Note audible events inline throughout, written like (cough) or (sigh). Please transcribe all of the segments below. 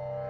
you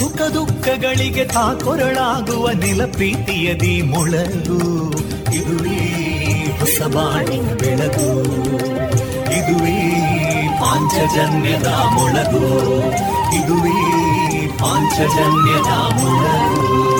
ಸುಖ ದುಃಖಗಳಿಗೆ ತಾಕೊರಳಾಗುವ ನಿಲ ಪ್ರೀತಿಯದಿ ಮೊಳಗು. ಇದುವೇ ಸಬಾಣಿ ಬೆಳಗು. ಇದುವೇ ಪಾಂಚಜನ್ಯದ ಮೊಳಗು. ಇದುವೇ ಪಾಂಚಜನ್ಯದ ಮೊಳಗು.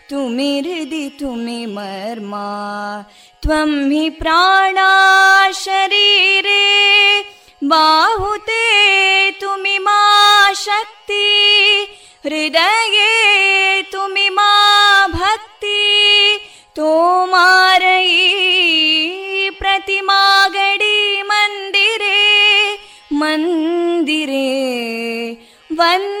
तुमि हृदि तुमि मर्मा, त्वं हि प्राणा शरीरे, बाहुते तुमि मा शक्ति, हृदये तुमि मा भक्ति, तोमारयी प्रतिमा गडी मन्दिरे मन्दिरे वंदे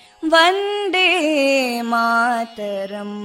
वन्दे मातरम्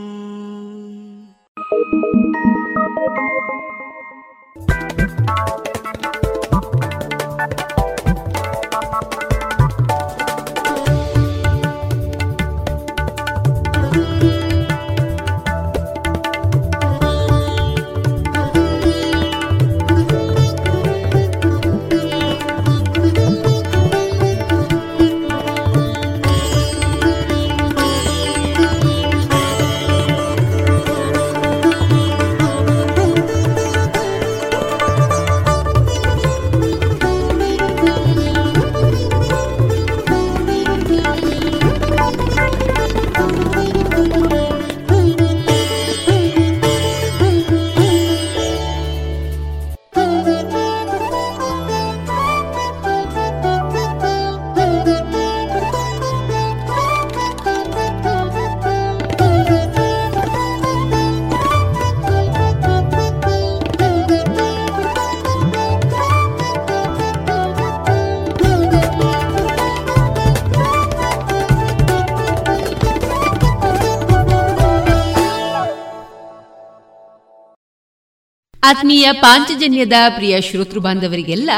ಆತ್ಮೀಯ ಪಾಂಚಜನ್ಯದ ಪ್ರಿಯ ಶ್ರೋತೃ ಬಾಂಧವರಿಗೆಲ್ಲ,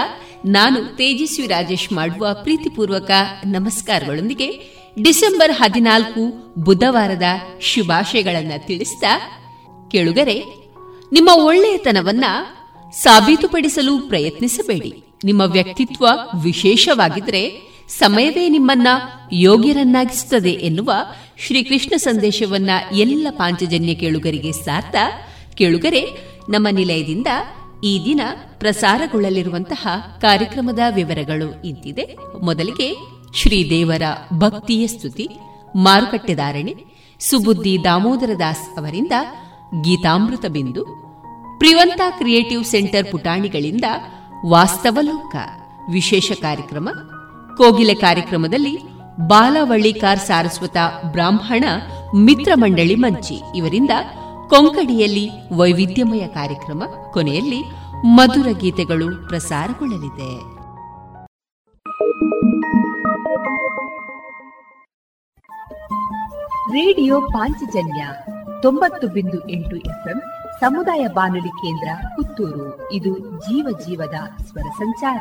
ನಾನು ತೇಜಸ್ವಿ ರಾಜೇಶ್ ಮಾಡುವ ಪ್ರೀತಿಪೂರ್ವಕ ನಮಸ್ಕಾರಗಳೊಂದಿಗೆ ಡಿಸೆಂಬರ್ ಹದಿನಾಲ್ಕು ಬುಧವಾರದ ಶುಭಾಶಯಗಳನ್ನು ತಿಳಿಸಿದ ಕೇಳುಗರೆ, ನಿಮ್ಮ ಒಳ್ಳೆಯತನವನ್ನ ಸಾಬೀತುಪಡಿಸಲು ಪ್ರಯತ್ನಿಸಬೇಡಿ. ನಿಮ್ಮ ವ್ಯಕ್ತಿತ್ವ ವಿಶೇಷವಾಗಿದ್ರೆ ಸಮಯವೇ ನಿಮ್ಮನ್ನ ಯೋಗ್ಯರನ್ನಾಗಿಸುತ್ತದೆ ಎನ್ನುವ ಶ್ರೀಕೃಷ್ಣ ಸಂದೇಶವನ್ನ ಎಲ್ಲ ಪಾಂಚಜನ್ಯ ಕೇಳುಗರಿಗೆ ಸಾರ್ಥ. ಕೇಳುಗರೆ ನಮ್ಮ ನಿಲಯದಿಂದ ಈ ದಿನ ಪ್ರಸಾರಗೊಳ್ಳಲಿರುವಂತಹ ಕಾರ್ಯಕ್ರಮದ ವಿವರಗಳು ಇಂತಿದೆ. ಮೊದಲಿಗೆ ಶ್ರೀದೇವರ ಭಕ್ತಿಯ ಸ್ತುತಿ ಮಾರುಕಟ್ಟೆದಾರಣೆ ಸುಬುದ್ದಿ ದಾಮೋದರ ದಾಸ್ ಅವರಿಂದ ಗೀತಾಮೃತ ಬಿಂದು, ಪ್ರಿವಂತ ಕ್ರಿಯೇಟಿವ್ ಸೆಂಟರ್ ಪುಟಾಣಿಗಳಿಂದ ವಾಸ್ತವಲೋಕ ವಿಶೇಷ ಕಾರ್ಯಕ್ರಮ, ಕೋಗಿಲೆ ಕಾರ್ಯಕ್ರಮದಲ್ಲಿ ಬಾಲವಳ್ಳಿಕಾರ್ ಸಾರಸ್ವತ ಬ್ರಾಹ್ಮಣ ಮಿತ್ರ ಮಂಡಳಿ ಮಂಚಿ ಇವರಿಂದ ಕೊಂಕಣಿಯಲ್ಲಿ ವೈವಿಧ್ಯಮಯ ಕಾರ್ಯಕ್ರಮ, ಕೊನೆಯಲ್ಲಿ ಮಧುರ ಗೀತೆಗಳು ಪ್ರಸಾರಗೊಳ್ಳಲಿದೆ. ರೇಡಿಯೋ ಪಾಂಚಜನ್ಯ ತೊಂಬತ್ತು ಬಿಂದು ಎಂಟು ಎಫ್ಎಂ ಸಮುದಾಯ ಬಾನುಲಿ ಕೇಂದ್ರ ಪುತ್ತೂರು. ಇದು ಜೀವ ಜೀವದ ಸ್ವರ ಸಂಚಾರ.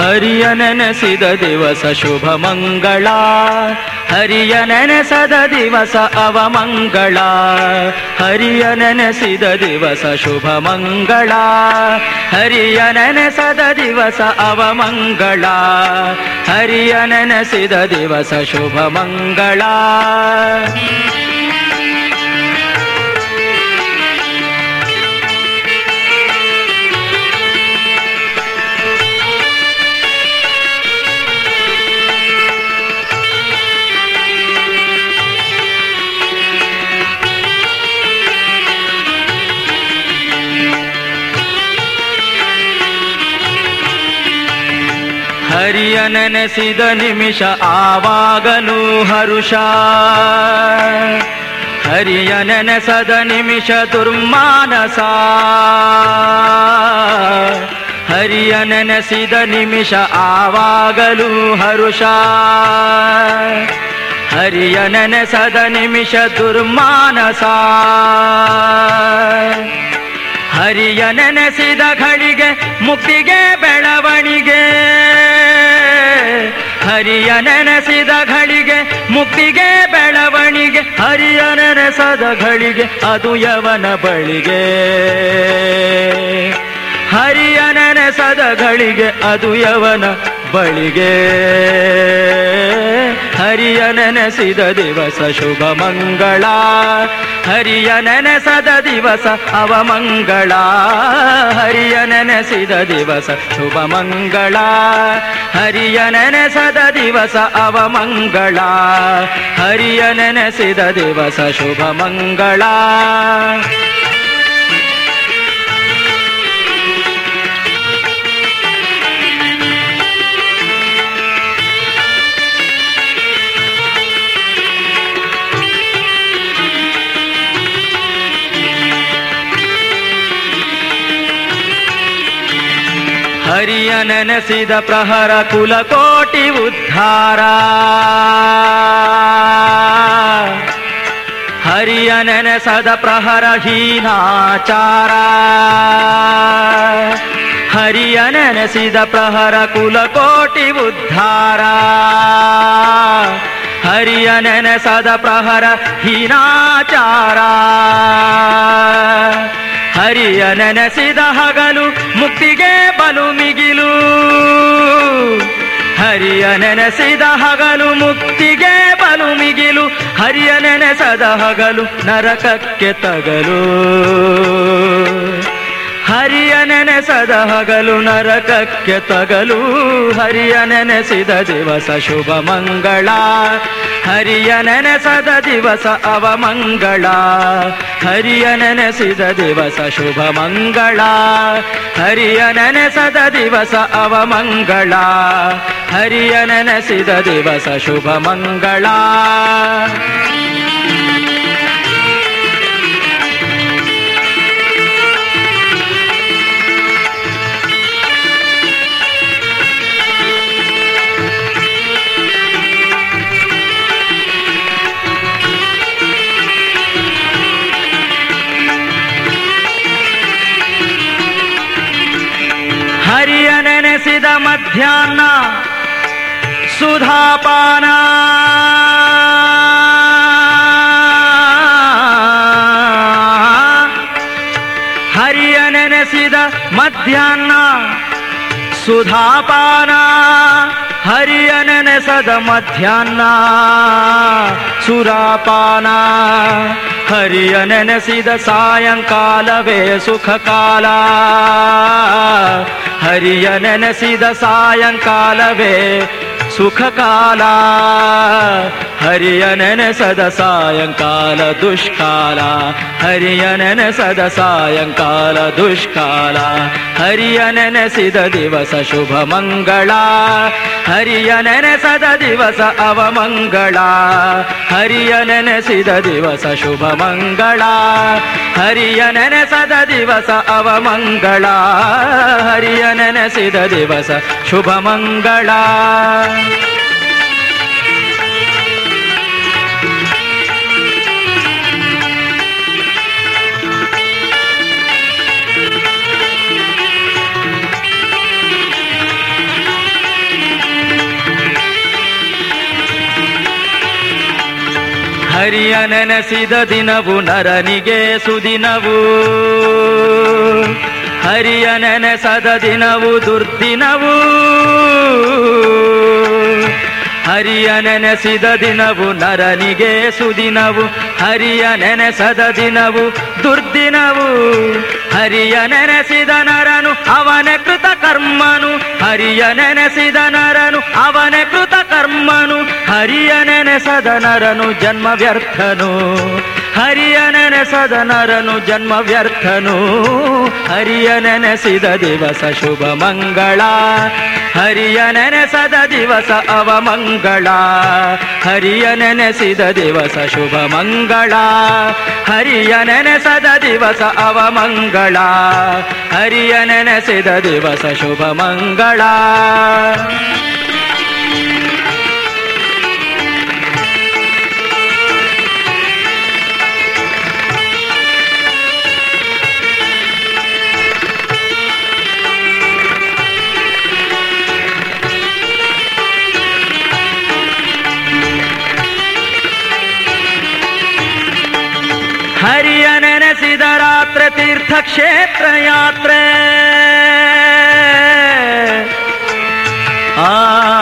ಹರಿಯ ನೆನೆಸಿದ ದಿವಸ ಶುಭ ಮಂಗಳ. ಹರಿಯ ನೆನೆಸದ ದಿವಸ ಅವಮಂಗಳ ಹರಿಯ ನೆನೆಸಿದ ದಿವಸ ಶುಭ ಮಂಗಳ. ಹರಿಯ ನೆನೆಸದ ದಿವಸ ಅವಮಂಗಳ ಹರಿಯ ನೆನೆಸಿದ ದಿವಸ ಶುಭ ಮಂಗಳ. ಹರಿಯ ನೆನೆಸಿದ ನಿಮಿಷ ಆವಾಗಲೂ ಹರುಷ. ಹರಿಯ ನೆನೆಸದ ನಿಮಿಷ ದುರ್ಮಾನಸ. ಹರಿಯ ನೆನೆಸಿದ ನಿಮಿಷ ಆವಾಗಲೂ ಹರುಷ. ಹರಿಯ ನೆನೆಸದ ನಿಮಿಷ ದುರ್ಮಾನಸ. ಹರಿಯ ನೆನೆಸಿದ ಘಳಿಗೆ, ಮುಕ್ತಿಗೆ ಬೆಳವಣಿಗೆ. ಹರಿಯ ನೆನೆಸಿದ ಘಳಿಗೆ, ಮುಕ್ತಿಗೆ ಬೆಳವಣಿಗೆ. ಹರಿಯ ನೆನೆಸದ ಘಳಿಗೆ, ಅದು ಯವನ ಬಳಿಗೆ. ಹರಿಯ ನೆನೆಸದ ಘಳಿಗೆ, ಅದು ಯವನ ಬಳಿಗೆ ಹರಿಯ ನೆನೆಸಿದ ದಿವಸ ಶುಭ ಮಂಗಳ. ಹರಿಯ ನೆನೆಸದ ದಿವಸ ಅವಮಂಗಳ ಹರಿಯ ನೆನೆಸಿದ ದಿವಸ ಶುಭ ಮಂಗಳ. ಹರಿಯ ನೆನೆಸದ ದಿವಸ ಅವಮಂಗಳ ಹರಿಯ ನೆನೆಸಿದ ದಿವಸ ಶುಭ ಮಂಗಳ. ಹರಿಯ ನೆನೆಸಿದ ಪ್ರಹರ ಕುಲಕೋಟಿ ಉದ್ಧಾರ ಹರಿಯ ನೆನೆಸದ ಪ್ರಹರ ಹೀನಾಚಾರ ಹರಿಯ ನೆನೆಸಿದ ಪ್ರಹರ ಕುಲಕೋಟಿ ಉದ್ಧಾರ ಹರಿಯ ನೆನೆಸದ ಪ್ರಹರ ಹೀನಾಚಾರ ಹರಿಯ ನೆನೆಸಿದ ಹಗಲು ಮುಕ್ತಿಗೆ ಬಲು ಮಿಗಿಲು. ಹರಿಯ ನೆನೆಸಿದ ಹಗಲು ಮುಕ್ತಿಗೆ ಬಲು ಮಿಗಿಲು. ಹರಿಯ ನೆನೆಸದ ಹಗಲು ನರಕಕ್ಕೆ ತಗಲು. ಹರಿಯ ನೆನೆಸದ ಹಗಲು ನರಕಕ್ಕೆ ತಗಲು, ಹರಿಯ ನೆನೆಸಿದ ದಿವಸ ಶುಭ ಮಂಗಳ. ಹರಿಯ ನೆನೆಸದ ದಿವಸ ಅವಮಂಗಳ ಹರಿಯ ನೆನೆಸಿದ ದಿವಸ ಶುಭ ಮಂಗಳ. ಹರಿಯ ನೆನೆಸದ ದಿವಸ ಅವಮಂಗಳ ಹರಿಯ ನೆನೆಸಿದ ದಿವಸ ಶುಭ ಮಂಗಳ. ನೆನೆಸಿದ ಮಧ್ಯಾಹ್ನ ಸುಧಾಪಾನ. ಹರಿಯ ನೆನೆಸಿದ ಮಧ್ಯಾಹ್ನ ಸುಧಾಪಾನ. ಹರಿಯ ನೆನೆಸದ ಮಧ್ಯಾಹ್ನ ಸುರಾಪಾನ ಹರಿಯ ನೆನೆಸಿದ ಸಾಯಂಕಾಲವೇ ಸುಖ ಕಾಲ ಹರಿಯ ನೆನೆಸಿದ ಸಾಯಂಕಾಲವೇ ಸುಖ ಕಾಲ ಹರಿಯ ನೆನೆಸದ ಸಾಯಂಕಾಲ ದುಷ್ಕಾಲ, ಹರಿಯ ನೆನೆಸದ ಸಾಯಂಕಾಲ ದುಷ್ಕಾಲ, ಹರಿಯ ನೆನೆಸಿದ ದಿವಸ ಶುಭ ಮಂಗಳ, ಹರಿಯ ನೆನೆಸದ ದಿವಸ ಅವಮಂಗಳ, ಹರಿಯ ನೆನೆಸಿದ ದಿವಸ ಶುಭ ಮಂಗಳ, ಹರಿಯ ನೆನೆಸದ ದಿವಸ ಅವಮಂಗಳ, ಹರಿಯ ನೆನೆಸಿದ ದಿವಸ ಶುಭ ಮಂಗಳ. ಹರಿಯ ನೆನೆಸಿದ ದಿನವು ನರನಿಗೆ ಸುದಿನವು. ಹರಿಯ ನೆನೆಸದ ದಿನವು ದುರ್ದಿನವು. ಹರಿಯ ನೆನೆಸಿದ ದಿನವು ನರನಿಗೆ ಸುದಿನವು. ಹರಿಯ ನೆನೆಸದ ದಿನವು ದುರ್ದಿನವು. ಹರಿಯ ನೆನೆಸಿದ ನರನು, ಅವನ ಕೃತ ಕರ್ಮನು. ಹರಿಯ ನೆನೆಸಿದ ನರನು, ಅವನ ಕೃತ ಕರ್ಮನು. ಹರಿಯ ನೆನೆಸದ ನರನು, ಜನ್ಮ ವ್ಯರ್ಥನು. ಹರಿಯ ನೆನೆಸದ ನರನು ಜನ್ಮ ವ್ಯರ್ಥನು. ಹರಿಯ ನೆನೆಸಿದ ದಿವಸ ಶುಭ ಮಂಗಳ. ಹರಿಯ ನೆನೆಸದ ದಿವಸ ಅವಮಂಗಳ ಹರಿಯ ನೆನೆಸಿದ ದಿವಸ ಶುಭ ಮಂಗಳ. ಹರಿಯ ನೆನೆಸದ ದಿವಸ ಅವಮಂಗಳ ಹರಿಯ ನೆನೆಸಿದ ದಿವಸ ಶುಭ ಮಂಗಳ. हरियनसिधरात्र तीर्थक्षेत्र आ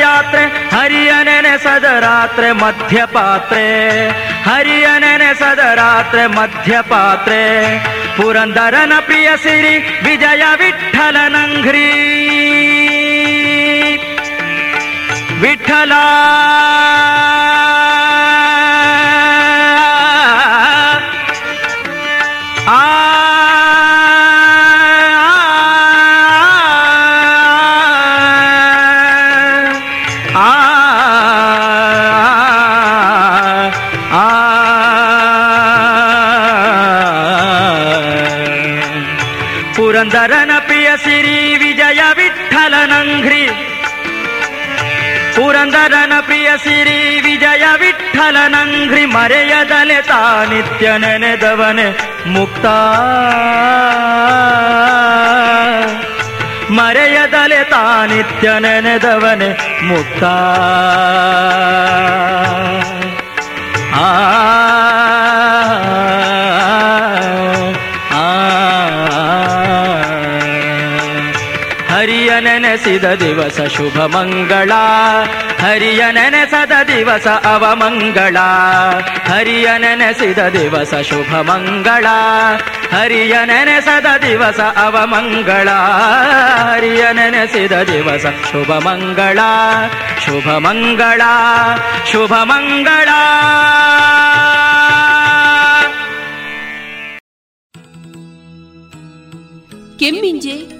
यात्रे हरियनन ने सदरात्र मध्यपात्रे हरियनन ने सदरात्र मध्यपात्रे पुरन्दरन प्रियसिरि विजय विठ्ठलनङ्घ्री विठ्ठला ನಿತ್ಯ ನೆನೆದವನೆ ಮುಕ್ತ ಮರೆಯದಲೆ ತಾನಿತ್ಯ ನೆನೆದವನೆ ಮುಕ್ತ ಆ ಹರಿಯ ನೆನೆಸಿದ ದಿವಸ ಶುಭ ಮಂಗಳ ಹರಿಯ ನೆನೆಸದ ದಿವಸ ಅವಮಂಗಳ ಹರಿಯ ನೆನೆಸಿದ ದಿವಸ ಶುಭ ಮಂಗಳ. ಹರಿಯ ನೆನೆಸದ ದಿವಸ ಅವಮಂಗಳ ಹರಿಯ ನೆನೆಸಿದ ದಿವಸ ಶುಭ ಮಂಗಳ. ಶುಭ ಮಂಗಳ. ಶುಭ ಮಂಗಳ. ಕೆಮ್ಮಿಂಜೆ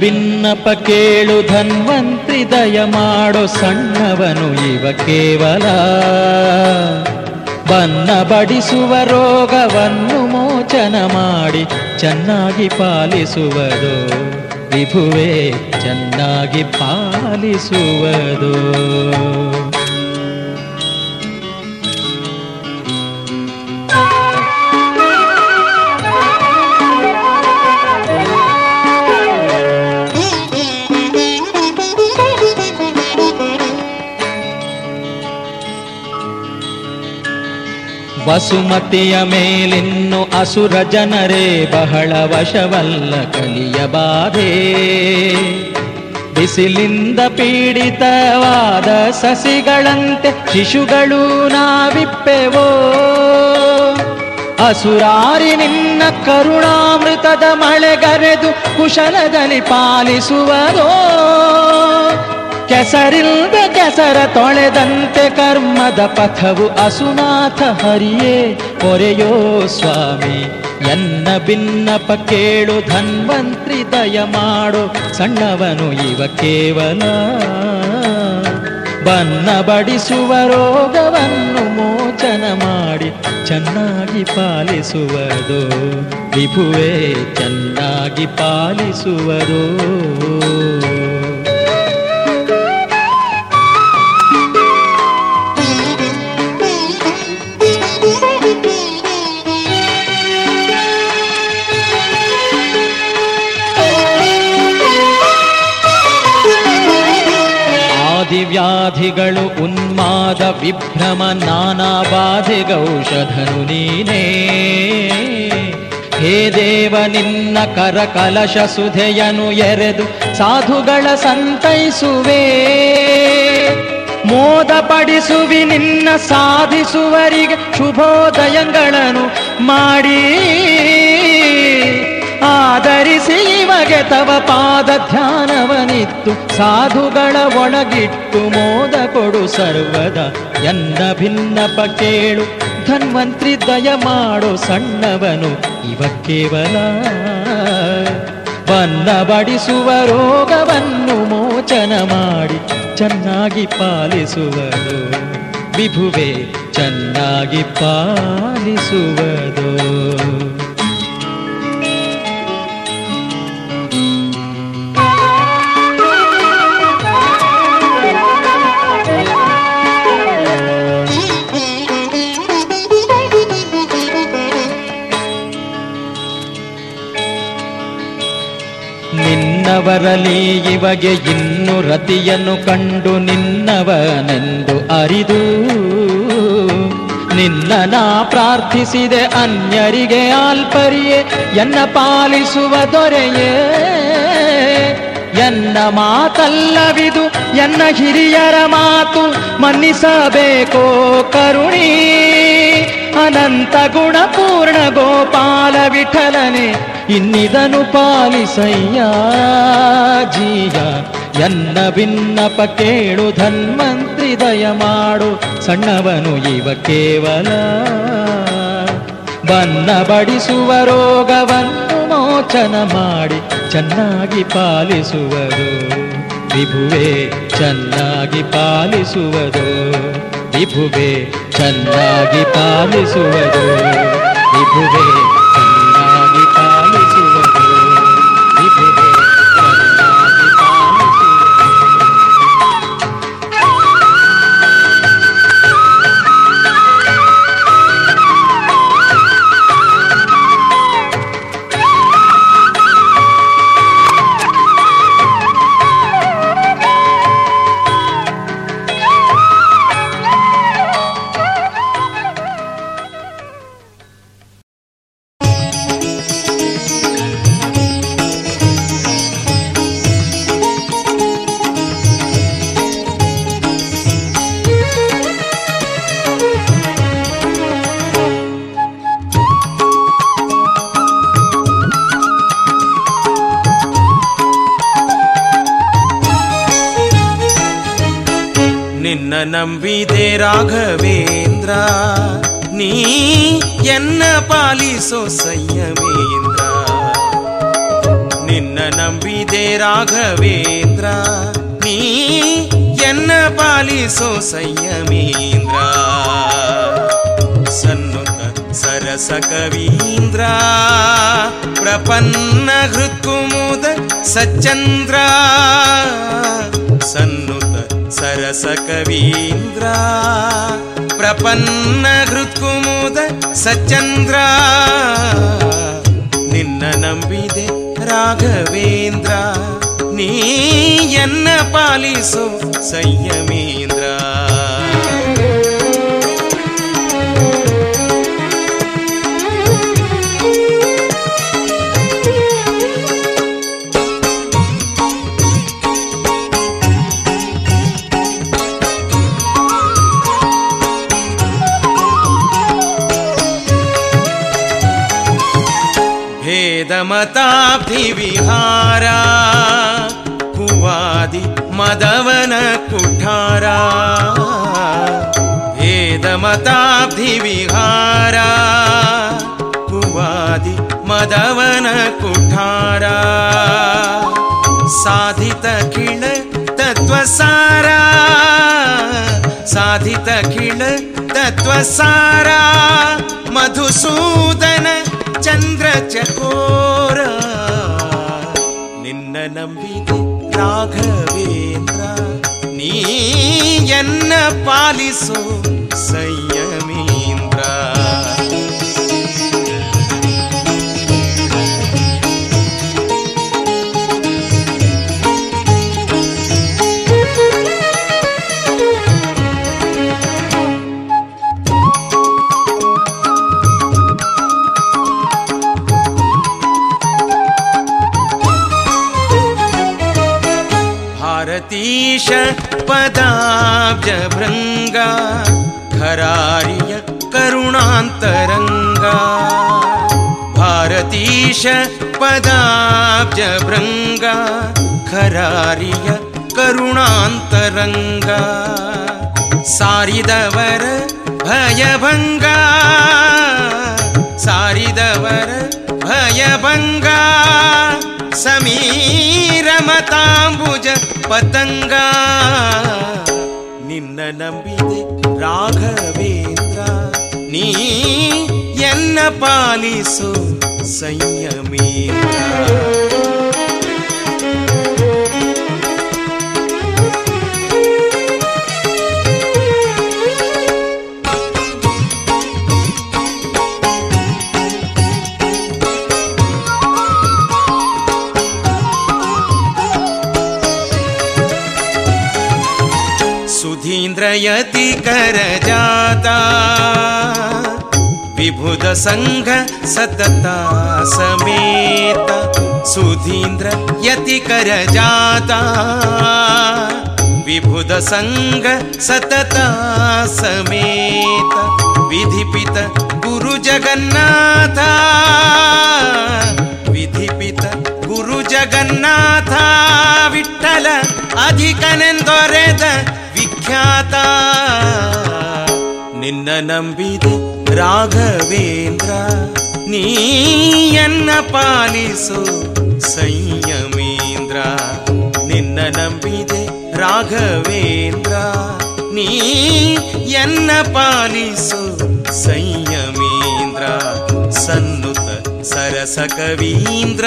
ಭಿನ್ನಪ ಕೇಳು ಧನ್ವಂತ್ರಿ ದಯ ಮಾಡೋ ಸಣ್ಣವನು ಇವ ಕೇವಲ. ಬನ್ನ ಬಡಿಸುವ ರೋಗವನ್ನು ಮೋಚನ ಮಾಡಿ ಚೆನ್ನಾಗಿ ಪಾಲಿಸುವುದು. ವಿಭುವೆ ಚೆನ್ನಾಗಿ ಪಾಲಿಸುವುದು. ವಸುಮತಿಯ ಮೇಲಿನ್ನು ಅಸುರ ಜನರೇ ಬಹಳ ವಶವಲ್ಲ ಕಲಿಯ ಬಾಧೆ. ಬಿಸಿಲಿಂದ ಪೀಡಿತವಾದ ಸಸಿಗಳಂತೆ ಶಿಶುಗಳು ನಾವಿಪ್ಪೆವೋ. ಅಸುರಾರಿ ನಿನ್ನ ಕರುಣಾಮೃತದ ಮಳೆಗರೆದು ಕುಶಲದಲ್ಲಿ ಪಾಲಿಸುವರೋ. ಕೆಸರಿಲ್ದ ಕೆಸರ ತೊಳೆದಂತೆ ಕರ್ಮದ ಪಥವು ಅಸುನಾಥ ಹರಿಯೇ. ಪೊರೆಯೋ ಸ್ವಾಮಿ, ಎನ್ನ ಭಿನ್ನಪ ಕೇಳು, ಧನ್ವಂತ್ರಿ ದಯ ಮಾಡು. ಸಣ್ಣವನು ಇವ ಕೇವಲ ಬನ್ನ ಬಡಿಸುವ ರೋಗವನ್ನು ಮೋಚನ ಮಾಡಿ. ಚೆನ್ನಾಗಿ ಪಾಲಿಸುವುದು, ವಿಭುವೇ ಚೆನ್ನಾಗಿ ಪಾಲಿಸುವರು ವ್ಯಾಧಿಗಳು ಉನ್ಮಾದ ವಿಭ್ರಮ ನಾನಾ ಬಾಧೆಗೌಷಧನು ನೀನೇ. ಹೇ ದೇವ, ನಿನ್ನ ಕರ ಕಲಶ ಸುಧೆಯನು ಎರೆದು ಸಾಧುಗಳ ಸಂತೈಸುವೆ. ಮೋದ ಪಡಿಸುವಿ ನಿನ್ನ ಸಾಧಿಸುವರಿಗೆ ಶುಭೋದಯಗಳನ್ನು ಮಾಡಿ. ಆಧರಿಸಿ ಇವಗೆ ತವ ಪಾದ ಧ್ಯಾನವನಿತ್ತು. ಸಾಧುಗಳ ಒಳಗಿಟ್ಟು ಮೋದ ಕೊಡು ಸರ್ವದ. ಎನ್ನ ಭಿನ್ನಪ ಕೇಳು, ಧನ್ವಂತ್ರಿ ದಯ ಮಾಡು ಸಣ್ಣವನು. ಇವ ಕೇವಲ ಬನ್ನ ಬಡಿಸುವ ರೋಗವನ್ನು ಮೋಚನ ಮಾಡಿ ಚೆನ್ನಾಗಿ ಪಾಲಿಸುವರು. ವಿಭುವೆ ಚೆನ್ನಾಗಿ ಪಾಲಿಸುವುದು ನಿನ್ನವರಲಿ ಇವಗೆ ಇನ್ನು ರತಿಯನ್ನು ಕಂಡು ನಿನ್ನವನೆಂದು ಅರಿದು ನಿನ್ನ ನಾ ಪ್ರಾರ್ಥಿಸಿದೆ ಅನ್ಯರಿಗೆ ಆಲ್ಪರಿಯೇ, ಎನ್ನ ಪಾಲಿಸುವ ದೊರೆಯೇ? ಎನ್ನ ಮಾತಲ್ಲವಿದು, ಎನ್ನ ಹಿರಿಯರ ಮಾತು ಮನ್ನಿಸಬೇಕೋ ಕರುಣಿ? ಅನಂತ ಗುಣಪೂರ್ಣ ಗೋಪಾಲ ವಿಠಲನೆ ಇನ್ನಿದನು ಪಾಲಿಸಯ್ಯ ಜೀಯ. ಎನ್ನ ಭಿನ್ನಪ ಕೇಳು, ಧನ್ವಂತ್ರಿ ದಯ ಮಾಡು. ಸಣ್ಣವನು ಇವ ಕೇವಲ ಬನ್ನ ಬಡಿಸುವ ರೋಗವನ್ನು ಮೋಚನ ಮಾಡಿ, ಚೆನ್ನಾಗಿ ಪಾಲಿಸುವರು ವಿಭುವೆ, ಚೆನ್ನಾಗಿ ಪಾಲಿಸುವರು ವಿಭುವೆ, ಚೆನ್ನಾಗಿ ಪಾಲಿಸುವರು ವಿಭುವೆ ನಂಬಿದೆ ರಾಘವೇಂದ್ರ ನೀ ಎನ್ನ ಪಾಲಿಸೋ ಸಂಯಮೇಂದ್ರ ನಿನ್ನ ನಂಬಿದೆ ರಾಘವೇಂದ್ರ ನೀ ಎನ್ನ ಪಾಲಿಸೋ ಸಂಯಮೇಂದ್ರ ಸನ್ನುತ ಸರಸ ಕವೀಂದ್ರ ಪ್ರಪನ್ನ ಹೃತ್ಕುಮುದ ಸಚ್ಚಂದ್ರ ಸನ್ನುತ ಸರಸ ಕವೀಂದ್ರ ಪ್ರಪನ್ನ ಹೃತ್ಕುಮುದ ಸಚ್ಚಂದ್ರ ನಿನ್ನ ನಂಬಿದೆ ರಾಘವೇಂದ್ರ ನೀ ಎನ್ನ ಪಾಲಿಸು ಸಂಯಮೇಂದ್ರ भेदमताब्धिविहारा कुवादि मदवन कुठारा भेदमताब्धिविहारा कुवादि मदवन कुठारा साधित किळ तत्त्वसारा साधित किळ तत्त्वसारा मधुसूदन ಚಂದ್ರ ಚಕೋರ ನಿನ್ನ ನಂಬಿದೆ ರಾಘವೇಂದ್ರ ನೀ ಎನ್ನ ಪಾಲಿಸೋ ಸಂಯಮೀಂದ್ರ पदाब्जभृङ्गा खरार्य करुणान्तरङ्गा। भारतीश पदाब्जभृङ्गा खरार्य करुणान्तरङ्गा। सारिदवर भयभङ्गा सारिदवर भयभङ्गा। समीरमताम् ಮತಾಂಬುಜ ಪತಂಗ ನಿನ್ನ ನಂಬಿದೆ ರಾಘವೇಂದ್ರ ನೀ ಎನ್ನ ಪಾಲಿಸು ಸಂಯಮೇಂದ್ರ इन्द्रयति करजाता। विभुद सतता समेत सुधीन्द्र यति करजाता। विबुधसङ्घ सतता समेत विधिपित गुरुजगन्नाथापित गुरुजगन्नाथा विठ्ठल अधिकरेद ಅಧಿಕನೆಂದೊರೆದ ವಿಖ್ಯಾತ ನಿನ್ನ ನಂಬಿದೆ ರಾಘವೇಂದ್ರ ನೀ ಎನ್ನ ಪಾಲಿಸು ಸಂಯಮೇಂದ್ರ ನಿನ್ನ ನಂಬಿದೆ ರಾಘವೇಂದ್ರ ನೀ ಎನ್ನ ಪಾಲಿಸು ಸಂಯಮೇಂದ್ರ ಸನ್ನುತ ಸರಸ ಕವೀಂದ್ರ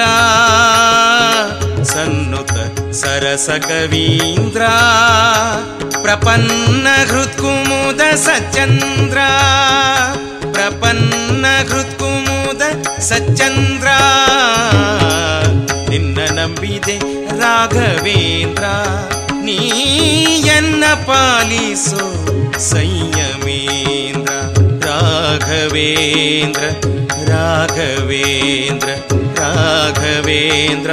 ಸನ್ನುತ ಸರಸ ಕವೀಂದ್ರ ಪ್ರಪನ್ನ ಹೃತ್ಕುಮುದ ಸಚ್ಚಂದ್ರ ಪ್ರಪನ್ನ ಹೃತ್ಕುಮುದ ಸಚ್ಚಂದ್ರ ನಿನ್ನ ನಂಬಿದೆ ರಾಘವೇಂದ್ರ ನೀ ಎನ್ನ ಪಾಲಿಸು ಸಂಯಮೇಂದ್ರ ರಾಘವೇಂದ್ರ ರಾಘವೇಂದ್ರ ರಾಘವೇಂದ್ರ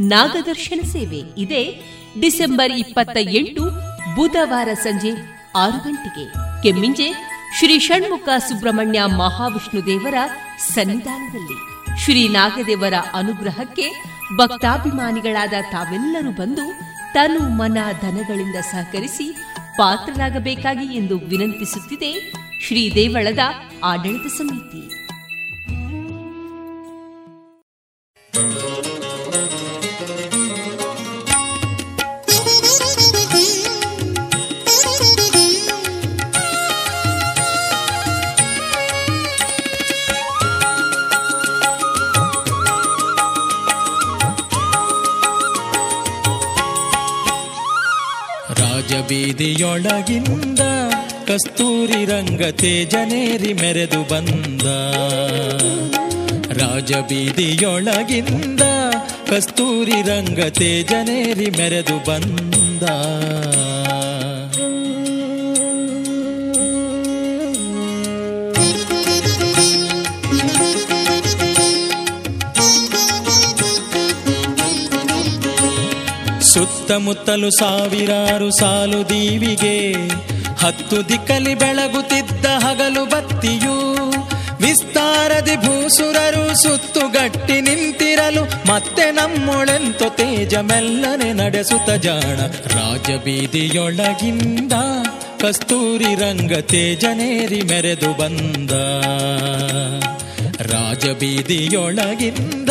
ನಾಗದರ್ಶನ ಸೇವೆ. ಇದೆ ಡಿಸೆಂಬರ್ ಇಪ್ಪತ್ತ ಎಂಟು ಬುಧವಾರ ಸಂಜೆ ಆರು ಗಂಟೆಗೆ. ಕೆಮ್ಮಿಂಜೆ ಶ್ರೀ ಷಣ್ಮುಖ ಸುಬ್ರಹ್ಮಣ್ಯ ಮಹಾವಿಷ್ಣು ದೇವರ ಸನ್ನಿಧಾನದಲ್ಲಿ. ಶ್ರೀ ನಾಗದೇವರ ಅನುಗ್ರಹಕ್ಕೆ ಭಕ್ತಾಭಿಮಾನಿಗಳಾದ ತಾವೆಲ್ಲರೂ ಬಂದು ತನು ಮನ ಧನಗಳಿಂದ ಸಹಕರಿಸಿ ಪಾತ್ರರಾಗಬೇಕಾಗಿ ಎಂದು ವಿನಂತಿಸುತ್ತಿದೆ ಶ್ರೀ ದೇವಳದ ಆಡಳಿತ ಸಮಿತಿ. ಬೀದಿಯೊಳಗಿಂದ ಕಸ್ತೂರಿ ರಂಗ ತೇಜನೇರಿ ಮೆರೆದು ಬಂದ. ರಾಜಬೀದಿಯೊಳಗಿಂದ ಕಸ್ತೂರಿ ರಂಗ ತೇಜನೇರಿ ಮೆರೆದು ಬಂದ. ಸುತ್ತಮುತ್ತಲು ಸಾವಿರಾರು ಸಾಲು ದೀವಿಗೆ, ಹತ್ತು ದಿಕ್ಕಲಿ ಬೆಳಗುತ್ತಿದ್ದ ಹಗಲು ಬತ್ತಿಯು, ವಿಸ್ತಾರದಿ ಭೂಸುರರು ಸುತ್ತುಗಟ್ಟಿ ನಿಂತಿರಲು, ಮತ್ತೆ ನಮ್ಮೊಳೆಂತು ತೇಜ ಮೆಲ್ಲನೆ ನಡೆಸುತ್ತ ಜಾಣ. ರಾಜಬೀದಿಯೊಳಗಿಂದ ಕಸ್ತೂರಿ ರಂಗ ತೇಜನೇರಿ ಮೆರೆದು ಬಂದ. ರಾಜಬೀದಿಯೊಳಗಿಂದ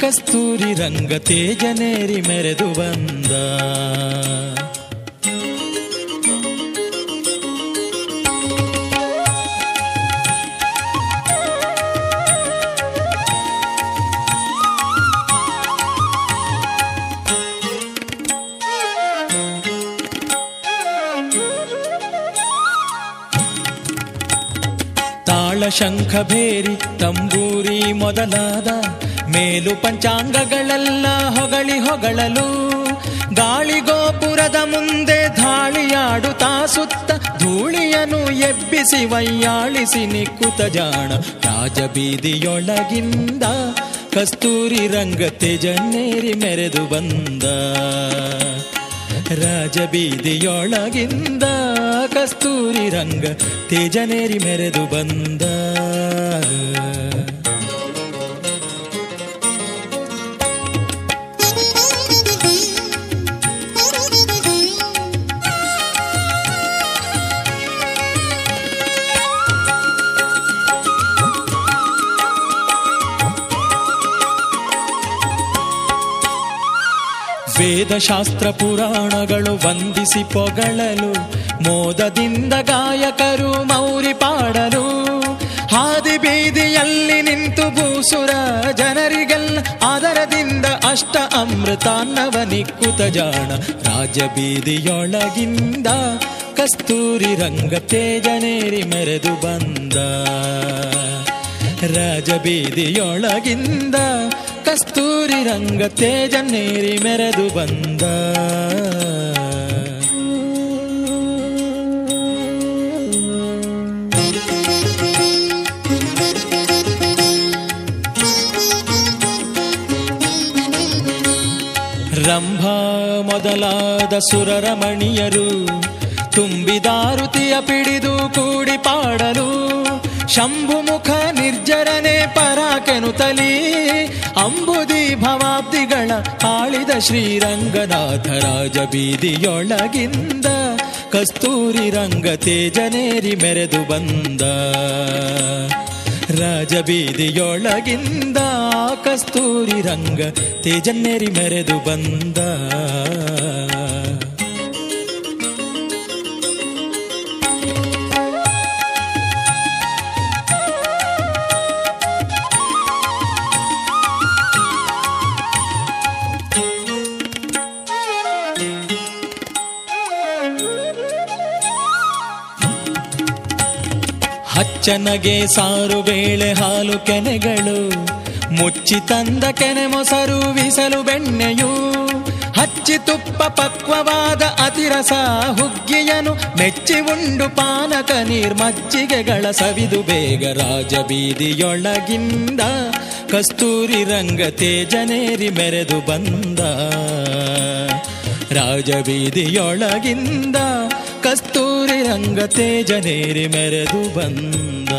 ಕಸ್ತೂರಿ ರಂಗ ತೇಜನೇರಿ ಮೆರೆದು ಬಂದ. ತಾಳ ಶಂಖ ಭೇರಿ ತಂಬೂರಿ ಮೊದಲಾದ ಮೇಲು ಪಂಚಾಂಗಗಳೆಲ್ಲ ಹೊಗಳಿ ಹೊಗಳಲು. ಗಾಳಿ ಗೋಪುರದ ಮುಂದೆ ಧಾಳಿಯಾಡುತ್ತಾ ಸುತ್ತ ಧೂಳಿಯನು ಎಬ್ಬಿಸಿ ವೈಯಾಳಿಸಿ ನಿಕ್ಕುತ ಜಾಣ. ರಾಜಬೀದಿಯೊಳಗಿಂದ ಕಸ್ತೂರಿ ರಂಗ ತೇಜನ್ನೇರಿ ಮೆರೆದು ಬಂದ. ರಾಜಬೀದಿಯೊಳಗಿಂದ ಕಸ್ತೂರಿ ರಂಗ ತೇಜನೇರಿ ಮೆರೆದು ಬಂದ. ವೇದಶಾಸ್ತ್ರ ಪುರಾಣಗಳು ವಂದಿಸಿ ಪೊಗಳಲು, ಮೋದದಿಂದ ಗಾಯಕರು ಮೌರಿ ಪಾಡಲು. ಹಾದಿ ಬೀದಿಯಲ್ಲಿ ನಿಂತು ಭೂಸುರ ಜನರಿಗೆಲ್ಲ ಆದರದಿಂದ ಅಷ್ಟ ಅಮೃತಾನ್ನವ ನಿಕ್ಕುತ ಜಾಣ. ರಾಜ ಬೀದಿಯೊಳಗಿಂದ ಕಸ್ತೂರಿ ರಂಗ ತೇಜನೇರಿ ಮೆರೆದು ಬಂದ. ರಾಜಬೀದಿಯೊಳಗಿಂದ ಕಸ್ತೂರಿ ರಂಗ ತೇಜನ್ನೇರಿ ಮೆರೆದು ಬಂದ. ರಂಭಾ ಮೊದಲಾದ ಸುರರಮಣಿಯರು ತುಂಬಿದಾರುತಿಯ ಪಿಡಿದು ಕೂಡಿ ಪಾಡಲು ಶಂಭುಮುಖ ನಿರ್ಜರನೆ ಪರಾಕೆನುತಲಿ ಅಂಬುದಿ ಭವಾಬ್ದಿಗಳ ಆಳಿದ ಶ್ರೀರಂಗನಾಥ ರಾಜ ಬೀದಿಯೊಳಗಿಂದ, ಕಸ್ತೂರಿ ರಂಗ ತೇಜನೇರಿ ಮೆರೆದು ಬಂದ. ರಾಜ ಬೀದಿಯೊಳಗಿಂದ, ಕಸ್ತೂರಿ ರಂಗ ತೇಜನ್ನೇರಿ ಮೆರೆದು ಬಂದ. ಹಚ್ಚನಗೆ ಸಾರು ಬೇಳೆ ಹಾಲು ಕೆನೆಗಳು. ಮುಚ್ಚಿ ತಂದ ಕೆನೆ ಮೊಸರು ವಿಸಲು ಬೆಣ್ಣೆಯು. ಹಚ್ಚಿ ತುಪ್ಪ ಪಕ್ವವಾದ ಅತಿರಸ ಹುಗ್ಗಿಯನು. ಮೆಚ್ಚಿ ಉಂಡು ಪಾನಕ ನೀರ್ಮಜ್ಜಿಗೆಗಳ ಸವಿದು ಬೇಗ ರಾಜ ಬೀದಿಯೊಳಗಿಂದ. ಕಸ್ತೂರಿ ರಂಗ ತೇಜನೇರಿ ಮೆರೆದು ಬಂದ. ರಾಜ ಬೀದಿಯೊಳಗಿಂದ ಕಸ್ತೂರಿ ರಂಗ ತೇಜನೇರಿ ಮೆರೆದು ಬಂದ.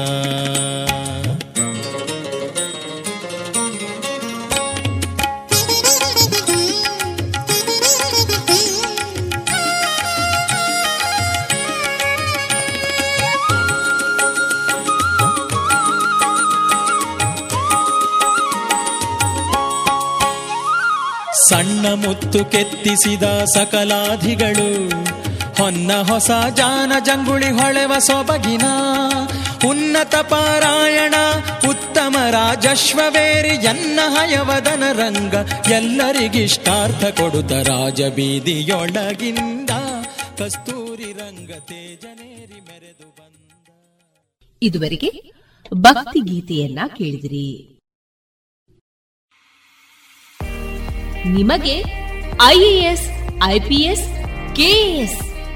ಸಣ್ಣ ಮುತ್ತು ಕೆತ್ತಿಸಿದ ಸಕಲಾಧಿಗಳು ಹೊನ್ನ ಹೊಸ ಜಾನ ಜಂಗುಳಿ ಹೊಳೆವ ಸೊಬಗಿನ. ಉನ್ನತ ಪಾರಾಯಣ, ಉತ್ತಮ ರಾಜಶ್ವವೇರಿ ಎನ್ನ ಹಯವದನ ರಂಗ. ಎಲ್ಲರಿಗಿಷ್ಟಾರ್ಥ ಕೊಡುತ್ತ ರಾಜ ಬೀದಿಯೊಳಗಿಂದ ಕಸ್ತೂರಿ ರಂಗ ತೇಜನೇರಿ ಮೆರೆದು ಬಂದ. ಇದುವರೆಗೆ ಭಕ್ತಿ ಗೀತೆಯನ್ನ ಕೇಳಿದಿರಿ. ನಿಮಗೆ ಐಎಎಸ್ ಐಪಿಎಸ್ ಕೆಎಎಸ್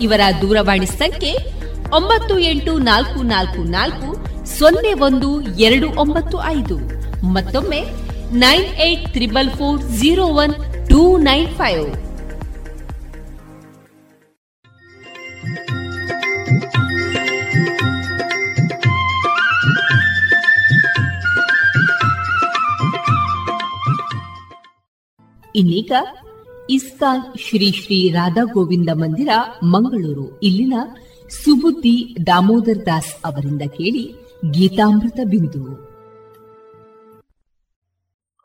ಇವರ ದೂರವಾಣಿ ಸಂಖ್ಯೆ ಒಂಬತ್ತು ಎಂಟು ನಾಲ್ಕು ನಾಲ್ಕು ನಾಲ್ಕು ಸೊನ್ನೆ ಒಂದು ಎರಡು ಒಂಬತ್ತು ಐದು. ಮತ್ತೊಮ್ಮೆ nine eight triple four zero one two nine five. ಇನ್ನೀಗ ಇಸ್ಕಾನ್ ಶ್ರೀ ಶ್ರೀ ರಾಧಾ ಗೋವಿಂದ ಮಂದಿರ, ಮಂಗಳೂರು. ಇಲ್ಲಿನ ಸುಬುದ್ದಿ ದಾಮೋದರ್ ದಾಸ್ ಅವರಿಂದ ಕೇಳಿ ಗೀತಾಮೃತ ಬಿಂದು.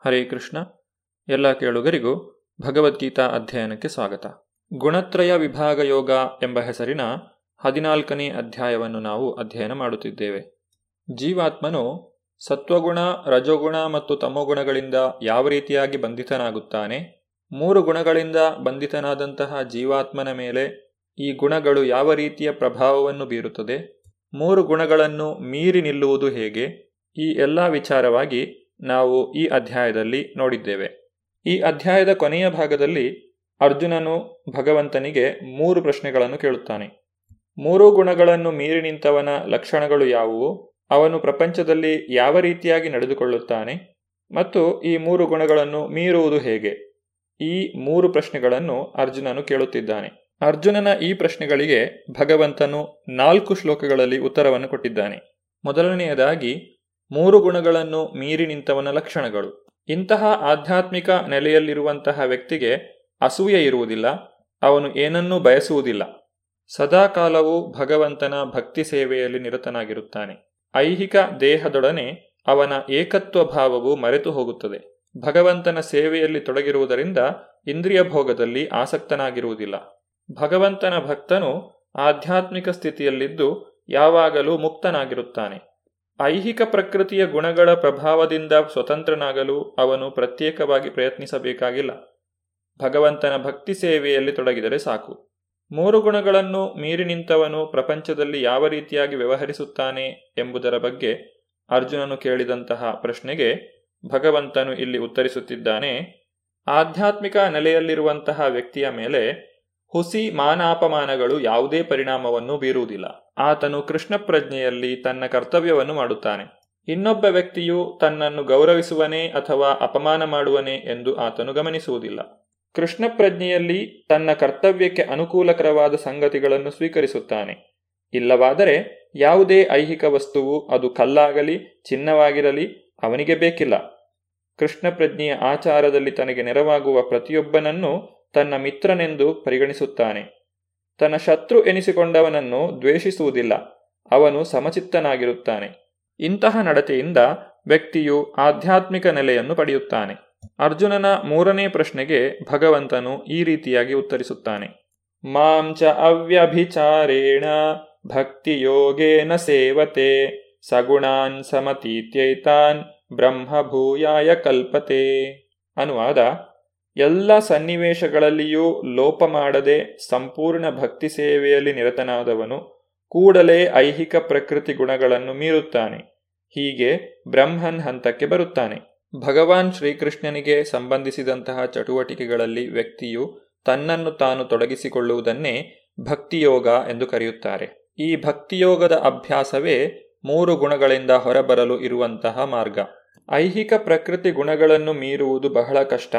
ಹರೇ ಕೃಷ್ಣ. ಎಲ್ಲ ಕೇಳುಗರಿಗೂ ಭಗವದ್ಗೀತಾ ಅಧ್ಯಯನಕ್ಕೆ ಸ್ವಾಗತ. ಗುಣತ್ರಯ ವಿಭಾಗ ಯೋಗ ಎಂಬ ಹೆಸರಿನ ಹದಿನಾಲ್ಕನೇ ಅಧ್ಯಾಯವನ್ನು ನಾವು ಅಧ್ಯಯನ ಮಾಡುತ್ತಿದ್ದೇವೆ. ಜೀವಾತ್ಮನು ಸತ್ವಗುಣ, ರಜೋಗುಣ ಮತ್ತು ತಮೋಗುಣಗಳಿಂದ ಯಾವ ರೀತಿಯಾಗಿ ಬಂಧಿತನಾಗುತ್ತಾನೆ? ಮೂರು ಗುಣಗಳಿಂದ ಬಂಧಿತನಾದಂತಹ ಜೀವಾತ್ಮನ ಮೇಲೆ ಈ ಗುಣಗಳು ಯಾವ ರೀತಿಯ ಪ್ರಭಾವವನ್ನು ಬೀರುತ್ತದೆ? ಮೂರು ಗುಣಗಳನ್ನು ಮೀರಿ ನಿಲ್ಲುವುದು ಹೇಗೆ? ಈ ಎಲ್ಲ ವಿಚಾರವಾಗಿ ನಾವು ಈ ಅಧ್ಯಾಯದಲ್ಲಿ ನೋಡಿದ್ದೇವೆ. ಈ ಅಧ್ಯಾಯದ ಕೊನೆಯ ಭಾಗದಲ್ಲಿ ಅರ್ಜುನನು ಭಗವಂತನಿಗೆ ಮೂರು ಪ್ರಶ್ನೆಗಳನ್ನು ಕೇಳುತ್ತಾನೆ. ಮೂರು ಗುಣಗಳನ್ನು ಮೀರಿ ನಿಂತವನ ಲಕ್ಷಣಗಳು ಯಾವುವು? ಅವನು ಪ್ರಪಂಚದಲ್ಲಿ ಯಾವ ರೀತಿಯಾಗಿ ನಡೆದುಕೊಳ್ಳುತ್ತಾನೆ? ಮತ್ತು ಈ ಮೂರು ಗುಣಗಳನ್ನು ಮೀರುವುದು ಹೇಗೆ? ಈ ಮೂರು ಪ್ರಶ್ನೆಗಳನ್ನು ಅರ್ಜುನನು ಕೇಳುತ್ತಿದ್ದಾನೆ. ಅರ್ಜುನನ ಈ ಪ್ರಶ್ನೆಗಳಿಗೆ ಭಗವಂತನು ನಾಲ್ಕು ಶ್ಲೋಕಗಳಲ್ಲಿ ಉತ್ತರವನ್ನು ಕೊಟ್ಟಿದ್ದಾನೆ. ಮೊದಲನೆಯದಾಗಿ, ಮೂರು ಗುಣಗಳನ್ನು ಮೀರಿ ನಿಂತವನ ಲಕ್ಷಣಗಳು. ಇಂತಹ ಆಧ್ಯಾತ್ಮಿಕ ನೆಲೆಯಲ್ಲಿರುವಂತಹ ವ್ಯಕ್ತಿಗೆ ಅಸೂಯೆ ಇರುವುದಿಲ್ಲ, ಅವನು ಏನನ್ನೂ ಬಯಸುವುದಿಲ್ಲ. ಸದಾಕಾಲವೂ ಭಗವಂತನ ಭಕ್ತಿ ಸೇವೆಯಲ್ಲಿ ನಿರತನಾಗಿರುತ್ತಾನೆ. ಐಹಿಕ ದೇಹದೊಡನೆ ಅವನ ಏಕತ್ವ ಭಾವವು ಮರೆತು ಹೋಗುತ್ತದೆ. ಭಗವಂತನ ಸೇವೆಯಲ್ಲಿ ತೊಡಗಿರುವುದರಿಂದ ಇಂದ್ರಿಯ ಭೋಗದಲ್ಲಿ ಆಸಕ್ತನಾಗಿರುವುದಿಲ್ಲ. ಭಗವಂತನ ಭಕ್ತನು ಆಧ್ಯಾತ್ಮಿಕ ಸ್ಥಿತಿಯಲ್ಲಿದ್ದು ಯಾವಾಗಲೂ ಮುಕ್ತನಾಗಿರುತ್ತಾನೆ. ಐಹಿಕ ಪ್ರಕೃತಿಯ ಗುಣಗಳ ಪ್ರಭಾವದಿಂದ ಸ್ವತಂತ್ರನಾಗಲು ಅವನು ಪ್ರತ್ಯೇಕವಾಗಿ ಪ್ರಯತ್ನಿಸಬೇಕಾಗಿಲ್ಲ. ಭಗವಂತನ ಭಕ್ತಿ ಸೇವೆಯಲ್ಲಿ ತೊಡಗಿದರೆ ಸಾಕು. ಮೂರು ಗುಣಗಳನ್ನು ಮೀರಿ ನಿಂತವನು ಪ್ರಪಂಚದಲ್ಲಿ ಯಾವ ರೀತಿಯಾಗಿ ವ್ಯವಹರಿಸುತ್ತಾನೆ ಎಂಬುದರ ಬಗ್ಗೆ ಅರ್ಜುನನು ಕೇಳಿದಂತಹ ಪ್ರಶ್ನೆಗೆ ಭಗವಂತನು ಇಲ್ಲಿ ಉತ್ತರಿಸುತ್ತಿದ್ದಾನೆ, ಆಧ್ಯಾತ್ಮಿಕ ನೆಲೆಯಲ್ಲಿರುವಂತಹ ವ್ಯಕ್ತಿಯ ಮೇಲೆ ಹುಸಿ ಮಾನಾಪಮಾನಗಳು ಯಾವುದೇ ಪರಿಣಾಮವನ್ನು ಬೀರುವುದಿಲ್ಲ. ಆತನು ಕೃಷ್ಣ ಪ್ರಜ್ಞೆಯಲ್ಲಿ ತನ್ನ ಕರ್ತವ್ಯವನ್ನು ಮಾಡುತ್ತಾನೆ. ಇನ್ನೊಬ್ಬ ವ್ಯಕ್ತಿಯು ತನ್ನನ್ನು ಗೌರವಿಸುವನೇ ಅಥವಾ ಅಪಮಾನ ಮಾಡುವನೇ ಎಂದು ಆತನು ಗಮನಿಸುವುದಿಲ್ಲ. ಕೃಷ್ಣ ಪ್ರಜ್ಞೆಯಲ್ಲಿ ತನ್ನ ಕರ್ತವ್ಯಕ್ಕೆ ಅನುಕೂಲಕರವಾದ ಸಂಗತಿಗಳನ್ನು ಸ್ವೀಕರಿಸುತ್ತಾನೆ. ಇಲ್ಲವಾದರೆ ಯಾವುದೇ ಐಹಿಕ ವಸ್ತುವು ಅದು ಕಲ್ಲಾಗಲಿ, ಚಿನ್ನವಾಗಿರಲಿ ಅವನಿಗೆ ಬೇಕಿಲ್ಲ. ಕೃಷ್ಣ ಪ್ರಜ್ಞೆಯ ಆಚಾರದಲ್ಲಿ ತನಗೆ ನೆರವಾಗುವ ಪ್ರತಿಯೊಬ್ಬನನ್ನು ತನ್ನ ಮಿತ್ರನೆಂದು ಪರಿಗಣಿಸುತ್ತಾನೆ. ತನ್ನ ಶತ್ರು ಎನಿಸಿಕೊಂಡವನನ್ನು ದ್ವೇಷಿಸುವುದಿಲ್ಲ. ಅವನು ಸಮಚಿತ್ತನಾಗಿರುತ್ತಾನೆ. ಇಂತಹ ನಡತೆಯಿಂದ ವ್ಯಕ್ತಿಯು ಆಧ್ಯಾತ್ಮಿಕ ನೆಲೆಯನ್ನು ಪಡೆಯುತ್ತಾನೆ. ಅರ್ಜುನನ ಮೂರನೇ ಪ್ರಶ್ನೆಗೆ ಭಗವಂತನು ಈ ರೀತಿಯಾಗಿ ಉತ್ತರಿಸುತ್ತಾನೆ. ಮಾಂಚ ಅವ್ಯಭಿಚಾರೇಣ ಭಕ್ತಿಯೋಗೇನ ಸೇವತೆ. ಸಗುಣಾನ್ ಸಮತೀತ್ಯೈತಾನ್ ಬ್ರಹ್ಮಭೂಯಾಯ ಕಲ್ಪತೆ. ಅನುವಾದ, ಎಲ್ಲ ಸನ್ನಿವೇಶಗಳಲ್ಲಿಯೂ ಲೋಪ ಮಾಡದೆ ಸಂಪೂರ್ಣ ಭಕ್ತಿ ಸೇವೆಯಲ್ಲಿ ನಿರತನಾದವನು ಕೂಡಲೇ ಐಹಿಕ ಪ್ರಕೃತಿ ಗುಣಗಳನ್ನು ಮೀರುತ್ತಾನೆ. ಹೀಗೆ ಬ್ರಹ್ಮನ್ ಹಂತಕ್ಕೆ ಬರುತ್ತಾನೆ. ಭಗವಾನ್ ಶ್ರೀಕೃಷ್ಣನಿಗೆ ಸಂಬಂಧಿಸಿದಂತಹ ಚಟುವಟಿಕೆಗಳಲ್ಲಿ ವ್ಯಕ್ತಿಯು ತನ್ನನ್ನು ತಾನು ತೊಡಗಿಸಿಕೊಳ್ಳುವುದನ್ನೇ ಭಕ್ತಿಯೋಗ ಎಂದು ಕರೆಯುತ್ತಾರೆ. ಈ ಭಕ್ತಿಯೋಗದ ಅಭ್ಯಾಸವೇ ಮೂರು ಗುಣಗಳಿಂದ ಹೊರಬರಲು ಇರುವಂತಹ ಮಾರ್ಗ. ಐಹಿಕ ಪ್ರಕೃತಿ ಗುಣಗಳನ್ನು ಮೀರುವುದು ಬಹಳ ಕಷ್ಟ.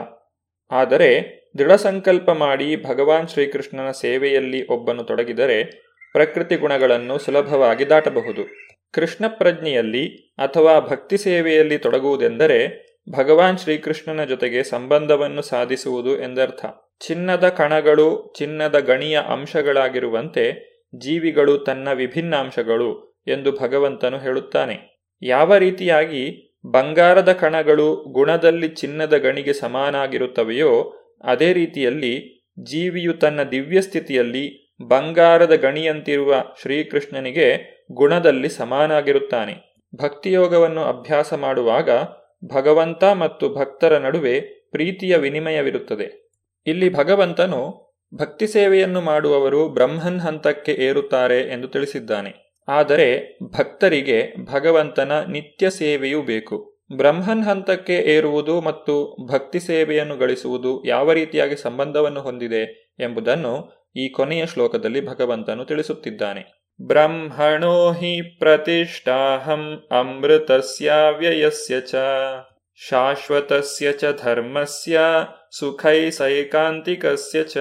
ಆದರೆ ದೃಢ ಸಂಕಲ್ಪ ಮಾಡಿ ಭಗವಾನ್ ಶ್ರೀಕೃಷ್ಣನ ಸೇವೆಯಲ್ಲಿ ಒಬ್ಬನು ತೊಡಗಿದರೆ ಪ್ರಕೃತಿ ಗುಣಗಳನ್ನು ಸುಲಭವಾಗಿ ದಾಟಬಹುದು. ಕೃಷ್ಣ ಪ್ರಜ್ಞೆಯಲ್ಲಿ ಅಥವಾ ಭಕ್ತಿ ಸೇವೆಯಲ್ಲಿ ತೊಡಗುವುದೆಂದರೆ ಭಗವಾನ್ ಶ್ರೀಕೃಷ್ಣನ ಜೊತೆಗೆ ಸಂಬಂಧವನ್ನು ಸಾಧಿಸುವುದು ಎಂದರ್ಥ. ಚಿನ್ನದ ಕಣಗಳು ಚಿನ್ನದ ಗಣಿಯ ಅಂಶಗಳಾಗಿರುವಂತೆ ಜೀವಿಗಳು ತನ್ನ ವಿಭಿನ್ನ ಅಂಶಗಳು ಎಂದು ಭಗವಂತನು ಹೇಳುತ್ತಾನೆ. ಯಾವ ರೀತಿಯಾಗಿ ಬಂಗಾರದ ಕಣಗಳು ಗುಣದಲ್ಲಿ ಚಿನ್ನದ ಗಣಿಗೆ ಸಮಾನಾಗಿರುತ್ತವೆಯೋ, ಅದೇ ರೀತಿಯಲ್ಲಿ ಜೀವಿಯು ತನ್ನ ದಿವ್ಯ ಸ್ಥಿತಿಯಲ್ಲಿ ಬಂಗಾರದ ಗಣಿಯಂತಿರುವ ಶ್ರೀಕೃಷ್ಣನಿಗೆ ಗುಣದಲ್ಲಿ ಸಮಾನಾಗಿರುತ್ತಾನೆ. ಭಕ್ತಿಯೋಗವನ್ನು ಅಭ್ಯಾಸ ಮಾಡುವಾಗ ಭಗವಂತ ಮತ್ತು ಭಕ್ತರ ನಡುವೆ ಪ್ರೀತಿಯ ವಿನಿಮಯವಿರುತ್ತದೆ. ಇಲ್ಲಿ ಭಗವಂತನು ಭಕ್ತಿ ಸೇವೆಯನ್ನು ಮಾಡುವವರು ಬ್ರಹ್ಮನ್ ಹಂತಕ್ಕೆ ಏರುತ್ತಾರೆ ಎಂದು ತಿಳಿಸಿದ್ದಾನೆ. ಆದರೆ ಭಕ್ತರಿಗೆ ಭಗವಂತನ ನಿತ್ಯ ಸೇವೆಯೂ ಬೇಕು. ಬ್ರಹ್ಮನ್ ಹಂತಕ್ಕೆ ಏರುವುದು ಮತ್ತು ಭಕ್ತಿ ಸೇವೆಯನ್ನು ಗಳಿಸುವುದು ಯಾವ ರೀತಿಯಾಗಿ ಸಂಬಂಧವನ್ನು ಹೊಂದಿದೆ ಎಂಬುದನ್ನು ಈ ಕೊನೆಯ ಶ್ಲೋಕದಲ್ಲಿ ಭಗವಂತನು ತಿಳಿಸುತ್ತಿದ್ದಾನೆ. ಬ್ರಹ್ಮಣೋ ಹಿ ಪ್ರತಿಷ್ಠಾಹಂ ಅಮೃತಸ್ಯ ಚ, ಶಾಶ್ವತಸ್ಯ ಚ ಧರ್ಮಸ್ಯ ಸುಖೈ ಸೈಕಾಂತಿಕಸ್ಯ ಚ.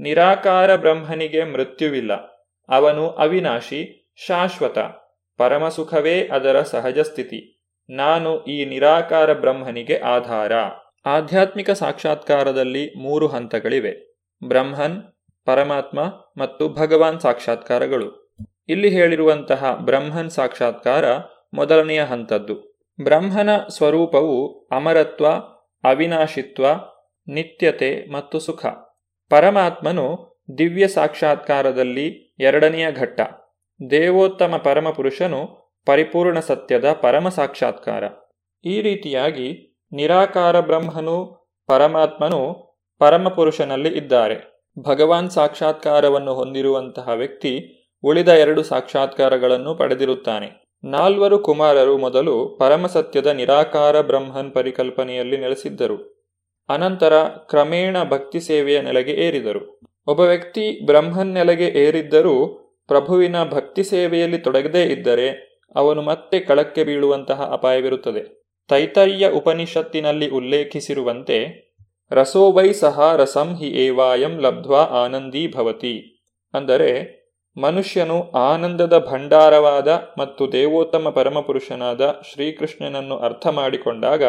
ನಿರಾಕಾರ ಬ್ರಹ್ಮನಿಗೆ ಮೃತ್ಯುವಿಲ್ಲ. ಅವನು ಅವಿನಾಶಿ, ಶಾಶ್ವತ, ಪರಮಸುಖವೇ ಅದರ ಸಹಜ ಸ್ಥಿತಿ ನಾನು ಈ ನಿರಾಕಾರ ಬ್ರಹ್ಮನಿಗೆ ಆಧಾರ. ಆಧ್ಯಾತ್ಮಿಕ ಸಾಕ್ಷಾತ್ಕಾರದಲ್ಲಿ ಮೂರು ಹಂತಗಳಿವೆ. ಬ್ರಹ್ಮನ್, ಪರಮಾತ್ಮ ಮತ್ತು ಭಗವಾನ್ ಸಾಕ್ಷಾತ್ಕಾರಗಳು. ಇಲ್ಲಿ ಹೇಳಿರುವಂತಹ ಬ್ರಹ್ಮನ್ ಸಾಕ್ಷಾತ್ಕಾರ ಮೊದಲನೆಯ ಹಂತದ್ದು. ಬ್ರಹ್ಮನ ಸ್ವರೂಪವು ಅಮರತ್ವ, ಅವಿನಾಶಿತ್ವ, ನಿತ್ಯತೆ ಮತ್ತು ಸುಖ. ಪರಮಾತ್ಮನು ದಿವ್ಯ ಸಾಕ್ಷಾತ್ಕಾರದಲ್ಲಿ ಎರಡನೆಯ ಘಟ್ಟ. ದೇವೋತ್ತಮ ಪರಮಪುರುಷನು ಪರಿಪೂರ್ಣ ಸತ್ಯದ ಪರಮ ಸಾಕ್ಷಾತ್ಕಾರ. ಈ ರೀತಿಯಾಗಿ ನಿರಾಕಾರ ಬ್ರಹ್ಮನು ಪರಮಾತ್ಮನು ಪರಮಪುರುಷನಲ್ಲಿ ಇದ್ದಾರೆ. ಭಗವಾನ್ ಸಾಕ್ಷಾತ್ಕಾರವನ್ನು ಹೊಂದಿರುವಂತಹ ವ್ಯಕ್ತಿ ಉಳಿದ ಎರಡು ಸಾಕ್ಷಾತ್ಕಾರಗಳನ್ನು ಪಡೆದಿರುತ್ತಾನೆ. ನಾಲ್ವರು ಕುಮಾರರು ಮೊದಲು ಪರಮಸತ್ಯದ ನಿರಾಕಾರ ಬ್ರಹ್ಮನ್ ಪರಿಕಲ್ಪನೆಯಲ್ಲಿ ನೆಲೆಸಿದ್ದರು. ಅನಂತರ ಕ್ರಮೇಣ ಭಕ್ತಿ ಸೇವೆಯ ನೆಲೆಗೆ ಏರಿದರು. ಒಬ್ಬ ವ್ಯಕ್ತಿ ಬ್ರಹ್ಮನ್ನೆಲೆಗೆ ಏರಿದ್ದರೂ ಪ್ರಭುವಿನ ಭಕ್ತಿ ಸೇವೆಯಲ್ಲಿ ತೊಡಗದೇ ಇದ್ದರೆ ಅವನು ಮತ್ತೆ ಕಳಕ್ಕೆ ಬೀಳುವಂತಹ ಅಪಾಯವಿರುತ್ತದೆ. ತೈತರ್ಯ ಉಪನಿಷತ್ತಿನಲ್ಲಿ ಉಲ್ಲೇಖಿಸಿರುವಂತೆ ರಸೋವೈ ಸಹ ರಸಂ ಹಿ ಏವಾಯಂ ಲಬ್ಧ್ವಾ ಆನಂದೀ ಭವತಿ. ಅಂದರೆ, ಮನುಷ್ಯನು ಆನಂದದ ಭಂಡಾರವಾದ ಮತ್ತು ದೇವೋತ್ತಮ ಪರಮಪುರುಷನಾದ ಶ್ರೀಕೃಷ್ಣನನ್ನು ಅರ್ಥ ಮಾಡಿಕೊಂಡಾಗ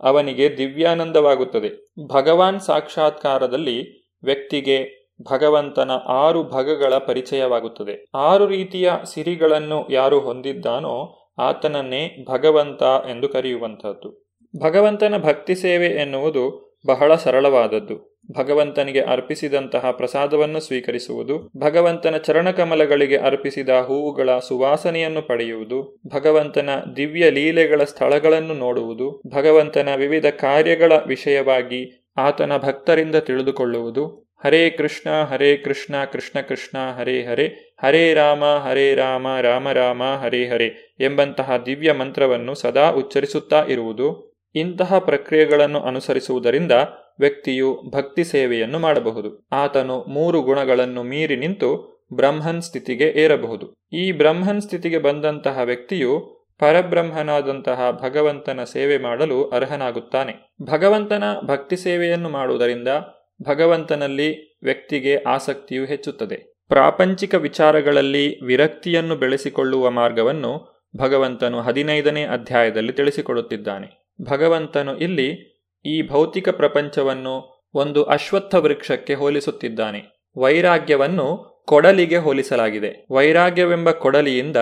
ಅವನಿಗೆ ದಿವ್ಯಾನಂದವಾಗುತ್ತದೆ. ಭಗವಾನ್ ಸಾಕ್ಷಾತ್ಕಾರದಲ್ಲಿ ವ್ಯಕ್ತಿಗೆ ಭಗವಂತನ ಆರು ಭಗಗಳ ಪರಿಚಯವಾಗುತ್ತದೆ. ಆರು ರೀತಿಯ ಸಿರಿಗಳನ್ನು ಯಾರು ಹೊಂದಿದ್ದಾನೋ ಆತನನ್ನೇ ಭಗವಂತ ಎಂದು ಕರೆಯುವಂತಹದ್ದು ಭಗವಂತನ ಭಕ್ತಿ ಸೇವೆ ಎನ್ನುವುದು ಬಹಳ ಸರಳವಾದದ್ದು. ಭಗವಂತನಿಗೆ ಅರ್ಪಿಸಿದಂತಹ ಪ್ರಸಾದವನ್ನು ಸ್ವೀಕರಿಸುವುದು, ಭಗವಂತನ ಚರಣಕಮಲಗಳಿಗೆ ಅರ್ಪಿಸಿದ ಹೂವುಗಳ ಸುವಾಸನೆಯನ್ನು ಪಡೆಯುವುದು, ಭಗವಂತನ ದಿವ್ಯ ಲೀಲೆಗಳ ಸ್ಥಳಗಳನ್ನು ನೋಡುವುದು, ಭಗವಂತನ ವಿವಿಧ ಕಾರ್ಯಗಳ ವಿಷಯವಾಗಿ ಆತನ ಭಕ್ತರಿಂದ ತಿಳಿದುಕೊಳ್ಳುವುದು ಹರೇ ಕೃಷ್ಣ ಹರೇ ಕೃಷ್ಣ ಕೃಷ್ಣ ಕೃಷ್ಣ, ಹರೇ ಹರೇ ಹರೇ ರಾಮ ಹರೇ ರಾಮ ರಾಮ ರಾಮ, ಹರೇ ಹರೇ ಎಂಬಂತಹ ದಿವ್ಯ ಮಂತ್ರವನ್ನು ಸದಾ ಉಚ್ಚರಿಸುತ್ತಾ ಇರುವುದು, ಇಂತಹ ಪ್ರಕ್ರಿಯೆಗಳನ್ನು ಅನುಸರಿಸುವುದರಿಂದ ವ್ಯಕ್ತಿಯು ಭಕ್ತಿ ಸೇವೆಯನ್ನು ಮಾಡಬಹುದು. ಆತನು ಮೂರು ಗುಣಗಳನ್ನು ಮೀರಿ ನಿಂತು ಬ್ರಹ್ಮನ್ ಸ್ಥಿತಿಗೆ ಏರಬಹುದು. ಈ ಬ್ರಹ್ಮನ್ ಸ್ಥಿತಿಗೆ ಬಂದಂತಹ ವ್ಯಕ್ತಿಯು ಪರಬ್ರಹ್ಮನಾದಂತಹ ಭಗವಂತನ ಸೇವೆ ಮಾಡಲು ಅರ್ಹನಾಗುತ್ತಾನೆ. ಭಗವಂತನ ಭಕ್ತಿ ಸೇವೆಯನ್ನು ಮಾಡುವುದರಿಂದ ಭಗವಂತನಲ್ಲಿ ವ್ಯಕ್ತಿಗೆ ಆಸಕ್ತಿಯು ಹೆಚ್ಚುತ್ತದೆ. ಪ್ರಾಪಂಚಿಕ ವಿಚಾರಗಳಲ್ಲಿ ವಿರಕ್ತಿಯನ್ನು ಬೆಳೆಸಿಕೊಳ್ಳುವ ಮಾರ್ಗವನ್ನು ಭಗವಂತನು ಹದಿನೈದನೇ ಅಧ್ಯಾಯದಲ್ಲಿ ತಿಳಿಸಿಕೊಡುತ್ತಿದ್ದಾನೆ. ಭಗವಂತನು ಇಲ್ಲಿ ಈ ಭೌತಿಕ ಪ್ರಪಂಚವನ್ನು ಒಂದು ಅಶ್ವತ್ಥ ವೃಕ್ಷಕ್ಕೆ ಹೋಲಿಸುತ್ತಿದ್ದಾನೆ. ವೈರಾಗ್ಯವನ್ನು ಕೊಡಲಿಗೆ ಹೋಲಿಸಲಾಗಿದೆ. ವೈರಾಗ್ಯವೆಂಬ ಕೊಡಲಿಯಿಂದ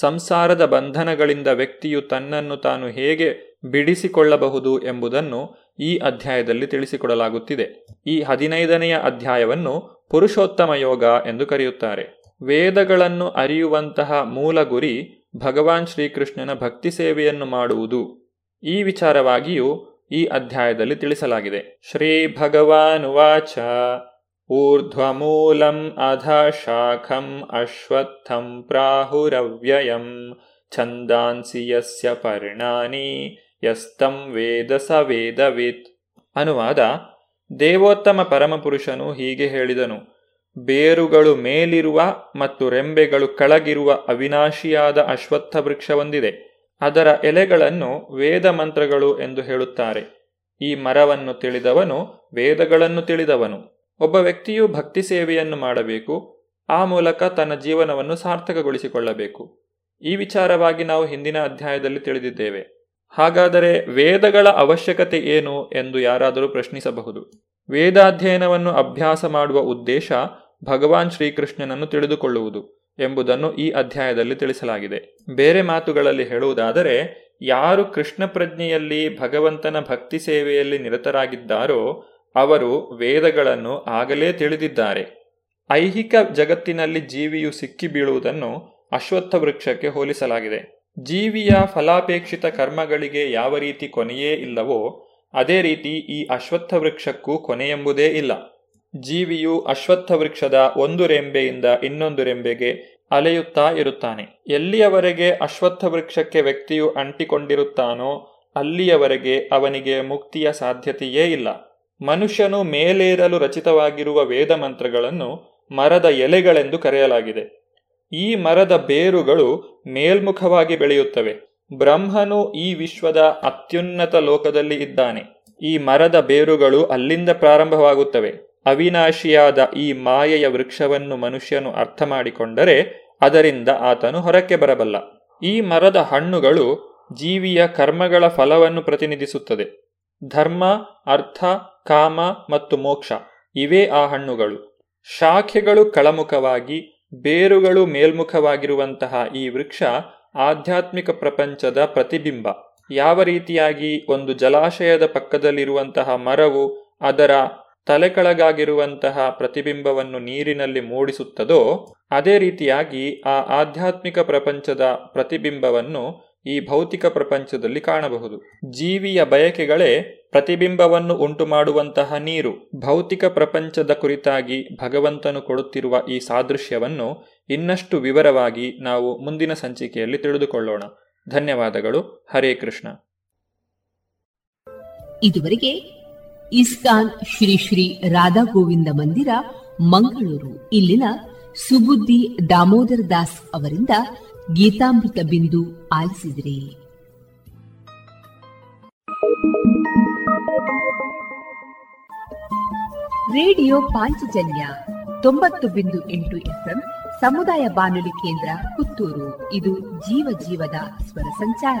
ಸಂಸಾರದ ಬಂಧನಗಳಿಂದ ವ್ಯಕ್ತಿಯು ತನ್ನನ್ನು ತಾನು ಹೇಗೆ ಬಿಡಿಸಿಕೊಳ್ಳಬಹುದು ಎಂಬುದನ್ನು ಈ ಅಧ್ಯಾಯದಲ್ಲಿ ತಿಳಿಸಿಕೊಡಲಾಗುತ್ತಿದೆ. ಈ ಹದಿನೈದನೆಯ ಅಧ್ಯಾಯವನ್ನು ಪುರುಷೋತ್ತಮ ಯೋಗ ಎಂದು ಕರೆಯುತ್ತಾರೆ. ವೇದಗಳನ್ನು ಅರಿಯುವಂತಹ ಮೂಲ ಗುರಿ ಭಗವಾನ್ ಶ್ರೀಕೃಷ್ಣನ ಭಕ್ತಿ ಸೇವೆಯನ್ನು ಮಾಡುವುದು. ಈ ವಿಚಾರವಾಗಿಯೂ ಈ ಅಧ್ಯಾಯದಲ್ಲಿ ತಿಳಿಸಲಾಗಿದೆ. ಶ್ರೀ ಭಗವಾನುವಾಚ ಊರ್ಧ್ವಮೂಲಂ ಅಧ ಶಾಖಂ ಅಶ್ವತ್ಥಂ ಪ್ರಾಹುರವ್ಯಯಂ. ಛಂದಾಂಸಿ ಯಸ್ಯ ಪರ್ಣಾನಿ. ಯಸ್ತಂ ವೇದ ಸ ವೇದವಿತ್. ಅನುವಾದ, ದೇವೋತ್ತಮ ಪರಮಪುರುಷನು ಹೀಗೆ ಹೇಳಿದನು, ಬೇರುಗಳು ಮೇಲಿರುವ ಮತ್ತು ರೆಂಬೆಗಳು ಕೆಳಗಿರುವ ಅವಿನಾಶಿಯಾದ ಅಶ್ವತ್ಥ ವೃಕ್ಷವೊಂದಿದೆ, ಅದರ ಎಲೆಗಳನ್ನು ವೇದ ಮಂತ್ರಗಳು ಎಂದು ಹೇಳುತ್ತಾರೆ. ಈ ಮರವನ್ನು ತಿಳಿದವನು ವೇದಗಳನ್ನು ತಿಳಿದವನು. ಒಬ್ಬ ವ್ಯಕ್ತಿಯು ಭಕ್ತಿ ಸೇವೆಯನ್ನು ಮಾಡಬೇಕು, ಆ ಮೂಲಕ ತನ್ನ ಜೀವನವನ್ನು ಸಾರ್ಥಕಗೊಳಿಸಿಕೊಳ್ಳಬೇಕು. ಈ ವಿಚಾರವಾಗಿ ನಾವು ಹಿಂದಿನ ಅಧ್ಯಾಯದಲ್ಲಿ ತಿಳಿದಿದ್ದೇವೆ. ಹಾಗಾದರೆ ವೇದಗಳ ಅವಶ್ಯಕತೆ ಏನು ಎಂದು ಯಾರಾದರೂ ಪ್ರಶ್ನಿಸಬಹುದು? ವೇದಾಧ್ಯಯನವನ್ನು ಅಭ್ಯಾಸ ಮಾಡುವ ಉದ್ದೇಶ ಭಗವಾನ್ ಶ್ರೀಕೃಷ್ಣನನ್ನು ತಿಳಿದುಕೊಳ್ಳುವುದು ಎಂಬುದನ್ನು ಈ ಅಧ್ಯಾಯದಲ್ಲಿ ತಿಳಿಸಲಾಗಿದೆ. ಬೇರೆ ಮಾತುಗಳಲ್ಲಿ ಹೇಳುವುದಾದರೆ, ಯಾರು ಕೃಷ್ಣ ಪ್ರಜ್ಞೆಯಲ್ಲಿ ಭಗವಂತನ ಭಕ್ತಿ ಸೇವೆಯಲ್ಲಿ ನಿರತರಾಗಿದ್ದಾರೋ ಅವರು ವೇದಗಳನ್ನು ಆಗಲೇ ತಿಳಿದಿದ್ದಾರೆ. ಐಹಿಕ ಜಗತ್ತಿನಲ್ಲಿ ಜೀವಿಯು ಸಿಕ್ಕಿ ಬೀಳುವುದನ್ನು ಅಶ್ವತ್ಥ ವೃಕ್ಷಕ್ಕೆ ಹೋಲಿಸಲಾಗಿದೆ. ಜೀವಿಯ ಫಲಾಪೇಕ್ಷಿತ ಕರ್ಮಗಳಿಗೆ ಯಾವ ರೀತಿ ಕೊನೆಯೇ ಇಲ್ಲವೋ, ಅದೇ ರೀತಿ ಈ ಅಶ್ವತ್ಥ ವೃಕ್ಷಕ್ಕೂ ಕೊನೆಯೆಂಬುದೇ ಇಲ್ಲ. ಜೀವಿಯು ಅಶ್ವತ್ಥ ವೃಕ್ಷದ ಒಂದು ರೆಂಬೆಯಿಂದ ಇನ್ನೊಂದು ರೆಂಬೆಗೆ ಅಲೆಯುತ್ತಾ ಇರುತ್ತಾನೆ. ಎಲ್ಲಿಯವರೆಗೆ ಅಶ್ವತ್ಥ ವೃಕ್ಷಕ್ಕೆ ವ್ಯಕ್ತಿಯು ಅಂಟಿಕೊಂಡಿರುತ್ತಾನೋ, ಅಲ್ಲಿಯವರೆಗೆ ಅವನಿಗೆ ಮುಕ್ತಿಯ ಸಾಧ್ಯತೆಯೇ ಇಲ್ಲ. ಮನುಷ್ಯನು ಮೇಲೇರಲು ರಚಿತವಾಗಿರುವ ವೇದ ಮಂತ್ರಗಳನ್ನು ಮರದ ಎಲೆಗಳೆಂದು ಕರೆಯಲಾಗಿದೆ. ಈ ಮರದ ಬೇರುಗಳು ಮೇಲ್ಮುಖವಾಗಿ ಬೆಳೆಯುತ್ತವೆ. ಬ್ರಹ್ಮನು ಈ ವಿಶ್ವದ ಅತ್ಯುನ್ನತ ಲೋಕದಲ್ಲಿ ಇದ್ದಾನೆ. ಈ ಮರದ ಬೇರುಗಳು ಅಲ್ಲಿಂದ ಪ್ರಾರಂಭವಾಗುತ್ತವೆ. ಅವಿನಾಶಿಯಾದ ಈ ಮಾಯೆಯ ವೃಕ್ಷವನ್ನು ಮನುಷ್ಯನು ಅರ್ಥ ಮಾಡಿಕೊಂಡರೆ ಅದರಿಂದ ಆತನು ಹೊರಕ್ಕೆ ಬರಬಲ್ಲ. ಈ ಮರದ ಹಣ್ಣುಗಳು ಜೀವಿಯ ಕರ್ಮಗಳ ಫಲವನ್ನು ಪ್ರತಿನಿಧಿಸುತ್ತದೆ. ಧರ್ಮ, ಅರ್ಥ, ಕಾಮ ಮತ್ತು ಮೋಕ್ಷ, ಇವೇ ಆ ಹಣ್ಣುಗಳು. ಶಾಖೆಗಳು ಕೆಳಮುಖವಾಗಿ ಬೇರುಗಳು ಮೇಲ್ಮುಖವಾಗಿರುವಂತಹ ಈ ವೃಕ್ಷ ಆಧ್ಯಾತ್ಮಿಕ ಪ್ರಪಂಚದ ಪ್ರತಿಬಿಂಬ. ಯಾವ ರೀತಿಯಾಗಿ ಒಂದು ಜಲಾಶಯದ ಪಕ್ಕದಲ್ಲಿರುವಂತಹ ಮರವು ಅದರ ತಲೆಕೆಳಗಾಗಿರುವಂತಹ ಪ್ರತಿಬಿಂಬವನ್ನು ನೀರಿನಲ್ಲಿ ಮೂಡಿಸುತ್ತದೋ, ಅದೇ ರೀತಿಯಾಗಿ ಆ ಆಧ್ಯಾತ್ಮಿಕ ಪ್ರಪಂಚದ ಪ್ರತಿಬಿಂಬವನ್ನು ಈ ಭೌತಿಕ ಪ್ರಪಂಚದಲ್ಲಿ ಕಾಣಬಹುದು. ಜೀವಿಯ ಬಯಕೆಗಳೇ ಪ್ರತಿಬಿಂಬವನ್ನು ಉಂಟು ಮಾಡುವಂತಹ ನೀರು. ಭೌತಿಕ ಪ್ರಪಂಚದ ಕುರಿತಾಗಿ ಭಗವಂತನು ಕೊಡುತ್ತಿರುವ ಈ ಸಾದೃಶ್ಯವನ್ನು ಇನ್ನಷ್ಟು ವಿವರವಾಗಿ ನಾವು ಮುಂದಿನ ಸಂಚಿಕೆಯಲ್ಲಿ ತಿಳಿದುಕೊಳ್ಳೋಣ. ಧನ್ಯವಾದಗಳು. ಹರೇ ಕೃಷ್ಣ. ಇದುವರೆಗೆ ಇಸ್ಕಾನ್ ಶ್ರೀ ಶ್ರೀ ರಾಧಾ ಗೋವಿಂದ ಮಂದಿರ, ಮಂಗಳೂರು. ಇಲ್ಲಿನ ಸುಬುದ್ದಿ ದಾಮೋದರ ದಾಸ್ ಅವರಿಂದ ಗೀತಾಮೃತ ಬಿಂದು ಆಲಿಸಿದ್ರಿ. ರೇಡಿಯೋ ಪಾಂಚಜನ್ಯ ತೊಂಬತ್ತು ಬಿಂದು ಎಂಟು ಎಫ್ಎಂ ಸಮುದಾಯ ಬಾನುಲಿ ಕೇಂದ್ರ ಪುತ್ತೂರು. ಇದು ಜೀವ ಜೀವದ ಸ್ವರ ಸಂಚಾರ.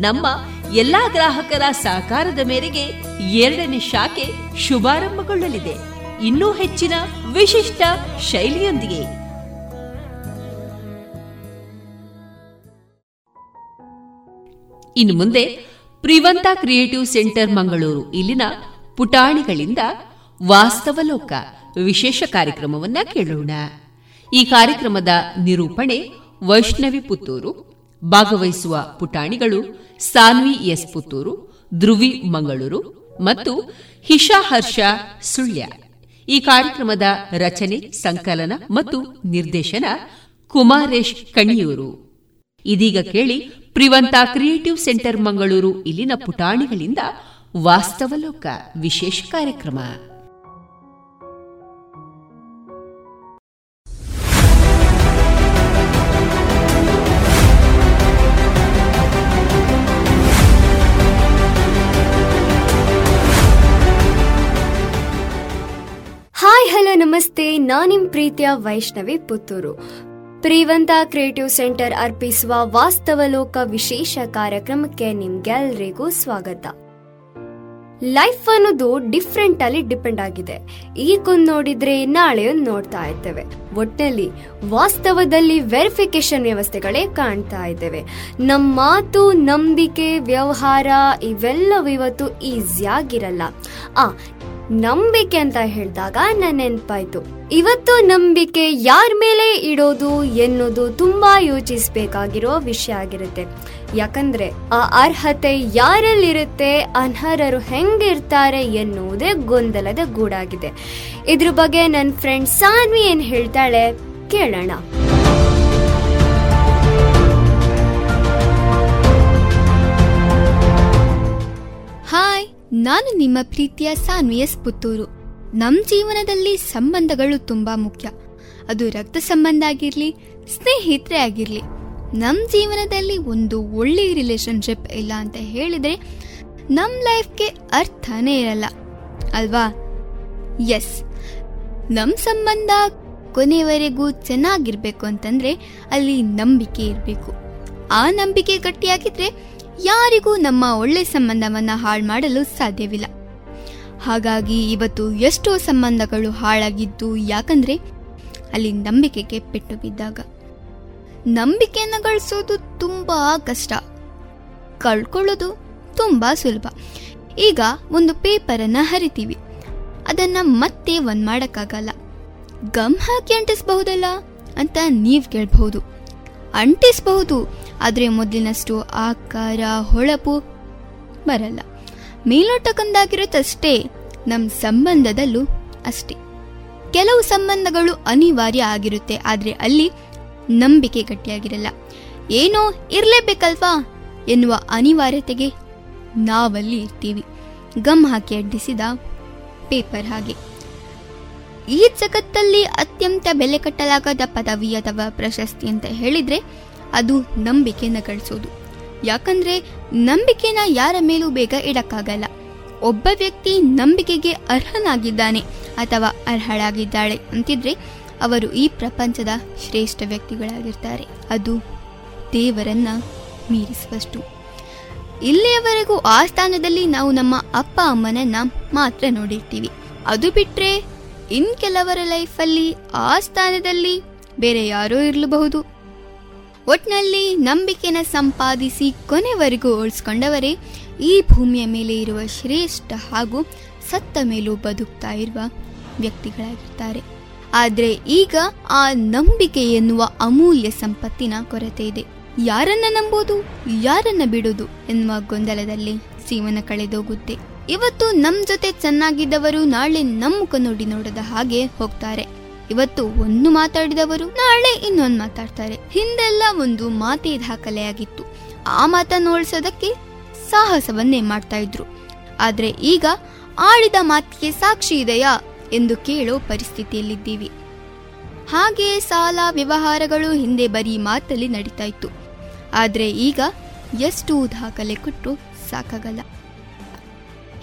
ನಮ್ಮ ಎಲ್ಲಾ ಗ್ರಾಹಕರ ಸಹಕಾರದ ಮೇರೆಗೆ ಎರಡನೇ ಶಾಖೆ ಶುಭಾರಂಭಗೊಳ್ಳಲಿದೆ. ಇನ್ನೂ ಹೆಚ್ಚಿನ ವಿಶಿಷ್ಟ ಶೈಲಿಯೊಂದಿಗೆ. ಇನ್ನು ಮುಂದೆ ಪ್ರಿವಂತ ಕ್ರಿಯೇಟಿವ್ ಸೆಂಟರ್ ಮಂಗಳೂರು, ಇಲ್ಲಿನ ಪುಟಾಣಿಗಳಿಂದ ವಾಸ್ತವ ಲೋಕ ವಿಶೇಷ ಕಾರ್ಯಕ್ರಮವನ್ನ ಕೇಳೋಣ. ಈ ಕಾರ್ಯಕ್ರಮದ ನಿರೂಪಣೆ ವೈಷ್ಣವಿ ಪುತ್ತೂರು ಭಾಗವಹಿಸುವ ಪುಟಾಣಿಗಳು ಸಾನ್ವಿ ಎಸ್ ಪುತ್ತೂರು, ಧ್ರುವಿ ಮಂಗಳೂರು ಮತ್ತು ಹಿಶಾ ಹರ್ಷ ಸುಳ್ಯ. ಈ ಕಾರ್ಯಕ್ರಮದ ರಚನೆ, ಸಂಕಲನ ಮತ್ತು ನಿರ್ದೇಶನ ಕುಮಾರೇಶ್ ಕಣಿಯೂರು ಇದೀಗ ಕೇಳಿ ಪ್ರಿವಂತ ಕ್ರಿಯೇಟಿವ್ ಸೆಂಟರ್ ಮಂಗಳೂರು ಇಲ್ಲಿನ ಪುಟಾಣಿಗಳಿಂದ ವಾಸ್ತವಲೋಕ ವಿಶೇಷ ಕಾರ್ಯಕ್ರಮ. ಹಲೋ, ನಮಸ್ತೆ. ನಾನಿಮ್ ಪ್ರೀತಿಯ ವೈಷ್ಣವಿ ಪುತ್ತೂರು. ಪ್ರೀವಂತ ಕ್ರಿಯೇಟಿವ್ ಸೆಂಟರ್ ಅರ್ಪಿಸುವ ವಾಸ್ತವ ಲೋಕ ವಿಶೇಷ ಕಾರ್ಯಕ್ರಮಕ್ಕೆ ನಿಮ್ಗೆಲ್ರಿಗೂ ಸ್ವಾಗತ. ಲೈಫ್ ಅನ್ನೋದು ಡಿಫ್ರೆಂಟ್ ಅಲ್ಲಿ ಡಿಪೆಂಡ್ ಆಗಿದೆ. ಈಗೊಂದು ನೋಡಿದ್ರೆ ನಾಳೆ ಒಂದು ನೋಡ್ತಾ ಇರ್ತೇವೆ. ಒಟ್ಟಲ್ಲಿ ವಾಸ್ತವದಲ್ಲಿ ವೆರಿಫಿಕೇಶನ್ ವ್ಯವಸ್ಥೆಗಳೇ ಕಾಣ್ತಾ ಇದ್ದೇವೆ. ನಮ್ಮ ಮಾತು, ನಂಬಿಕೆ, ವ್ಯವಹಾರ ಇವೆಲ್ಲವೂ ಇವತ್ತು ಈಸಿಯಾಗಿರಲ್ಲ ಆ ನಂಬಿಕೆ ಅಂತ ಹೇಳಿದಾಗ ನನ್ನ ನೆನ್ಪಾಯ್ತು. ಇವತ್ತು ನಂಬಿಕೆ ಯಾರ ಮೇಲೆ ಇಡೋದು ಎನ್ನುವುದು ತುಂಬಾ ಯೋಚಿಸಬೇಕಾಗಿರೋ ವಿಷಯ ಆಗಿರುತ್ತೆ. ಯಾಕಂದ್ರೆ ಆ ಅರ್ಹತೆ ಯಾರಲ್ಲಿರುತ್ತೆ, ಅನರ್ಹರು ಹೆಂಗಿರ್ತಾರೆ ಎನ್ನುವುದೇ ಗೊಂದಲದ ಗೂಡಾಗಿದೆ. ಇದ್ರ ಬಗ್ಗೆ ನನ್ನ ಫ್ರೆಂಡ್ ಸಾನ್ವಿ ಏನ್ ಹೇಳ್ತಾಳೆ ಕೇಳೋಣ. ಹಾಯ್ ನಾನು ನಿಮ್ಮ ಪ್ರೀತಿಯ ಸಾನ್ವಿಯಸ್ ಪುತ್ತೂರು. ನಮ್ಮ ಜೀವನದಲ್ಲಿ ಸಂಬಂಧಗಳು ತುಂಬಾ ಮುಖ್ಯ. ಅದು ರಕ್ತ ಸಂಬಂಧ ಆಗಿರಲಿ, ಸ್ನೇಹಿತರೆ ಆಗಿರಲಿ. ನಮ್ಮ ಜೀವನದಲ್ಲಿ ಒಂದು ಒಳ್ಳೆಯ ರಿಲೇಶನ್ಶಿಪ್ ಇಲ್ಲ ಅಂತ ಹೇಳಿದ್ರೆ ನಮ್ಮ ಲೈಫ್ಗೆ ಅರ್ಥನೇ ಇರಲ್ಲ. ಅಲ್ವಾ? ಎಸ್ ನಮ್ಮ ಸಂಬಂಧ ಕೊನೆಯವರೆಗೂ ಚೆನ್ನಾಗಿರ್ಬೇಕು ಅಂತಂದ್ರೆ ಅಲ್ಲಿ ನಂಬಿಕೆ ಇರಬೇಕು. ಆ ನಂಬಿಕೆ ಗಟ್ಟಿಯಾಗಿದ್ರೆ ಯಾರಿಗೂ ನಮ್ಮ ಒಳ್ಳೆ ಸಂಬಂಧವನ್ನ ಹಾಳು ಮಾಡಲು ಸಾಧ್ಯವಿಲ್ಲ. ಹಾಗಾಗಿ ಇವತ್ತು ಎಷ್ಟೋ ಸಂಬಂಧಗಳು ಹಾಳಾಗಿದ್ದು ಯಾಕಂದ್ರೆ ಅಲ್ಲಿ ನಂಬಿಕೆಗೆ ಪೆಟ್ಟು ಬಿದ್ದಾಗ. ನಂಬಿಕೆಯನ್ನು ಗಳಿಸೋದು ತುಂಬಾ ಕಷ್ಟ. ಕಳ್ಕೊಳ್ಳೋದು ತುಂಬಾ ಸುಲಭ. ಈಗ ಒಂದು ಪೇಪರನ್ನು ಹರಿತೀವಿ. ಅದನ್ನ ಮತ್ತೆ ಒಂದ್ ಮಾಡಕ್ಕಾಗಲ್ಲ. ಗಮ್ ಹಾಕಿ ಅಂಟಿಸಬಹುದಲ್ಲ ಅಂತ ನೀವು ಕೇಳಬಹುದು. ಅಂಟಿಸಬಹುದು. ಆದರೆ ಮೊದಲಿನಷ್ಟು ಆಕಾರ, ಹೊಳಪು ಬರಲ್ಲ. ಮೇಲೋಟಕ್ಕೊಂದಾಗಿರುತ್ತಷ್ಟೇ ನಮ್ಮ ಸಂಬಂಧದಲ್ಲೂ ಅಷ್ಟೇ. ಕೆಲವು ಸಂಬಂಧಗಳು ಅನಿವಾರ್ಯ ಆಗಿರುತ್ತೆ, ಆದರೆ ಅಲ್ಲಿ ನಂಬಿಕೆ ಗಟ್ಟಿಯಾಗಿರಲ್ಲ. ಏನೋ ಇರಲೇಬೇಕಲ್ವಾ ಎನ್ನುವ ಅನಿವಾರ್ಯತೆಗೆ ನಾವಲ್ಲಿ ಇರ್ತೀವಿ. ಗಮ್ ಹಾಕಿ ಅಡ್ಡಿಸಿದ ಪೇಪರ್ ಹಾಗೆ. ಈ ಜಗತ್ತಲ್ಲಿ ಅತ್ಯಂತ ಬೆಲೆ ಕಟ್ಟಲಾಗದ ಪದವಿ ಅಥವಾ ಪ್ರಶಸ್ತಿ ಅಂತ ಹೇಳಿದ್ರೆ ಅದು ನಂಬಿಕೆನ ಗಳಿಸೋದು. ಯಾಕಂದ್ರೆ ನಂಬಿಕೆನ ಯಾರ ಮೇಲೂ ಬೇಗ ಇಡಕ್ಕಾಗಲ್ಲ. ಒಬ್ಬ ವ್ಯಕ್ತಿ ನಂಬಿಕೆಗೆ ಅರ್ಹನಾಗಿದ್ದಾನೆ ಅಥವಾ ಅರ್ಹಳಾಗಿದ್ದಾಳೆ ಅಂತಿದ್ರೆ ಅವರು ಈ ಪ್ರಪಂಚದ ಶ್ರೇಷ್ಠ ವ್ಯಕ್ತಿಗಳಾಗಿರ್ತಾರೆ. ಅದು ದೇವರನ್ನ ಮೀರಿಸುವಷ್ಟು. ಇಲ್ಲಿಯವರೆಗೂ ಆ ಸ್ಥಾನದಲ್ಲಿ ನಾವು ನಮ್ಮ ಅಪ್ಪ, ಅಮ್ಮನನ್ನ ಮಾತ್ರ ನೋಡಿರ್ತೀವಿ. ಅದು ಬಿಟ್ರೆ ಇನ್ ಕೆಲವರ ಲೈಫಲ್ಲಿ ಆ ಸ್ಥಾನದಲ್ಲಿ ಬೇರೆ ಯಾರೋ ಇರಲಬಹುದು. ಒಟ್ನಲ್ಲಿ ನಂಬಿಕೆನ ಸಂಪಾದಿಸಿ ಕೊನೆವರೆಗೂ ಉಳಿಸ್ಕೊಂಡವರೇ ಈ ಭೂಮಿಯ ಮೇಲೆ ಇರುವ ಶ್ರೇಷ್ಠ ಹಾಗೂ ಸತ್ತ ಮೇಲೂ ಬದುಕ್ತಾ ಇರುವ ವ್ಯಕ್ತಿಗಳಾಗಿರ್ತಾರೆ. ಆದರೆ ಈಗ ಆ ನಂಬಿಕೆ ಎನ್ನುವ ಅಮೂಲ್ಯ ಸಂಪತ್ತಿನ ಕೊರತೆ ಇದೆ. ಯಾರನ್ನ ನಂಬೋದು, ಯಾರನ್ನ ಬಿಡೋದು ಎನ್ನುವ ಗೊಂದಲದಲ್ಲಿ ಜೀವನ ಕಳೆದೋಗುತ್ತೆ. ಇವತ್ತು ನಮ್ ಜೊತೆ ಚೆನ್ನಾಗಿದ್ದವರು ನಾಳೆ ನಮ್ ಮುಖ ನೋಡಿ ನೋಡದ ಹಾಗೆ ಹೋಗ್ತಾರೆ. ಇವತ್ತು ಒಂದು ಮಾತಾಡಿದವರು ನಾಳೆ ಇನ್ನೊಂದು ಮಾತಾಡ್ತಾರೆ. ಹಿಂದೆಲ್ಲ ಒಂದು ಮಾತೆ ದಾಖಲೆಯಾಗಿತ್ತು. ಆ ಮಾತನ್ನು ಉಳಿಸೋದಕ್ಕೆ ಸಾಹಸವನ್ನೇ ಮಾಡ್ತಾ ಇದ್ರು. ಆದ್ರೆ ಈಗ ಆಡಿದ ಮಾತಿಗೆ ಸಾಕ್ಷಿ ಇದೆಯಾ ಎಂದು ಕೇಳೋ ಪರಿಸ್ಥಿತಿಯಲ್ಲಿದ್ದೀವಿ. ಹಾಗೆ ಸಾಲ ವ್ಯವಹಾರಗಳು ಹಿಂದೆ ಬರೀ ಮಾತಲ್ಲಿ ನಡೀತಾ ಇತ್ತು. ಆದ್ರೆ ಈಗ ಎಷ್ಟು ದಾಖಲೆ ಕೊಟ್ಟು ಸಾಕಾಗಲ್ಲ.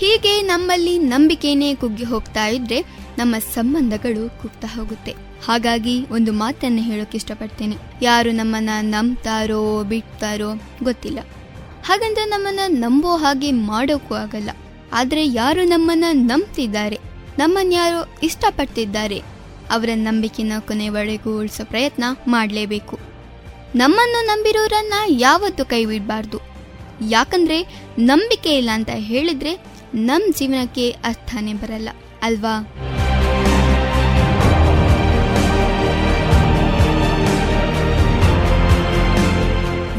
ಹೀಗೆ ನಮ್ಮಲ್ಲಿ ನಂಬಿಕೆನೇ ಕುಗ್ಗಿ ಹೋಗ್ತಾ ಇದ್ರೆ ನಮ್ಮ ಸಂಬಂಧಗಳು ಕುಗ್ತಾ ಹೋಗುತ್ತೆ. ಹಾಗಾಗಿ ಒಂದು ಮಾತನ್ನ ಹೇಳೋಕೆ ಇಷ್ಟಪಡ್ತೇನೆ. ಯಾರು ನಮ್ಮನ್ನ ನಂಬ್ತಾರೋ, ಬಿಡ್ತಾರೋ ಗೊತ್ತಿಲ್ಲ. ಹಾಗಂತ ನಮ್ಮನ್ನ ನಂಬೋ ಹಾಗೆ ಮಾಡೋಕ್ಕೂ ಆಗಲ್ಲ. ಆದ್ರೆ ಯಾರು ನಮ್ಮನ್ನ ನಂಬ್ತಿದ್ದಾರೆ, ನಮ್ಮನ್ನ ಯಾರು ಇಷ್ಟಪಡ್ತಿದ್ದಾರೆ, ಅವರ ನಂಬಿಕೆನ ಕೊನೆವರೆಗೂ ಉಳಿಸೋ ಪ್ರಯತ್ನ ಮಾಡಲೇಬೇಕು. ನಮ್ಮನ್ನು ನಂಬಿರೋರನ್ನ ಯಾವತ್ತೂ ಕೈ ಬಿಡಬಾರ್ದು. ಯಾಕಂದ್ರೆ ನಂಬಿಕೆ ಇಲ್ಲ ಅಂತ ಹೇಳಿದ್ರೆ ನಮ್ಮ ಜೀವನಕ್ಕೆ ಅರ್ಥನೇ ಬರಲ್ಲ, ಅಲ್ವಾ?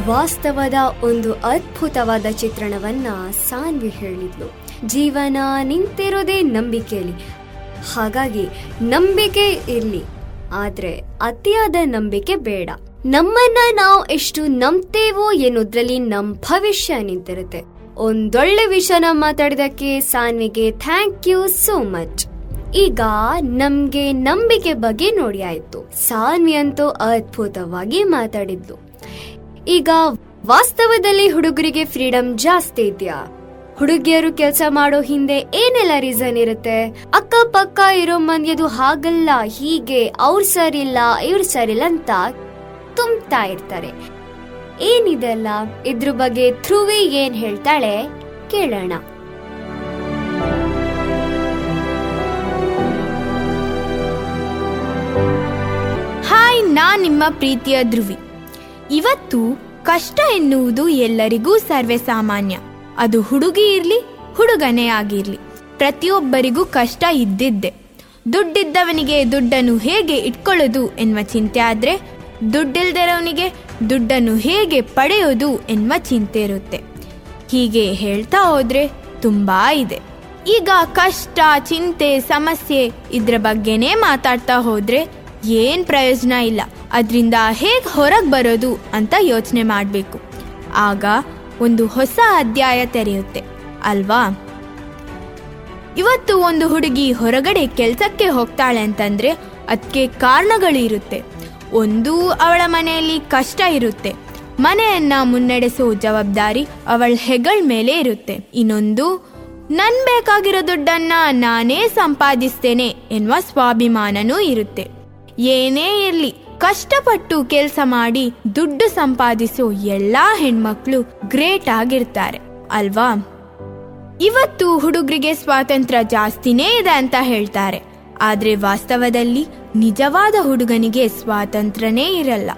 ವಾಸ್ತವದ ಒಂದು ಅದ್ಭುತವಾದ ಚಿತ್ರಣವನ್ನ ಸಾನ್ವಿ ಹೇಳಿದ್ಲು. ಜೀವನ ನಿಂತಿರೋದೇ ನಂಬಿಕೆಯಲ್ಲಿ. ಹಾಗಾಗಿ ನಂಬಿಕೆ ಇರಲಿ, ಆದ್ರೆ ಅತಿಯಾದ ನಂಬಿಕೆ ಬೇಡ. ನಮ್ಮನ್ನ ನಾವು ಎಷ್ಟು ನಂಬ್ತೇವೋ ಎನ್ನುವುದ್ರಲ್ಲಿ ನಮ್ಮ ಭವಿಷ್ಯ ನಿಂತಿರುತ್ತೆ. ಒಂದೊಳ್ಳೆ ವಿಷಯನ ಮಾತಾಡಿದಕ್ಕೆ ಸಾನ್ವಿಗೆ ಥ್ಯಾಂಕ್ ಯು ಸೋ ಮಚ್ ಈಗ ನಮ್ಗೆ ನಂಬಿಕೆ ಬಗ್ಗೆ ನೋಡಿ ಆಯ್ತು. ಸಾನ್ವಿ ಅಂತೂ ಅದ್ಭುತವಾಗಿ ಮಾತಾಡಿದ್ಲು. ಈಗ ವಾಸ್ತವದಲ್ಲಿ ಹುಡುಗರಿಗೆ ಫ್ರೀಡಮ್ ಜಾಸ್ತಿ ಇದೆಯಾ? ಹುಡುಗಿಯರು ಕೆಲಸ ಮಾಡೋ ಹಿಂದೆ ಏನೆಲ್ಲ ರೀಸನ್ ಇರುತ್ತೆ? ಅಕ್ಕ ಪಕ್ಕ ಇರೋ ಮಂದಿಯದು ಹಾಗಲ್ಲ, ಹೀಗೆ ಅವ್ರು ಸರಿಲ್ಲ, ಇವ್ರು ಸರಿಲ್ಲ ಅಂತ ತುಂಬ್ತಾ ಇರ್ತಾರೆ. ಏನಿದೆಲ್ಲ ಇದ್ರ ಬಗ್ಗೆ ಧ್ರುವಿ ಏನ್ ಹೇಳ್ತಾಳೆ ಕೇಳೋಣ. ಹಾಯ್ ನಾ ನಿಮ್ಮ ಪ್ರೀತಿಯ ಧ್ರುವಿ. ಇವತ್ತು ಕಷ್ಟ ಎನ್ನುವುದು ಎಲ್ಲರಿಗೂ ಸರ್ವೇ ಸಾಮಾನ್ಯ ಅದು ಹುಡುಗಿ ಇರ್ಲಿ, ಹುಡುಗನೇ ಆಗಿರ್ಲಿ. ಪ್ರತಿಯೊಬ್ಬರಿಗೂ ಕಷ್ಟ ಇದ್ದಿದ್ದೆ. ದುಡ್ಡಿದ್ದವನಿಗೆ ದುಡ್ಡನ್ನು ಹೇಗೆ ಇಟ್ಕೊಳ್ಳೋದು ಎನ್ನುವ ಚಿಂತೆ ಆದ್ರೆ ದುಡ್ಡಿಲ್ದಿರೋನಿಗೆ ದುಡ್ಡನ್ನು ಹೇಗೆ ಪಡೆಯೋದು ಎನ್ನುವ ಚಿಂತೆ ಇರುತ್ತೆ. ಹೀಗೆ ಹೇಳ್ತಾ ಹೋದ್ರೆ ತುಂಬಾ ಇದೆ. ಈಗ ಕಷ್ಟ, ಚಿಂತೆ, ಸಮಸ್ಯೆ ಇದ್ರ ಬಗ್ಗೆನೇ ಮಾತಾಡ್ತಾ ಹೋದ್ರೆ ಏನ್ ಪ್ರಯೋಜನ ಇಲ್ಲ. ಅದರಿಂದ ಹೇಗೆ ಹೊರಗೆ ಬರೋದು ಅಂತ ಯೋಚನೆ ಮಾಡಬೇಕು. ಆಗ ಒಂದು ಹೊಸ ಅಧ್ಯಾಯ ತೆರೆಯುತ್ತೆ. ಅಲ್ವಾ? ಇವತ್ತು ಒಂದು ಹುಡುಗಿ ಹೊರಗಡೆ ಕೆಲ್ಸಕ್ಕೆ ಹೋಗ್ತಾಳೆ ಅಂತಂದ್ರೆ ಅದಕ್ಕೆ ಕಾರಣಗಳು ಇರುತ್ತೆ ಒಂದು ಅವಳ ಮನೆಯಲ್ಲಿ ಕಷ್ಟ ಇರುತ್ತೆ. ಮನೆಯನ್ನ ಮುನ್ನಡೆಸೋ ಜವಾಬ್ದಾರಿ ಅವಳ ಹೆಗಳ ಮೇಲೆ ಇರುತ್ತೆ. ಇನ್ನೊಂದು, ನನ್ ಬೇಕಾಗಿರೋ ದುಡ್ಡನ್ನ ನಾನೇ ಸಂಪಾದಿಸ್ತೇನೆ ಎನ್ನುವ ಸ್ವಾಭಿಮಾನನೂ ಇರುತ್ತೆ. ಏನೇ ಇರ್ಲಿ, ಕಷ್ಟಪಟ್ಟು ಕೆಲಸ ಮಾಡಿ ದುಡ್ಡು ಸಂಪಾದಿಸೋ ಎಲ್ಲಾ ಹೆಣ್ಮಕ್ಳು ಗ್ರೇಟ್ ಆಗಿರ್ತಾರೆ. ಅಲ್ವಾ? ಇವತ್ತು ಹುಡುಗರಿಗೆ ಸ್ವಾತಂತ್ರ್ಯ ಜಾಸ್ತಿನೇ ಇದೆ ಅಂತ ಹೇಳ್ತಾರೆ. ಆದ್ರೆ ವಾಸ್ತವದಲ್ಲಿ ನಿಜವಾದ ಹುಡುಗನಿಗೆ ಸ್ವಾತಂತ್ರ್ಯನೇ ಇರಲ್ಲ.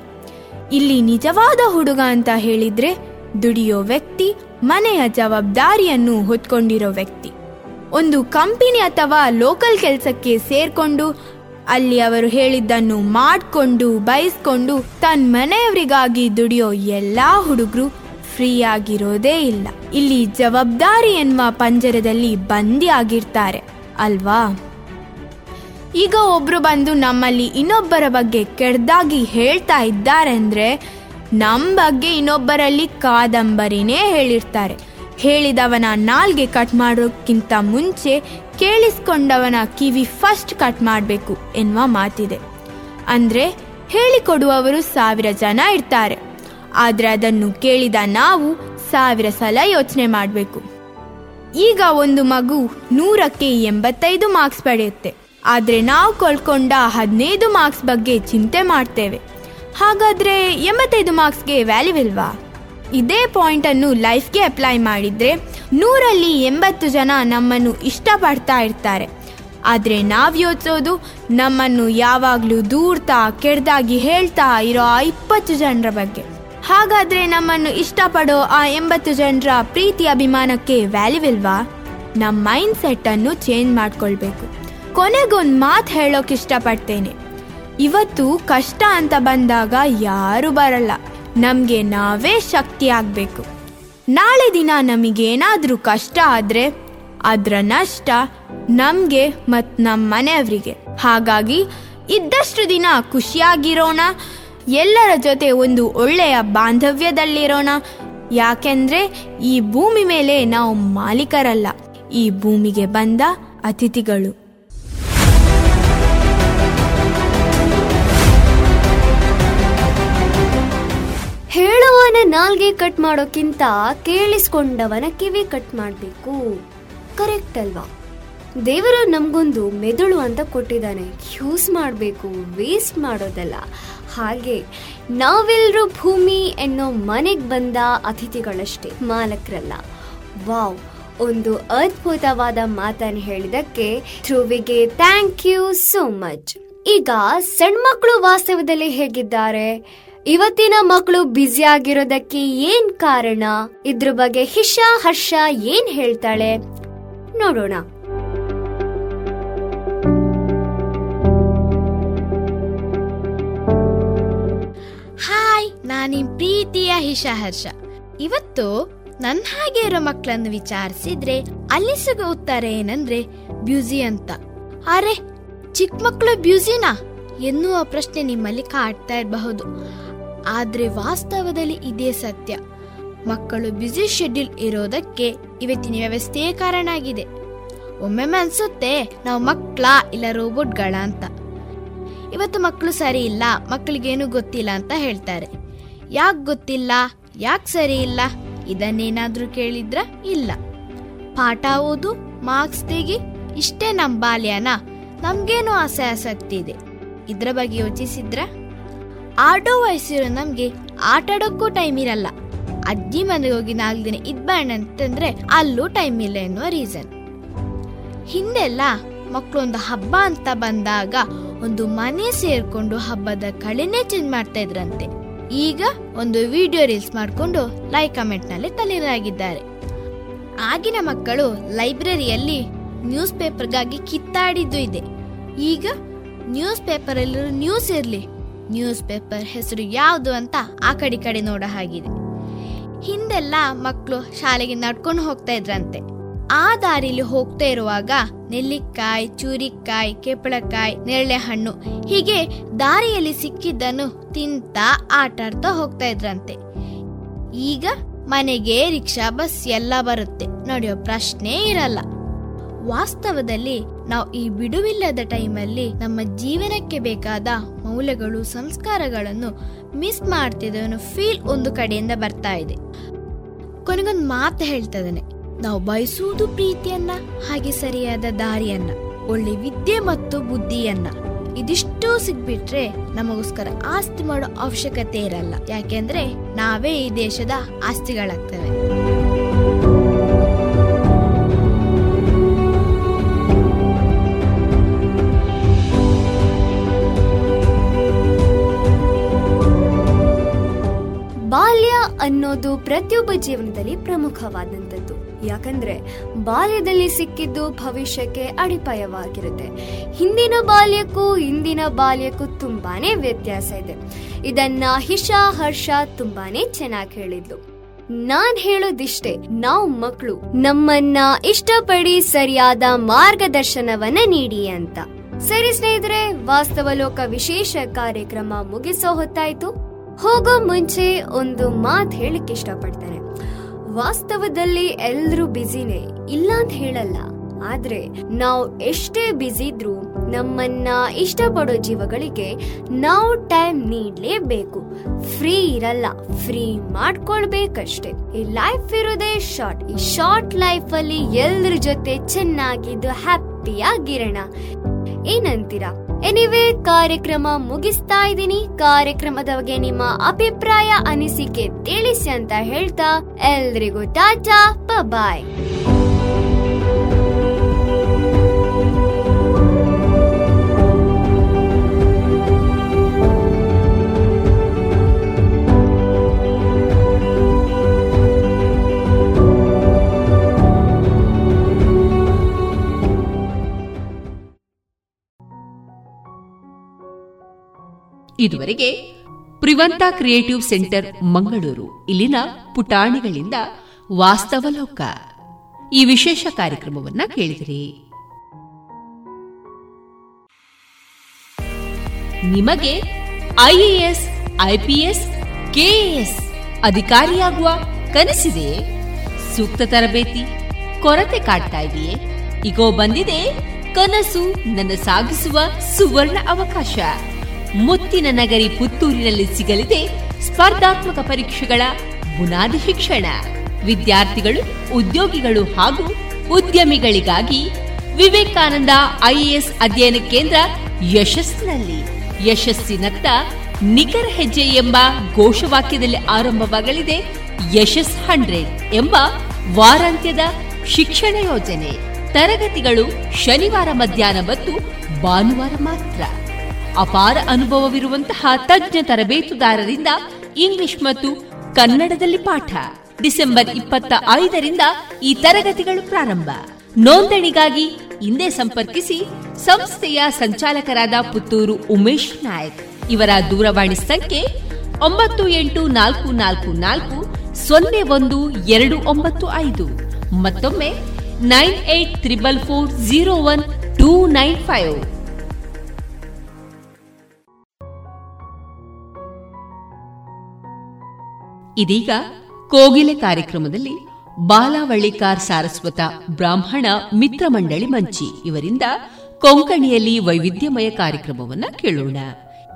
ಇಲ್ಲಿ ನಿಜವಾದ ಹುಡುಗ ಅಂತ ಹೇಳಿದ್ರೆ ದುಡಿಯೋ ವ್ಯಕ್ತಿ, ಮನೆಯ ಜವಾಬ್ದಾರಿಯನ್ನು ಹೊತ್ಕೊಂಡಿರೋ ವ್ಯಕ್ತಿ. ಒಂದು ಕಂಪನಿ ಅಥವಾ ಲೋಕಲ್ ಕೆಲಸಕ್ಕೆ ಸೇರ್ಕೊಂಡು ಅಲ್ಲಿ ಅವರು ಹೇಳಿದ್ದನ್ನು ಮಾಡಿಕೊಂಡು, ಬಯಸ್ಕೊಂಡು ತನ್ನ ಮನೆಯವರಿಗಾಗಿ ದುಡಿಯೋ ಎಲ್ಲಾ ಹುಡುಗರು ಫ್ರೀ ಆಗಿರೋದೇ ಇಲ್ಲ. ಇಲ್ಲಿ ಜವಾಬ್ದಾರಿ ಎನ್ನುವ ಪಂಜರದಲ್ಲಿ ಬಂದಿ ಆಗಿರ್ತಾರೆ, ಅಲ್ವಾ? ಈಗ ಒಬ್ರು ಬಂದು ನಮ್ಮಲ್ಲಿ ಇನ್ನೊಬ್ಬರ ಬಗ್ಗೆ ಕೆಡ್ದಾಗಿ ಹೇಳ್ತಾ ಇದ್ದಾರೆ ಅಂದ್ರೆ ನಮ್ ಬಗ್ಗೆ ಇನ್ನೊಬ್ಬರಲ್ಲಿ ಕಾದಂಬರಿನೇ ಹೇಳಿರ್ತಾರೆ. ಹೇಳಿದವನ ನಾಲ್ಗೆ ಕಟ್ ಮಾಡೋಕ್ಕಿಂತ ಮುಂಚೆ ಕೇಳಿಸ್ಕೊಂಡವನ ಕಿವಿ ಫಸ್ಟ್ ಕಟ್ ಮಾಡಬೇಕು ಎನ್ನುವ ಮಾತಿದೆ. ಅಂದ್ರೆ ಹೇಳಿಕೊಡುವವರು ಸಾವಿರ ಜನ ಇರ್ತಾರೆ. ಆದ್ರೆ ಅದನ್ನು ಕೇಳಿದ ನಾವು ಸಾವಿರ ಸಲ ಯೋಚನೆ ಮಾಡಬೇಕು. ಈಗ ಒಂದು ಮಗು ನೂರಕ್ಕೆ ಎಂಬತ್ತೈದು ಮಾರ್ಕ್ಸ್ ಪಡೆಯುತ್ತೆ. ಆದ್ರೆ ನಾವು ಕಳ್ಕೊಂಡ ಹದಿನೈದು ಮಾರ್ಕ್ಸ್ ಬಗ್ಗೆ ಚಿಂತೆ ಮಾಡ್ತೇವೆ. ಹಾಗಾದರೆ ಎಂಬತ್ತೈದು ಮಾರ್ಕ್ಸ್ಗೆ ವ್ಯಾಲ್ಯೂ ಇಲ್ವಾ? ಇದೇ ಪಾಯಿಂಟನ್ನು ಲೈಫ್ಗೆ ಅಪ್ಲೈ ಮಾಡಿದರೆ ನೂರಲ್ಲಿ ಎಂಬತ್ತು ಜನ ನಮ್ಮನ್ನು ಇಷ್ಟಪಡ್ತಾ ಇರ್ತಾರೆ. ಆದರೆ ನಾವು ಯೋಚಿಸೋದು ನಮ್ಮನ್ನು ಯಾವಾಗಲೂ ದೂರ್ತಾ ಕೆಡ್ದಾಗಿ ಹೇಳ್ತಾ ಇರೋ ಆ ಇಪ್ಪತ್ತು ಜನರ ಬಗ್ಗೆ. ಹಾಗಾದರೆ ನಮ್ಮನ್ನು ಇಷ್ಟಪಡೋ ಆ ಎಂಬತ್ತು ಜನರ ಪ್ರೀತಿ ಅಭಿಮಾನಕ್ಕೆ ವ್ಯಾಲ್ಯೂ ಇಲ್ವಾ? ನಮ್ಮ ಮೈಂಡ್ ಸೆಟ್ ಅನ್ನು ಚೇಂಜ್ ಮಾಡ್ಕೊಳ್ಬೇಕು. ಕೊನೆಗೊಂದು ಮಾತು ಹೇಳೋಕೆ ಇಷ್ಟಪಡ್ತೇನೆ. ಇವತ್ತು ಕಷ್ಟ ಅಂತ ಬಂದಾಗ ಯಾರು ಬರಲ್ಲ. ನಮ್ಗೆ ನಾವೇ ಶಕ್ತಿ ಆಗ್ಬೇಕು. ನಾಳೆ ದಿನ ನಮಗೇನಾದ್ರೂ ಕಷ್ಟ ಆದ್ರೆ ಅದರ ನಷ್ಟ ನಮ್ಗೆ ಮತ್ ನಮ್ಮ ಮನೆಯವರಿಗೆ. ಹಾಗಾಗಿ ಇದ್ದಷ್ಟು ದಿನ ಖುಷಿಯಾಗಿರೋಣ. ಎಲ್ಲರ ಜೊತೆ ಒಂದು ಒಳ್ಳೆಯ ಬಾಂಧವ್ಯದಲ್ಲಿರೋಣ. ಯಾಕೆಂದ್ರೆ ಈ ಭೂಮಿ ಮೇಲೆ ನಾವು ಮಾಲೀಕರಲ್ಲ. ಈ ಭೂಮಿಗೆ ಬಂದ ಅತಿಥಿಗಳು. ಹೇಳುವವನ ನಾಲ್ಗೆ ಕಟ್ ಮಾಡೋಕ್ಕಿಂತ ಕೇಳಿಸ್ಕೊಂಡವನ ಕಿವಿ ಕಟ್ ಮಾಡಬೇಕು. ಕರೆಕ್ಟ್ ಅಲ್ವಾ? ದೇವರು ನಮಗೊಂದು ಮೆದುಳು ಅಂತ ಕೊಟ್ಟಿದ್ದಾನೆ. ಯೂಸ್ ಮಾಡಬೇಕು ವೇಸ್ಟ್ ಮಾಡೋದಲ್ಲ. ಹಾಗೆ ನಾವೆಲ್ಲರೂ ಭೂಮಿ ಎನ್ನೋ ಮನೆಗೆ ಬಂದ ಅತಿಥಿಗಳಷ್ಟೇ, ಮಾಲಕರಲ್ಲ. ವಾವ್ ಒಂದು ಅದ್ಭುತವಾದ ಮಾತನ್ನು ಹೇಳಿದಕ್ಕೆ ಧ್ರುವಿಗೆ ಥ್ಯಾಂಕ್ ಯು ಸೋ ಮಚ್ ಈಗ ಸಣ್ಣ ಮಕ್ಕಳು ವಾಸ್ತವದಲ್ಲಿ ಹೇಗಿದ್ದಾರೆ? ಇವತ್ತಿನ ಮಕ್ಕಳು ಬ್ಯುಸಿ ಆಗಿರೋದಕ್ಕೆ ಏನ್ ಕಾರಣ? ಇದ್ರ ಬಗ್ಗೆ ಹಿಷ ಹರ್ಷ ಏನ್ ಹೇಳ್ತಾಳೆ? ನೋಡೋಣ. ಹಾಯ್ ನಾನಿಮ್ ಪ್ರೀತಿಯ ಹಿಷ ಹರ್ಷ. ಇವತ್ತು ನನ್ನ ಹಾಗೆ ಇರೋ ಮಕ್ಕಳನ್ನು ವಿಚಾರಿಸಿದ್ರೆ ಅಲ್ಲಿ ಸಿಗೋ ಉತ್ತರ ಏನಂದ್ರೆ ಬ್ಯೂಸಿ ಅಂತ. ಅರೆ ಚಿಕ್ಕ ಮಕ್ಕಳು ಬ್ಯೂಸಿನಾ? ಎನ್ನುವ ಪ್ರಶ್ನೆ ನಿಮ್ಮಲ್ಲಿ ಕಾಡ್ತಾ ಇರಬಹುದು. ಆದ್ರೆ ವಾಸ್ತವದಲ್ಲಿ ಇದೇ ಸತ್ಯ. ಮಕ್ಕಳು ಬ್ಯುಸಿ ಶೆಡ್ಯೂಲ್ ಇರೋದಕ್ಕೆ ಇವತ್ತಿನ ವ್ಯವಸ್ಥೆಯೇ ಕಾರಣ ಆಗಿದೆ ಒಮ್ಮೆಮ್ಮೆ ಅನ್ಸುತ್ತೆ ನಾವು ಮಕ್ಕಳ ಇಲ್ಲ ರೋಬೋಟ್ಗಳ ಅಂತ. ಇವತ್ತು ಮಕ್ಕಳು ಸರಿ ಇಲ್ಲ, ಮಕ್ಕಳಿಗೇನು ಗೊತ್ತಿಲ್ಲ ಅಂತ ಹೇಳ್ತಾರೆ. ಯಾಕೆ ಗೊತ್ತಿಲ್ಲ, ಯಾಕೆ ಸರಿ ಇಲ್ಲ, ಇದನ್ನೇನಾದ್ರೂ ಕೇಳಿದ್ರ ಇಲ್ಲ. ಪಾಠ ಓದು ಮಾರ್ಕ್ಸ್ ತೆಗಿ, ಇಷ್ಟೇ ನಮ್ಮ ಬಾಲ್ಯನ? ನಮ್ಗೇನು ಆಸೆ ಆಸಕ್ತಿ ಇದೆ. ಇದ್ರ ಬಗ್ಗೆ ಯೋಚಿಸಿದ್ರ? ಆಡೋ ವಯಸ್ಸಿರೋ ನಮ್ಗೆ ಆಟ ಆಡೋಕ್ಕೂ ಟೈಮ್ ಇರಲ್ಲ. ಅಜ್ಜಿ ಮನೆಗೆ ಹೋಗಿ ನಾಲ್ಕು ದಿನ ಇದ್ಬೇಡ ಅಂತಂದ್ರೆ ಅಲ್ಲೂ ಟೈಮ್ ಇಲ್ಲ ಎನ್ನುವ ರೀಸನ್ ಹಿಂದೆಲ್ಲ ಮಕ್ಕಳು ಒಂದು ಹಬ್ಬ ಅಂತ ಬಂದಾಗ ಒಂದು ಮನೆ ಸೇರ್ಕೊಂಡು ಹಬ್ಬದ ಕಳೆನೆ ಚೇಂಜ್ ಮಾಡ್ತಾ ಇದ್ರಂತೆ. ಈಗ ಒಂದು ವಿಡಿಯೋ ರೀಲ್ಸ್ ಮಾಡಿಕೊಂಡು ಲೈಕ್ ಕಮೆಂಟ್ನಲ್ಲಿ ತಲೆರಾಗಿದ್ದಾರೆ. ಆಗಿನ ಮಕ್ಕಳು ಲೈಬ್ರರಿಯಲ್ಲಿ ನ್ಯೂಸ್ ಪೇಪರ್ಗಾಗಿ ಕಿತ್ತಾಡಿದ್ದು ಇದೆ. ಈಗ ನ್ಯೂಸ್ ಪೇಪರ್ ನ್ಯೂಸ್ ಇರ್ಲಿ. ನ್ಯೂಸ್ ಪೇಪರ್ ಹೆಸರು ಯಾವುದು ಅಂತ ಆ ಕಡೆ ಕಡೆ ನೋಡೋ ಹಾಗಿದೆ. ಹಿಂದೆಲ್ಲ ಮಕ್ಕಳು ಶಾಲೆಗೆ ನಡ್ಕೊಂಡು ಹೋಗ್ತಾ ಇದ್ರಂತೆ. ಆ ದಾರಿಲಿ ಹೋಗ್ತಾ ಇರುವಾಗ ನೆಲ್ಲಿಕಾಯಿ, ಚೂರಿಕಾಯಿ ಕೆಪ್ಪಳಕಾಯಿ ನೇರಳೆ ಹಣ್ಣು ಹೀಗೆ ದಾರಿಯಲ್ಲಿ ಸಿಕ್ಕಿದ್ದನ್ನು ತಿಂತ ಆಟಾಡ್ತಾ ಹೋಗ್ತಾ ಇದ್ರಂತೆ. ಈಗ ಮನೆಗೆ ರಿಕ್ಷಾ, ಬಸ್ ಎಲ್ಲ ಬರುತ್ತೆ. ನಡೆಯೋ ಪ್ರಶ್ನೆ ಇರಲ್ಲ. ವಾಸ್ತವದಲ್ಲಿ ನಾವು ಈ ಬಿಡುವಿಲ್ಲದ ಟೈಮಲ್ಲಿ ನಮ್ಮ ಜೀವನಕ್ಕೆ ಬೇಕಾದ ಮೌಲ್ಯಗಳು, ಸಂಸ್ಕಾರಗಳನ್ನು ಮಿಸ್ ಮಾಡ್ತಿದ್ದೇವೆ ಫೀಲ್ ಒಂದು ಕಡೆಯಿಂದ ಬರ್ತಾ ಇದೆ. ಕೊನೆಗೊಂದು ಮಾತು ಹೇಳ್ತದೇನೆ ನಾವು ಬಯಸುವುದು ಪ್ರೀತಿಯನ್ನ, ಹಾಗೆ ಸರಿಯಾದ ದಾರಿಯನ್ನ, ಒಳ್ಳೆ ವಿದ್ಯೆ ಮತ್ತು ಬುದ್ಧಿಯನ್ನ. ಇದಿಷ್ಟು ಸಿಗ್ಬಿಟ್ರೆ ನಮಗೋಸ್ಕರ ಆಸ್ತಿ ಮಾಡೋ ಅವಶ್ಯಕತೆ ಇರಲ್ಲ. ಯಾಕೆಂದ್ರೆ ನಾವೇ ಈ ದೇಶದ ಆಸ್ತಿಗಳಾಗ್ತವೆ. ಅನ್ನೋದು ಪ್ರತಿಯೊಬ್ಬ ಜೀವನದಲ್ಲಿ ಪ್ರಮುಖವಾದಂಥದ್ದು. ಯಾಕಂದ್ರೆ, ಬಾಲ್ಯದಲ್ಲಿ ಸಿಕ್ಕಿದ್ದು ಭವಿಷ್ಯಕ್ಕೆ ಅಡಿಪಾಯವಾಗಿರುತ್ತೆ. ಹಿಂದಿನ ಬಾಲ್ಯಕ್ಕೂ ಇಂದಿನ ಬಾಲ್ಯಕ್ಕೂ ತುಂಬಾನೇ ವ್ಯತ್ಯಾಸ ಇದೆ. ಇದನ್ನ ಹಿಶಾ ಹರ್ಷ ತುಂಬಾನೇ ಚೆನ್ನಾಗಿ ಹೇಳಿದ್ಲು. ನಾನ್ ಹೇಳೋದಿಷ್ಟೇ, ನಾವು ಮಕ್ಕಳು ನಮ್ಮನ್ನ ಇಷ್ಟಪಡಿ ಸರಿಯಾದ ಮಾರ್ಗದರ್ಶನವನ್ನ ನೀಡಿ ಅಂತ. ಸರಿ ಸ್ನೇಹಿತರೆ, ವಾಸ್ತವ ಲೋಕ ವಿಶೇಷ ಕಾರ್ಯಕ್ರಮ ಮುಗಿಸೋ ಹೊತ್ತಾಯ್ತು. ಹೋಗೋ ಮುಂಚೆ ಒಂದು ಮಾತು ಹೇಳಕ್ ಇಷ್ಟಪಡ್ತಾರೆ ವಾಸ್ತವದಲ್ಲಿ ಎಲ್ಲರೂ ಬ್ಯುಸಿನೇ ಇಲ್ಲ ಅಂತ ಹೇಳಲ್ಲ. ಆದ್ರೆ ನಾವು ಎಷ್ಟೇ ಬ್ಯುಸಿ ಇದ್ರು ನಮ್ಮನ್ನ ಇಷ್ಟಪಡೋ ಜೀವಗಳಿಗೆ ನಾವು ಟೈಮ್ ನೀಡಲೇಬೇಕು. ಫ್ರೀ ಇರಲ್ಲ, ಫ್ರೀ ಮಾಡ್ಕೊಳ್ಬೇಕಷ್ಟೆ. ಈ ಲೈಫ್ ಇರೋದೇ ಶಾರ್ಟ್. ಈ ಶಾರ್ಟ್ ಲೈಫ್ ಅಲ್ಲಿ ಎಲ್ಲರ ಜೊತೆ ಚೆನ್ನಾಗಿದ್ದು ಹ್ಯಾಪಿಯಾಗಿರೋಣ. ಏನಂತೀರಾ? ಎನಿವೆ ಕಾರ್ಯಕ್ರಮ ಮುಗಿಸ್ತಾ ಇದ್ದೀನಿ. ಕಾರ್ಯಕ್ರಮದ ಬಗ್ಗೆ ನಿಮ್ಮ ಅಭಿಪ್ರಾಯ ಅನಿಸಿಕೆ ತಿಳಿಸಿ ಅಂತ ಹೇಳ್ತಾ ಎಲ್ರಿಗೂ ಟಾಟಾ ಬಾಯ್ ಇದುವರೆಗೆ ಪ್ರಿವಂತಾ ಕ್ರಿಯೇಟಿವ್ ಸೆಂಟರ್ ಮಂಗಳೂರು, ಇಲ್ಲಿನ ಪುಟಾಣಿಗಳಿಂದ ವಾಸ್ತವಲೋಕ ಈ ವಿಶೇಷ ಕಾರ್ಯಕ್ರಮವನ್ನ ಕೇಳಿದಿರಿ. ನಿಮಗೆ ಐಎಎಸ್, ಐಪಿಎಸ್, ಕೆಎಎಸ್ ಅಧಿಕಾರಿಯಾಗುವ ಕನಸಿದೆ. ಸೂಕ್ತ ತರಬೇತಿ, ಕೊರತೆ ಕಾಡ್ತಾ ಇದೆಯೇ? ಈಗೋ ಬಂದಿದೆ ಕನಸು ನನ್ನ ಸಾಗಿಸುವ ಸುವರ್ಣ ಅವಕಾಶ. ಮುತ್ತಿನ ನಗರಿ ಪುತ್ತೂರಿನಲ್ಲಿ ಸಿಗಲಿದೆ ಸ್ಪರ್ಧಾತ್ಮಕ ಪರೀಕ್ಷೆಗಳ ಬುನಾದಿ ಶಿಕ್ಷಣ. ವಿದ್ಯಾರ್ಥಿಗಳು, ಉದ್ಯೋಗಿಗಳು ಹಾಗೂ ಉದ್ಯಮಿಗಳಿಗಾಗಿ ವಿವೇಕಾನಂದ ಐಎಎಸ್ ಅಧ್ಯಯನ ಕೇಂದ್ರ ಯಶಸ್ಸಿನಲ್ಲಿ. ಯಶಸ್ಸಿನತ್ತ ನಿಖರ ಹೆಜ್ಜೆ ಎಂಬ ಘೋಷವಾಕ್ಯದಲ್ಲಿ ಆರಂಭವಾಗಲಿದೆ ಯಶಸ್ ಹಂಡ್ರೆಡ್ ಎಂಬ ವಾರಾಂತ್ಯದ ಶಿಕ್ಷಣ ಯೋಜನೆ. ತರಗತಿಗಳು ಶನಿವಾರ ಮಧ್ಯಾಹ್ನ ಮತ್ತು ಭಾನುವಾರ ಮಾತ್ರ. ಅಪಾರ ಅನುಭವವಿರುವಂತಹ ತಜ್ಞ ತರಬೇತುದಾರರಿಂದ ಇಂಗ್ಲಿಷ್ ಮತ್ತು ಕನ್ನಡದಲ್ಲಿ ಪಾಠ. ಡಿಸೆಂಬರ್ ಇಪ್ಪತ್ತ ಐದರಿಂದ ಈ ತರಗತಿಗಳು ಪ್ರಾರಂಭ. ನೋಂದಣಿಗಾಗಿ ಇಂದೇ ಸಂಪರ್ಕಿಸಿ ಸಂಸ್ಥೆಯ ಸಂಚಾಲಕರಾದ ಪುತ್ತೂರು ಉಮೇಶ್ ನಾಯಕ್. ಇವರ ದೂರವಾಣಿ ಸಂಖ್ಯೆ ಒಂಬತ್ತು ಎಂಟು ನಾಲ್ಕು ನಾಲ್ಕು ನಾಲ್ಕು ಸೊನ್ನೆ ಒಂದು ಎರಡು ಒಂಬತ್ತು ಐದು. ಮತ್ತೊಮ್ಮೆ nine eight triple four zero one two nine five. ಇದೀಗ ಕೋಗಿಲೆ ಕಾರ್ಯಕ್ರಮದಲ್ಲಿ ಬಾಲಾವಳ್ಳಿಕಾರ್ ಸಾರಸ್ವತ ಬ್ರಾಹ್ಮಣ ಮಿತ್ರ ಮಂಡಳಿ ಮಂಚಿ ಇವರಿಂದ ಕೊಂಕಣಿಯಲ್ಲಿ ವೈವಿಧ್ಯಮಯ ಕಾರ್ಯಕ್ರಮವನ್ನು ಕೇಳೋಣ.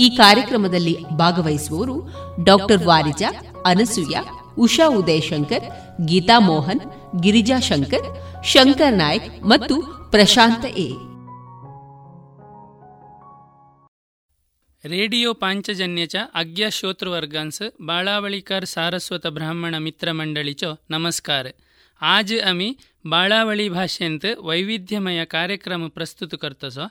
ಈ ಕಾರ್ಯಕ್ರಮದಲ್ಲಿ ಭಾಗವಹಿಸುವವರು ಡಾಕ್ಟರ್ ವಾರಿಜಾ, ಅನಸೂಯ, ಉಷಾ ಉದಯಶಂಕರ್, ಗೀತಾ ಮೋಹನ್, ಗಿರಿಜಾ ಶಂಕರ್ ಶಂಕರ್ ನಾಯಕ್ ಮತ್ತು ಪ್ರಶಾಂತ ಎ. रेडियो पांचजन्यच्या अज्ञ श्रोतृवर्गांस बाळावळीकर सारस्वत ब्राह्मण मित्र मंडळीचो नमस्कार आज आम्ही बाळावळी भाषेंत वैविध्यमय कार्यक्रम प्रस्तुत करतसो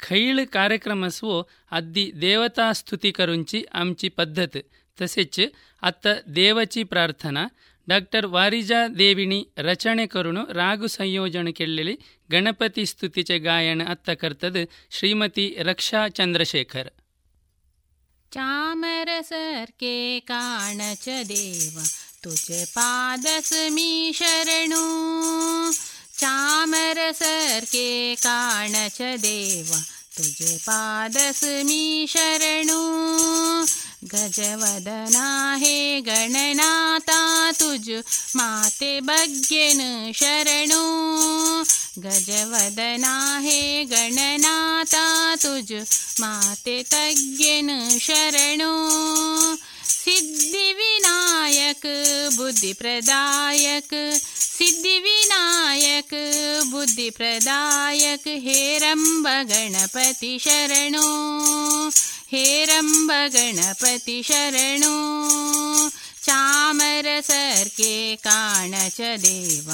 खैळ कार्यक्रमस्वो अद्दी देवता स्तुती करूंची आमची पद्धत तसेच आता देवाची प्रार्थना डॉक्टर वारिजा देविणी रचने करून राग संयोजन केलेली गणपती स्तुतीचे गायन आत्ता करतद श्रीमती रक्षा चंद्रशेखर चामर सर्के देव तुजे पादस्मि शरणो। चामरसर्के काणच देव तुजे पादस्मि मी शरणो। गजवदना हे गणनाता तुज माते भग्यन शरणो। गजवदना हे गणनाता तुझ माते तज्ञन शरणो। सिद्धिविनायक बुद्धिप्रदायक। सिद्धिविनायक बुद्धिप्रदायक हेरम्ब गणपति शरणो। हेरम्ब गणपति शरणो। चामर सर्के काणच देव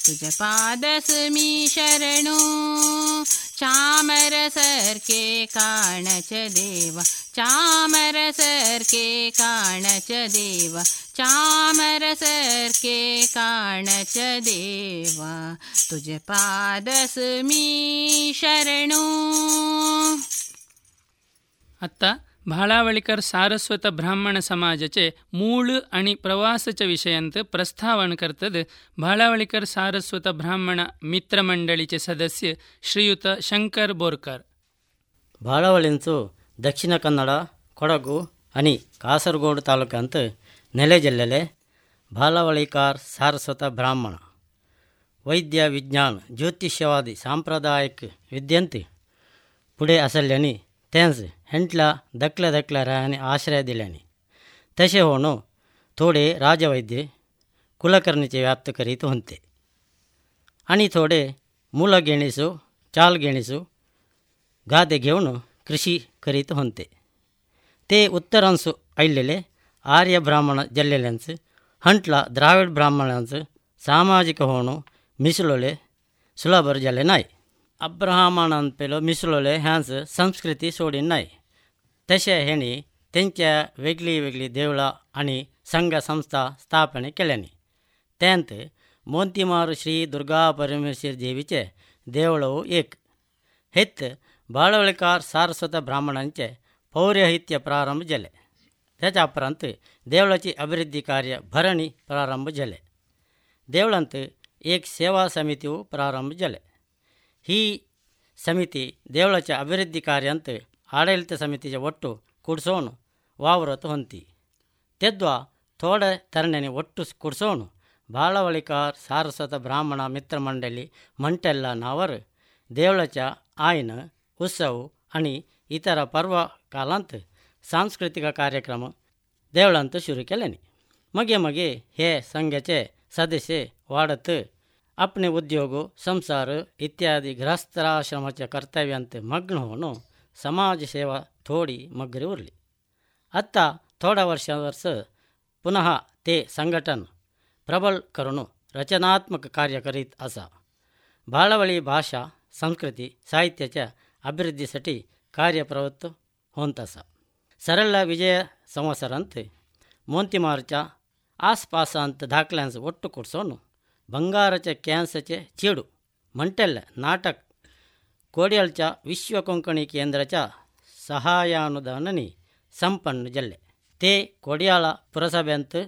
ಚಾಮರ ಸರ್ಕೆ ಕಾಣಚ ದೇವ ತುಜ ಪಾದಸ್ಮಿ ಶರಣು ಚಾಮರ ಸರ್ಕೆ ಕಾಣಚ ದೇವ. ಚಾಮರ ಸರ್ಕೆ ಕಾಣಚ ದೇವ. ಚಾಮರ ಸರ್ಕೆ ಕಾಣಚ ದೇವ. ತುಜ ಪಾದಸ್ಮಿ ಶರಣು ಭಾಳಾವಳಿಕರ್ ಸಾರಸ್ವತ ಬ್ರಾಹ್ಮಣ ಸಮಾಜಚೆ ಮೂಳು ಅಣಿ ಪ್ರವಾಸಚ ವಿಷಯಂತ ಪ್ರಸ್ತಾವನ ಕರ್ತದ. ಭಾಳಾವಳಿಕರ್ ಸಾರಸ್ವತ ಬ್ರಾಹ್ಮಣ ಮಿತ್ರ ಮಂಡಳಿಚೆ ಸದಸ್ಯ ಶ್ರೀಯುತ ಶಂಕರ್ ಬೋರ್ಕರ್. ಭಾಳಾವಳಿಂತು ದಕ್ಷಿಣ ಕನ್ನಡ, ಕೊಡಗು ಅಣಿ ಕಾಸರಗೋಡು ತಾಲೂಕಂತ ನೆಲೆ ಜಿಲ್ಲೆಲೆ ಬಾಲವಳಿಕಾರ್ ಸಾರಸ್ವತ ಬ್ರಾಹ್ಮಣ. ವೈದ್ಯ ವಿಜ್ಞಾನ, ಜ್ಯೋತಿಷ್ಯವಾದಿ, ಸಾಂಪ್ರದಾಯಿಕ ವಿದ್ಯಂತಿ, ಪುಡೆ ಅಸಲ್ಯನಿ ಥ್ಯಾಂಕ್ಸ್ ಹೆಂಟ್ಲ ದಕ್ಲ ದಕ್ಲ ರಹನೆ ಆಶ್ರಯ ದಿಲಾನೆ. ತಶೆ ಹೋಣು, ಥೋಡೆ ರಾಜವೈದ್ಯ, ಕುಲಕರ್ಣಿಚೆ ವ್ಯಾಪ್ತ ಕರೀತು ಹೊಂತೆ. ಅಣಿ ಥೋಡೆ ಮೂಲ ಗೆಣಿಸು, ಚಾಲ್ ಗೆಣಿಸು, ಗಾದೆ ಗೆವನು ಕೃಷಿ ಕರೀತು ಹೊಂತೆ. ತೇ ಉತ್ತರಾಂಸು ಐಲ್ಲೆಲೆ, ಆರ್ಯ ಬ್ರಾಹ್ಮಣ ಜಲ್ಲೆಲೆನ್ಸ್, ಹಂಟ್ಲ ದ್ರಾವಿಡ್ ಬ್ರಾಹ್ಮಣನ್ಸ್ ಸಾಮಾಜಿಕ ಹೋಣು ಮಿಸುಲೊಲೆ, ಸುಲಭರ ಜಲ್ಲೆ ನಾಯಿ. ಅಬ್ರಹಾಮಣ ಅಂಪೆಲೋ ಮಿಸುಲೊಲೆ ಹ್ಯಾನ್ಸ್ ಸಂಸ್ಕೃತಿ ಸೋಡಿನ ನಾಯಿ. तशें हेणी तेंच्या वेगळीं वेगळीं देवळां आनी संघ संस्था स्थापन केल्यांनी तेंत मोतीमार ಶ್ರೀ ದುರ್ಗಾ ಪರಮೇಶ್ವರಿ ದೇವಿचें देवळव एक हित बाळवळकार सारस्वत ब्राह्मणांचें पौरहित्य प्रारंभ जालें तेच्या उपरांत देवळाची अभिवृद्धी कार्य भरणी प्रारंभ जालें देवळांत एक सेवा समिती प्रारंभ जालें ही समिती देवळाच्या अभिवृद्धी कार्यांत ಆಡಳಿತ ಸಮಿತಿಯ ಒಟ್ಟು ಕುಡ್ಸೋಣು, ವಾವ್ರತು ಹೊಂತಿ. ತೆದ್ವ ಥೋಡೆ ತರಣೆನೆ ಒಟ್ಟು ಕುಡ್ಸೋಣು ಬಾಳವಳಿಕ ಸಾರಸ್ವತ ಬ್ರಾಹ್ಮಣ ಮಿತ್ರ ಮಂಡಳಿ ಮಂಟೆಲ್ಲ ನಾವರು, ದೇವಳಚ, ಆಯ್ನ ಉತ್ಸವ ಅಣಿ ಇತರ ಪರ್ವ ಕಾಲಂತ ಸಾಂಸ್ಕೃತಿಕ ಕಾರ್ಯಕ್ರಮ ದೇವಳಂತೂ ಶುರು ಕೆಲನಿ ಮಗೆ ಮಗೆ ಹೇ ಸಂಗಚೆ ಸದಸ್ಯೆ ವಾಡತ್, ಅಪ್ನೆ ಉದ್ಯೋಗ, ಸಂಸಾರ ಇತ್ಯಾದಿ ಗೃಹಸ್ಥಾಶ್ರಮಚ ಕರ್ತವ್ಯ ಅಂತ ಮಗ್ನ ಹೋನು मग्न होणं समाजसेवा थोडी मगरी उरली आत्ता थोड्या वर्षावर्ष पुन्हा ते संघटन प्रबल करून रचनात्मक कार्य करीत असा बाळवळी भाषा संस्कृती साहित्याच्या अभिवृद्धीसाठी कार्यप्रवृत्त होत असा सरळ विजय संवत्सरांत मोंतिमारच्या आसपासांत दाखल्यांचं ಒಟ್ಟು ಕೊಡ್ಸೋನು ಕೋಡಿಯಲ್ ಚ ವಿಶ್ವ ಕೊಂಕಣಿ ಕೇಂದ್ರ ಚ ಸಹಾಯಾನುದಾನನಿ ಸಂಪನ್ನು ಜಲ್ಲೆ. ತೇ ಕೊಡಿಯಾಳ ಪುರಸಭೆಯಂತು,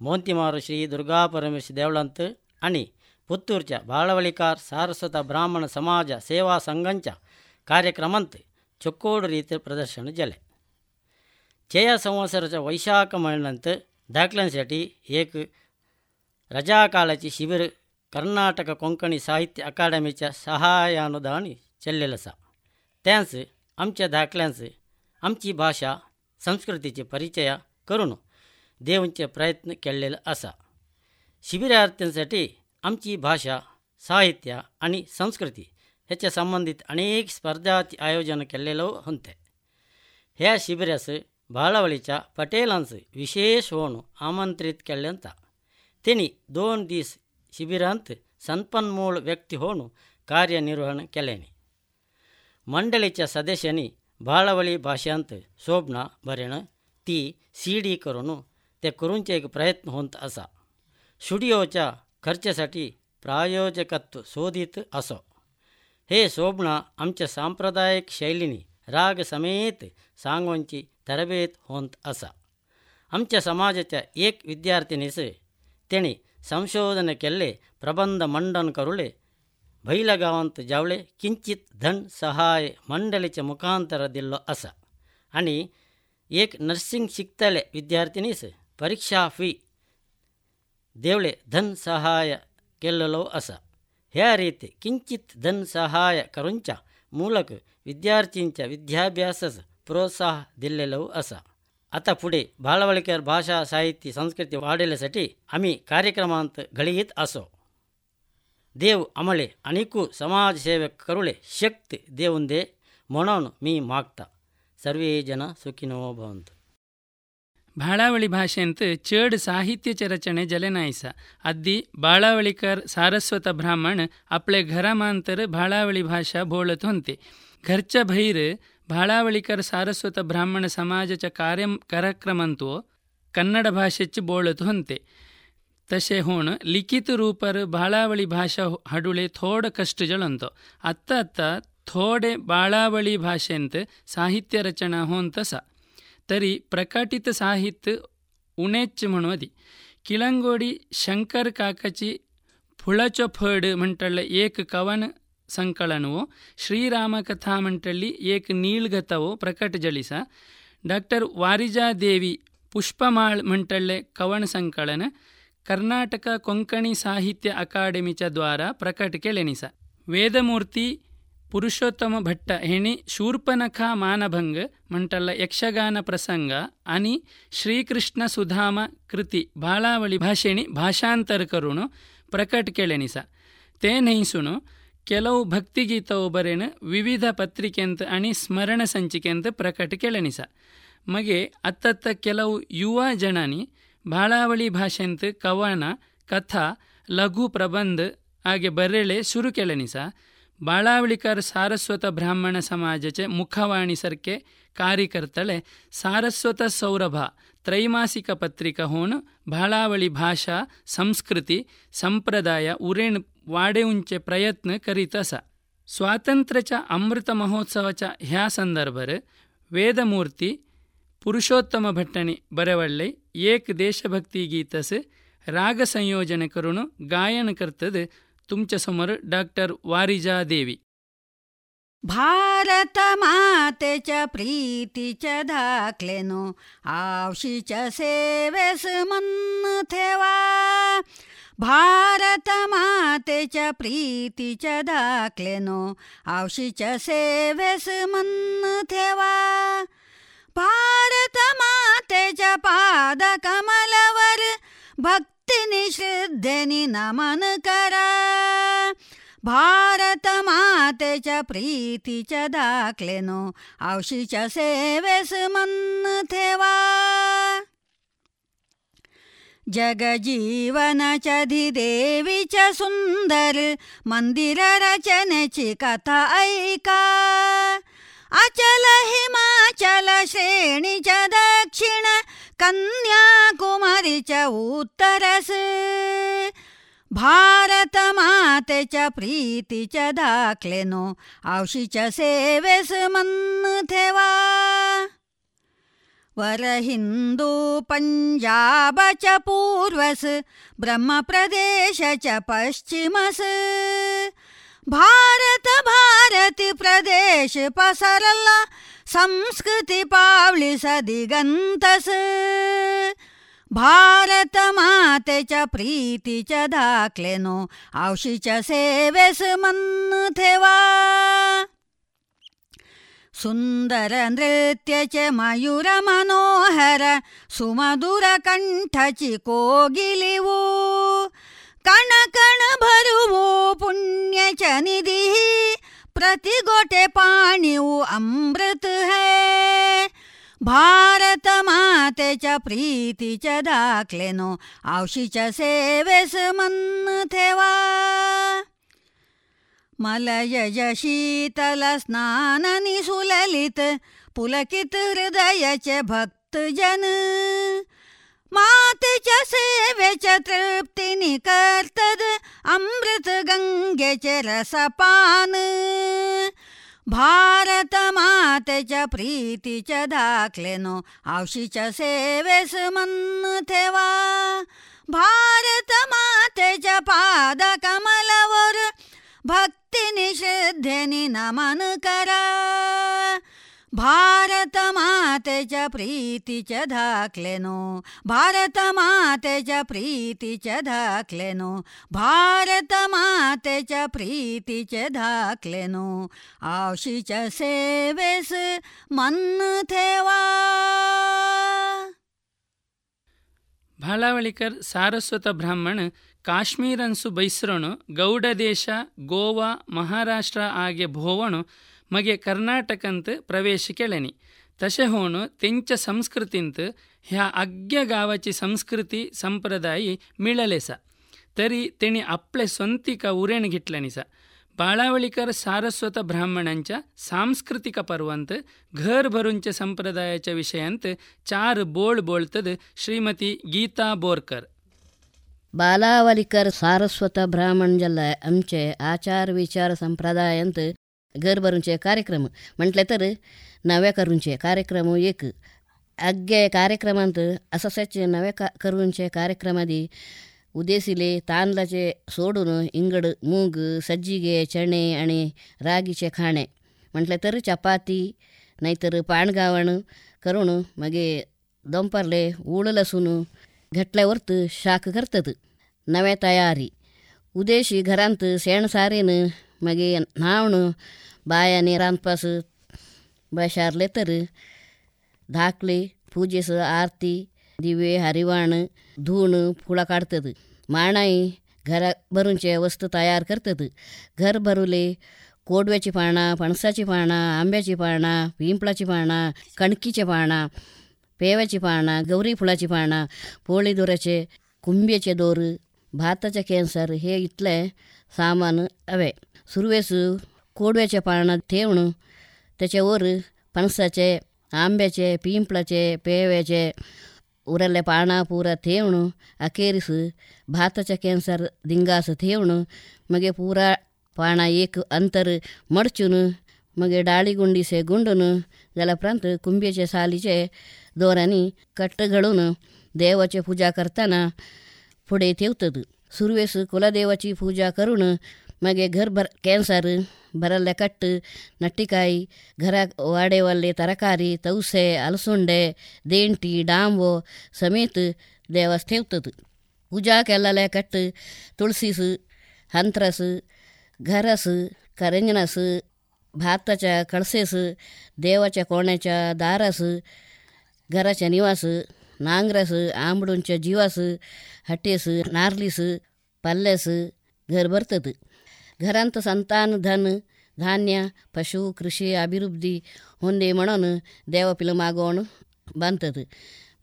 ಮೋಂತಿಮಾರು ಶ್ರೀ ದುರ್ಗಾ ಪರಮೇಶ್ ದೇವಳಂತು, ಅಣಿ ಪುತ್ತೂರ್ಚ ಬಾಳವಳಿಕಾರ್ ಸಾರಸ್ವತ ಬ್ರಾಹ್ಮಣ ಸಮಾಜ ಸೇವಾ ಸಂಘಂಚ ಕಾರ್ಯಕ್ರಮಂತು ಚೊಕ್ಕೋಡು ರೀತಿ ಪ್ರದರ್ಶನ ಜಲೆ ಚೇಯ ಸಂವತ್ಸರ ಚ ವೈಶಾಖ ಮಹಿಳಂತು ದಾಖಲನ್ ಶೆಟ್ಟಿ, ಏಕ್ ರಜಾಕಾಲಚಿ ಶಿಬಿರ, ಕರ್ನಾಟಕ ಕೊಂಕಣಿ ಸಾಹಿತ್ಯ ಅಕಾಡೆಮಿ ಚ ಸಹಾಯಾನುದಾನಿ चल्लेलं असा त्यांच आमच्या दाखल्यांचं आमची भाषा संस्कृतीचे परिचय करून देऊंचे प्रयत्न केलेला असा शिबिरार्थ्यांसाठी आमची भाषा साहित्य आणि संस्कृती ह्याच्या संबंधित अनेक स्पर्धाचे आयोजन केलेलं होते ह्या शिबिरास बाळावळीच्या पटेलांचं विशेष होऊन आमंत्रित केल्यांता त्यांनी दोन दीस शिबिरांत संपन्मूळ व्यक्ती होऊन कार्यनिर्वहण केल्याने मंडळीच्या सदस्यांनी बाळावळी भाषांत शोभना बरेण ती सी डी करून ते करूंचे एक प्रयत्न होत असा स्टुडिओच्या खर्चासाठी प्रायोजकत्व शोधित असो हे शोभना आमच्या सांप्रदायिक शैलीनी राग समेत सांगोंची तरबेत होत असा आमच्या समाजाच्या एक विद्यार्थिनीस तेणी संशोधन केल्ले प्रबंध मंडन करुळे ಬೈಲಗಾವಂತ जावळे किंचित धन सहाय मंडळीचे मुखांतर दिल्लो ಅಸ आणि एक नर्सिंग शिकतले विद्यार्थिनीस परीक्षा फी देवळे धन सहाय केलेलो असा ह्या रीती किंचित धन सहाय करूंच्या ಮೂಲಕ ವಿದ್ಯಾರ್ಥೀಂच्या ವಿದ್ಯಾಭ್ಯಾಸಸ್ प्रोत्साह दिल्लेलो ಅಸ आता पुढे बालवाळीकर भाषा साहित्य संस्कृती वाढेल्यासाठी आम्ही कार्यक्रमांत घडीत असो ದೇವ್ ಅಮಳೆ અનેકું ಸಮಾಜ ಸೇವೆ ಕರುಳೆ ಶಕ್ತಿ ದೇವುಂದೇ ಮೊಣವನ್ನು ಮೀ ಮಾಕ್ತ. ಸರ್ವೇ ಜನ ಸುಖಿನೋ ಭವಂತು. ಬಾಳಾವಳಿ ಭಾಷೆಯಂತ ಚೇಡ್ ಸಾಹಿತ್ಯ ಚರಚಣೆ ಜಲೆನಾಯಿಸ. ಅದ್ದಿ ಬಾಳಾವಳಿಕರ್ ಸಾರಸ್ವತ ಬ್ರಾಹ್ಮಣ ಅಪ್ಳೆ ಘರ ಮಾಂತರ ಬಾಳಾವಳಿ ಭಾಷಾ ಬೋಳತು ಖರ್ಚ ಘರ್ಚ ಭೈರ್ ಬಾಳಾವಳಿಕರ್ ಸಾರಸ್ವತ ಬ್ರಾಹ್ಮಣ ಸಮಾಜ ಚ ಕಾರ್ಯ ಕಾರ್ಯಕ್ರಮಂತೂ ಕನ್ನಡ ಭಾಷೆಚ್ಚ ಬೋಳತು ತಶೆ ಹೋಣ ಲಿಖಿತ ರೂಪರ್ ಬಾಳಾವಳಿ ಭಾಷಾ ಹಡುಳೆ ತೋಡ ಕಷ್ಟ ಜಳಂತೋ ಅತ್ತ ಅತ್ತ ಥೋಡೆ ಬಾಳಾವಳಿ ಭಾಷೆಂತ ಸಾಹಿತ್ಯ ರಚನಾ ಹೋಂತಸ ತರಿ ಪ್ರಕಟಿತ ಸಾಹಿತ್ಯ ಉಣೆಚ್ ಮಣವದಿ. ಕಿಳಂಗೋಡಿ ಶಂಕರ್ ಕಾಕಚಿ ಫುಳಚೊಫಡ್ ಮಂಟಳ್ಳ ಏಕ ಕವನ ಸಂಕಲನವೋ. ಶ್ರೀರಾಮ ಕಥಾ ಮಂಟಳ್ಳಿ ಏಕ ನೀಳ್ಗತವೋ ಪ್ರಕಟ ಜಳಿಸ. ಡಾಕ್ಟರ್ ವಾರಿಜಾದೇವಿ ಪುಷ್ಪಮಾಳ್ ಮಂಟಳ್ಳೆ ಕವನ ಸಂಕಲನ. ಕರ್ನಾಟಕ ಕೊಂಕಣಿ ಸಾಹಿತ್ಯ ಅಕಾಡೆಮಿ ಚ ದ್ವಾರ ಪ್ರಕಟಕೆ ಲೆನಿಸ ವೇದಮೂರ್ತಿ ಪುರುಷೋತ್ತಮ ಭಟ್ಟ ಹೆಣಿ ಶೂರ್ಪನಖ ಮಾನಭಂಗ ಮಂಟಲ್ಲ ಯಕ್ಷಗಾನ ಪ್ರಸಂಗ ಅನಿ ಶ್ರೀಕೃಷ್ಣ ಸುಧಾಮ ಕೃತಿ ಬಾಳಾವಳಿ ಭಾಷೆಣಿ ಭಾಷಾಂತರಕರುಣು ಪ್ರಕಟ್ ತೇ ತೇನೈಸುನು ಕೆಲವು ಭಕ್ತಿಗೀತ ವಿವಿಧ ಪತ್ರಿಕೆಂತ ಅಣಿ ಸ್ಮರಣ ಸಂಚಿಕೆಂತ ಪ್ರಕಟ ಕೆಳೆನಿಸ ಮಗೆ ಅತ್ತತ್ತ ಕೆಲವು ಯುವ ಜನನಿ ಬಾಳಾವಳಿ ಭಾಷೆಂತ್ ಕವನ, ಕಥಾ, ಲಘು ಪ್ರಬಂಧ ಹಾಗೆ ಬರೆಳೆ ಸುರುಕೆಳನಿಸ ಬಾಳಾವಳಿಕರ್ ಸಾರಸ್ವತ ಬ್ರಾಹ್ಮಣ ಸಮಾಜಚೆ ಮುಖವಾಣಿ ಸರ್ಕೆ ಕಾರ್ಯಕರ್ತಳೆ ಸಾರಸ್ವತ ಸೌರಭ, ತ್ರೈಮಾಸಿಕ ಪತ್ರಿಕ ಹೋಣು ಬಾಳಾವಳಿ ಭಾಷಾ, ಸಂಸ್ಕೃತಿ, ಸಂಪ್ರದಾಯ, ಉರೇಣ್ ಉಂಚೆ ಪ್ರಯತ್ನ ಕರಿತಸ. ಸ್ವಾತಂತ್ರ್ಯ ಚ ಅಮೃತ ಮಹೋತ್ಸವ ಚ ह्या ಸಂದರ್ಭರ್ ವೇದಮೂರ್ತಿ ಪುರುಷೋತ್ತಮ ಭಟ್ಟಣಿ ಬರವಳ್ಳೆ, ಏಕ್ ದೇಶಭಕ್ತಿ ಗೀತಸ್, ರಾಗ ಸಂಯೋಜನಕರುಣು ಗಾಯನಕರ್ತದ ತುಂಚ ಸಮರ್, ಡಾಕ್ಟರ್ ವಾರಿಜಾದೇವಿ ಭಾರತ ಮಾತೆ ಚ ಪ್ರೀತಿ ಚ ದಾಖಲೆನು ಆಶಿ ಚ ಸೇವೆ ಮನ್ಥೆವಾ ಭಾರತ ಮಾತೆ ಚ ಪ್ರೀತಿ ಚ ದಾಖಲೆನು ಆಶಿ ಚ ಸೇವೆ ಮನ್ಥೆವಾ मातेच्या पाद कमलवर भक्तीने श्रद्धेने नमन करा भारत मातेच्या प्रीतीच्या दाखलेनो आवशीच्या सेवेस मन ठेवा जगजीवन च धिदेवी च सुन्दर मन्दिररचनचि कथा ऐका अचल हिमाचल श्रेणी च दक्षिण कन्याकुमारी च उत्तरस भारत मातेच्या प्रीतीच्या दाखलेनो आवशीच्या सेवेस मन ठेवा वर हिंदू पंजाबच्या पूर्वस ब्रह्मप्रदेशच्या पश्चिमस ಭಾರತ ಭಾರತಿ ಪ್ರದೇಶ ಪಸರಲ್ಲ, ಸಂಸ್ಕೃತಿ ಪಾವಳಿಸ ದಿಗಂತಸ ಭಾರತ ಮಾತೆ ಚ ಪ್ರೀತಿ ಚ ದಾಖಲೆನು ಔಷಿ ಚ ಸೇವೆಸ ಮನ್ಥೆವಾ ಸುಂದರ ನೃತ್ಯ ಚ ಮಯೂರ ಮನೋಹರ, ಸುಮಧುರ ಕಂಠ ಚಿ ಕೋಗಿಲಿವು. ठेवा सुंदर नृत्यचे मयूर मनोहर सुमधुर कंठाची कोगिलिवू कण कण भरवू पुण्यच्या निधी प्रति गोटे पाणीऊ अमृत है भारत मातेच्या प्रीतीच्या दाखलेनो आवशीच्या सेवेस मन ठेवा मलयज ಮಾತುಚ ಸೇವೆ ಚ ತೃಪ್ತಿ ನಿಕರ್ತದ. ಅಮೃತ ಗಂಗೆ ಚ ರಸಪಾನ್. ಭಾರತ ಮಾತೆ ಚ ಪ್ರೀತಿ ಚ ದಾಖಲೆನೋ. ಔಷಿ ಚ ಸೇವೆ ಸುಮನ್ಥೆವಾ ಭಾರತ ಮಾತೆ ಚ ಪಾದ ಕಮಲವರು. ಭಕ್ತಿ ನಿಷಿದ್ಧನಿ ನಮನ ಕರ. करा भारत मातेच्या प्रीतीच्या धाकलेनो भारत मातेच्या प्रीतीच्या धाकलेनो भारत मातेच्या प्रीतीचे धाकलेनो आवशीच्या सेवेस मन ठेवा ಭಾಳಾವಳಿಕರ್ ಸಾರಸ್ವತ ಬ್ರಾಹ್ಮಣ ಕಾಶ್ಮೀರನ್ಸು ಬೈಸ್ರೊಣು ಗೌಡ ದೇಶ ಗೋವಾ ಮಹಾರಾಷ್ಟ್ರ ಆಗೆ ಭೋವಣು मगे कर्नाटकंत प्रवेश ಪ್ರವೇಶ तशे होणु ತೆಂಚ ಸಂಸ್ಕೃತಿಂತ್ ह्या आग्या गावाची संस्कृती संप्रदायी मिळलेसा तरी तेणी आपले स्वंतिका उरेण घेतल्यानी सा बाळावळीकर सारस्वत ब्राह्मणांच्या सांस्कृतिक पर्वंत घर भरूनच्या संप्रदायाच्या विषयांत चार बोळ बोलतद श्रीमती गीता बोरकर बालावलिकर सारस्वत ब्राह्मण जल्लाय आमचे आचार विचार संप्रदायंत घर भरूंचे कार्यक्रम म्हटले तर नव्या करूंचे कार्यक्रम एक अग्गे कार्यक्रमांत असोसेचे नवे का करूंचे कार्यक्रमादी उदेसिले तांदळाचे सोडून इंगड मूग सज्जिगे चणे आणि रागीचे खाणे म्हटले तर चपाती नाहीतर पाणगावण करून मागे दंपरले उळ लसून घटल्यावरत शाक करतात नवे तयारी उदेशी घरांत शेण सारेन मागे न्हावण बायाने रांदपास बशारले तर धाकले पूजेस आरती दिवे हरिवाण धुवण फुळा काढतात माणाई घरा भरूंचे वस्तू तयार करतात घर भरुले कोडव्याची पानं पणसाची पानं आंब्याची पानं पिंपळाची पानं कणकीचे पानं पेव्याची पानं गौरी फुलाची पानं पोळी दोऱ्याचे कुंब्याचे दोर भाताचे कॅन्सर हे इथले सामान हवे सुरवेस कोडव्याचे पानं ठेवणं त्याच्यावर पणसाचे आंब्याचे पिंपळाचे पेव्याचे उरले पाना पूरा ठेवणं अखेरीस भाताच्या कॅन्सर दिंगास ठेवणं मगे पुरा पाना एक अंतर मडचून मगे डाळी गुंडीसे गुंडून जाल्याप्रांत कुंभ्याचे सालीचे दोरांनी कट्ट घडून देवाची पूजा करताना पुढे ठेवतात सुरवेस कुलदेवाची पूजा करून ಮಗೆ ಘರ್ ಬರ್ ಕ್ಯಾನ್ಸರ್ ಬರಲ್ಲ ಕಟ್ ನಟ್ಟಿಕಾಯಿ, ಘರ ವಾಡೆವಲ್ಲಿ ತರಕಾರಿ, ತೌಸೆ, ಅಲಸುಂಡೆ, ದೇಂಟಿ, ಡಾಂಬೋ ಸಮೇತ ದೇವಸ್ಥೆ ಉತ್ತದು ಪೂಜಾಕೆಲ್ಲಲೆ ಕಟ್ಟು, ತುಳಸಿಸು, ಹಂತ್ರಸು, ಘರಸು, ಕರಂಜನಸು, ಭಾತಚ, ಕಳಸೇಸ್, ದೇವಚ, ಕೋಣೆಚ, ದಾರಸ್ ಗರಚ ನಿವಾಸ, ನಾಂಗ್ರಸು ಆಂಬುಡುಂಚ ಜೀವಾಸು, ಹಟ್ಟಿಸು, ನಾರ್ಲಿಸ್, ಪಲ್ಲೆಸ್, ಘರ್ ಬರ್ತದೆ. घरांत संतान धन धान्य पशु कृषी अभिवृद्धी होंदे म्हणून देवपिलं मागवण बांधतात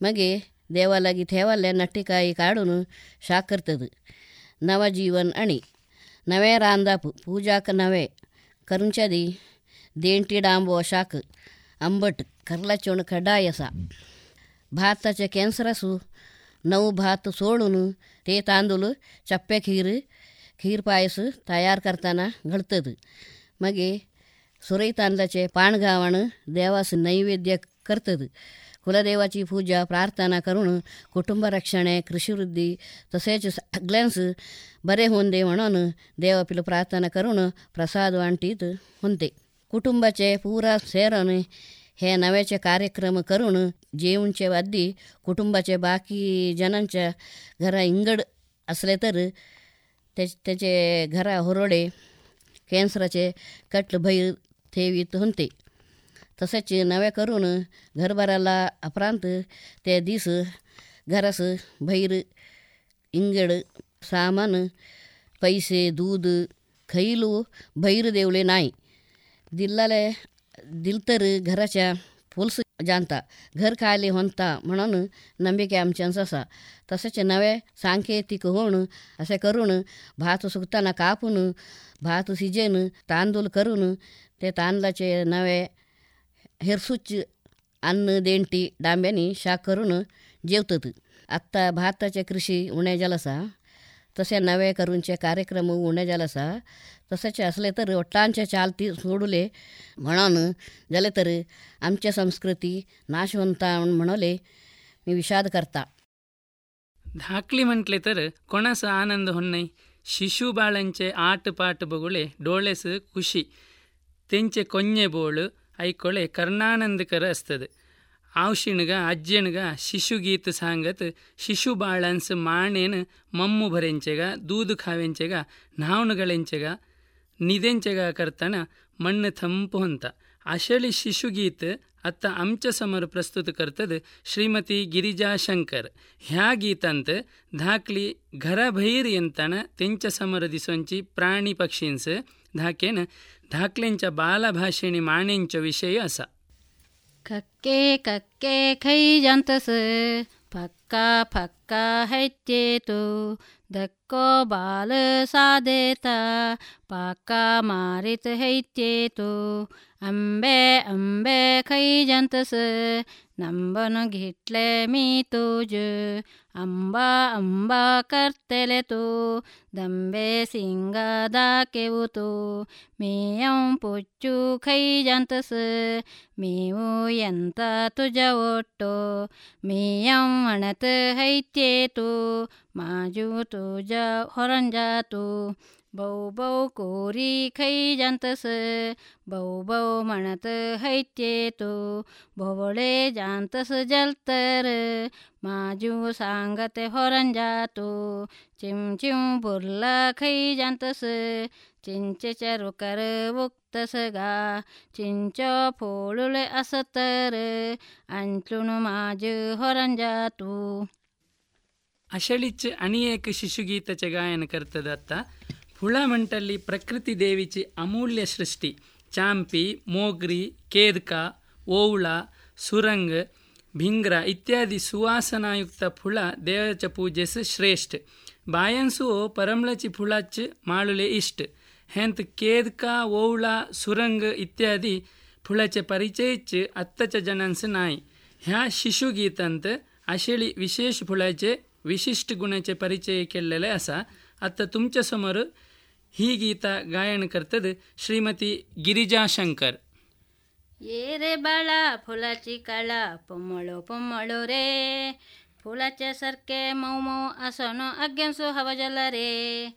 मगे देवालागी ठेवाल्या नट्टिकाई काढून शाक करतत नवजीवन आणि नवे रांदाप पूजाक नवे करुंच्यादी देंटी डांबो शाक आंबट करलाचोण कडायसा भाताचे कॅन्सरसू नऊ भात सोडून ते तांदूळ चप्पे खीर खीर पायस तयार करताना घडतत मगे सुरई तांदळाचे पाणगावण देवास नैवेद्य करतत कुलदेवाची पूजा प्रार्थना करून कुटुंब रक्षणे कृषीवृद्धी तसेच सगळ्यांस बरे होऊन दे म्हणून देवापिलं प्रार्थना करून प्रसाद वांटीत होते कुटुंबाचे पुरा सेरण हे नव्याचे कार्यक्रम करून जेवणचे आधी कुटुंबाचे बाकी जणांच्या घरा इंगड असले तर त्या त्याचे घरा होरडे कॅन्सराचे कटल भैर ठेवीत होते. तसेच नव्या करून घरभराला अपरांत त्या दिस घरास भैर इंगड सामान पैसे दूध खैलू भैर देवले नाही दिल्लाले दिलतर घराच्या फुल्स जाणता घर खायले होता म्हणून ನಂಬಿಕೆ आमच्याच असा तसेच नवे सांकेतिक होऊन असे करून भात सुकताना कापून भात शिजेन तांदूळ करून ते तांदळाचे नवे हिरसूच अन्न देंटी डांब्यानी शाक करून जेवतात आत्ता भाताचे कृषी उण्या जलसा तसे नवे करूनचे कार्यक्रम उण्या जलसा तसेच असले तर ಒಟ್ಟಾಂಚೆ ಚಾಲ್ತಿ सोडले म्हणून जाले तर आमच्या संस्कृती नाशवंता म्हणले मी विषाद करता धाकली म्हटले तर कोणास आनंद होण्णय शिशु बाळांचे आट पाट बगुळे डोळेस ಖುಷಿ ತೆಂಚೆ ಕೊಂಜೆ ಬೋಳು ಐಕೊಳೆ ಕರ್ಣಾನಂದಕರ ಅಸ್ತದ ಆವ್ಶಿಣ್ಗ ಅಜ್ಜೆಣ್ಗ ಶಿಶು ಗೀತ್ ಸಾಂಗತ್ ಶಿಶು ಬಾಳನ್ಸ್ ಮಾಣೇನ್ ಮಮ್ಮು ಭರೆಂಚೆಗ ದೂದು ಖಾವೆಂಚೆಗ ನಾವಣಗಳೆಂಚೆಗ ನಿದೆಂಚೆಗ करताना मण्ण थंप ಹೊಂತ आषाढी शिशुगीत आता आमच्या समोर प्रस्तुत करतद श्रीमती गिरिजा शंकर ह्या गीतांत धाकली घराभैर येताना त्यांच्या समोर दिसोंची प्राणी पक्षींस धाकेन धाकल्यांच्या बालभाषेने माणेंच्या विषयी असा ಕಕ್ಕೆ ಕಕ್ಕೆ ಖೈ ಜಂತಸ ಫಕ್ಕ ಫಕ್ಕ ಹೆಚ್ಚೇತು ದಕ್ಕೋ ಬಾಲ ಸಾಧೇತ ಪಾಕ ಮಾರಿತ ಹೈತ್ಯೇತು ಅಂಬೆ ಅಂಬೆ ಕೈ ಜಂತಸ ನಂಬನು ಗಿಟ್ಲೆ ಮೀ ತೂಜು ಅಂಬಾ ಅಂಬಾ ಕರ್ತೆಲೆ ತೂ ದಂಬೆ ಸಿಂಗದ ಕೆವುತು ಮೇಯಂ ಪುಚ್ಚು ಕೈ ಜಂತಸ ಮೇವು ಎಂತ ತುಜ ಒಟ್ಟು ಮೇಯಂ ಅಣತ ಹೈತ್ಯೇತು ಮಾಜು ತುಜ ja horan जातो बौ बौ कोरी खै जान्तस बौ बौ म्हणत हैत्येतो भोवळे जान्तस जलतर माजू सांगत होरन जातो चिमचिम बुरला खै जान्तस चिंचेच्या रुकर उक्तस गा चिंच फोडुले असतर अंचून माज होरन जातो ಅಶಳಿಚ್ ಅಣಿಯೇಕ ಶಿಶುಗೀತ ಚಗಾಯನ ಕರ್ತದತ್ತ ಹುಳಮಂಟಲ್ಲಿ ಪ್ರಕೃತಿ ದೇವಿಚಿ ಅಮೂಲ್ಯ ಸೃಷ್ಟಿ. ಚಾಂಪಿ, ಮೋಗ್ರಿ, ಕೇದ್ಕ, ಓವುಳ, ಸುರಂಗ್, ಭಿಂಗ್ರ ಇತ್ಯಾದಿ ಸುವಾಸನಾಯುಕ್ತ ಫುಳ ದೇವಚ ಪೂಜೆಸ್ ಶ್ರೇಷ್ಠ. ಬಾಯನ್ಸು ಪರಮ್ಲಚಿ ಫುಳಚ್ ಮಾಳುಲೆ ಇಷ್ಟ ಹೆಂತ್ ಕೇದ್ಕ, ಓವುಳ, ಸುರಂಗ್ ಇತ್ಯಾದಿ ಫುಳಚ ಪರಿಚಯಚ್ ಅತ್ತಚ ಜನನ್ಸ್ ನಾಯಿ. ಹ್ಯಾ ಶಿಶುಗೀತಂತ್ ಅಶಳಿ ವಿಶೇಷ फुलाचे विशिष्ट गुणाचे परिचय केलेले असा आता तुमच्या समोर ही गीता गायन करतद श्रीमती गिरिजा शंकर ये रे बाळा फुलाची काळा पोमळो पोमळो रे फुलाच्या सारखे मऊ मऊ असनो अग्यांसो हवा जला रे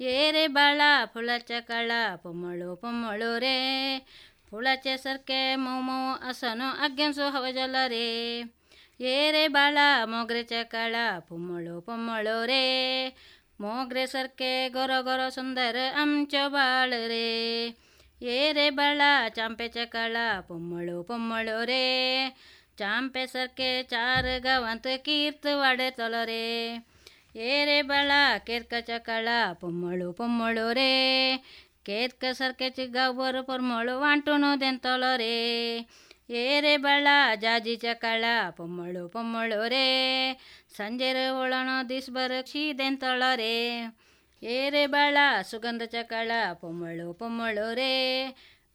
ये रे बाळा फुलाच्या काळा पोमळो पोमळो रे फुलाच्या सारखे मऊ मऊ असनो अग्यांसो हवा जला रे ಏರೆ ಬಾಳ ಮೊಗ್ರೆ ಚಕಳ, ಪುಮ್ಮಳು ಪುಮ್ಮಳು ರೇ. ಮೊಗ್ರೆ ಸರ್ಕೆ ಗೊರ ಗೊರ ಸುಂದರ ಅಂಚ ಬಾಳ ರೇ. ಏರೆ ಬಾಳ ಚಾಂಪೆ ಚಕಳ, ಪುಮ್ಮಳು ಪುಮ್ಮಳು ರೇ. ಚಾಂಪೆ ಸರ್ಕೆ ಚಾರ ಗವಂತ ಕೀರ್ತ ವಾಡೆ ತೊಲರೆ ಏರೆ ಬಾಳ ಕೇರ್ಕ ಚಕಳ, ಪೊಮ್ಮಳು ಪೊಮ್ಮಳು ರೇ. ಕೇರ್ಕ ಸರ್ಕೆ ಚಿಗ್ಗ ಬರು ಪೊರ್ಮಳು ವಾಂಟುನು ದೆಂತೊಲರೆ ಏರೆ ಬಳ ಜಾಜಿ ಚಕಳ, ಪೊಮ್ಮಳು ಪೊಮ್ಮಳು ರೇ. ಸಂಜೆ ಒಳಣ ದಿಸ್ ಬರಕ್ಷಿದೆಂತಳ ರೇ. ಏರೆಬಳ ಸುಗಂಧ ಚಕಳ, ಪೊಮ್ಮಳು ಪೊಮ್ಮಳು ರೇ.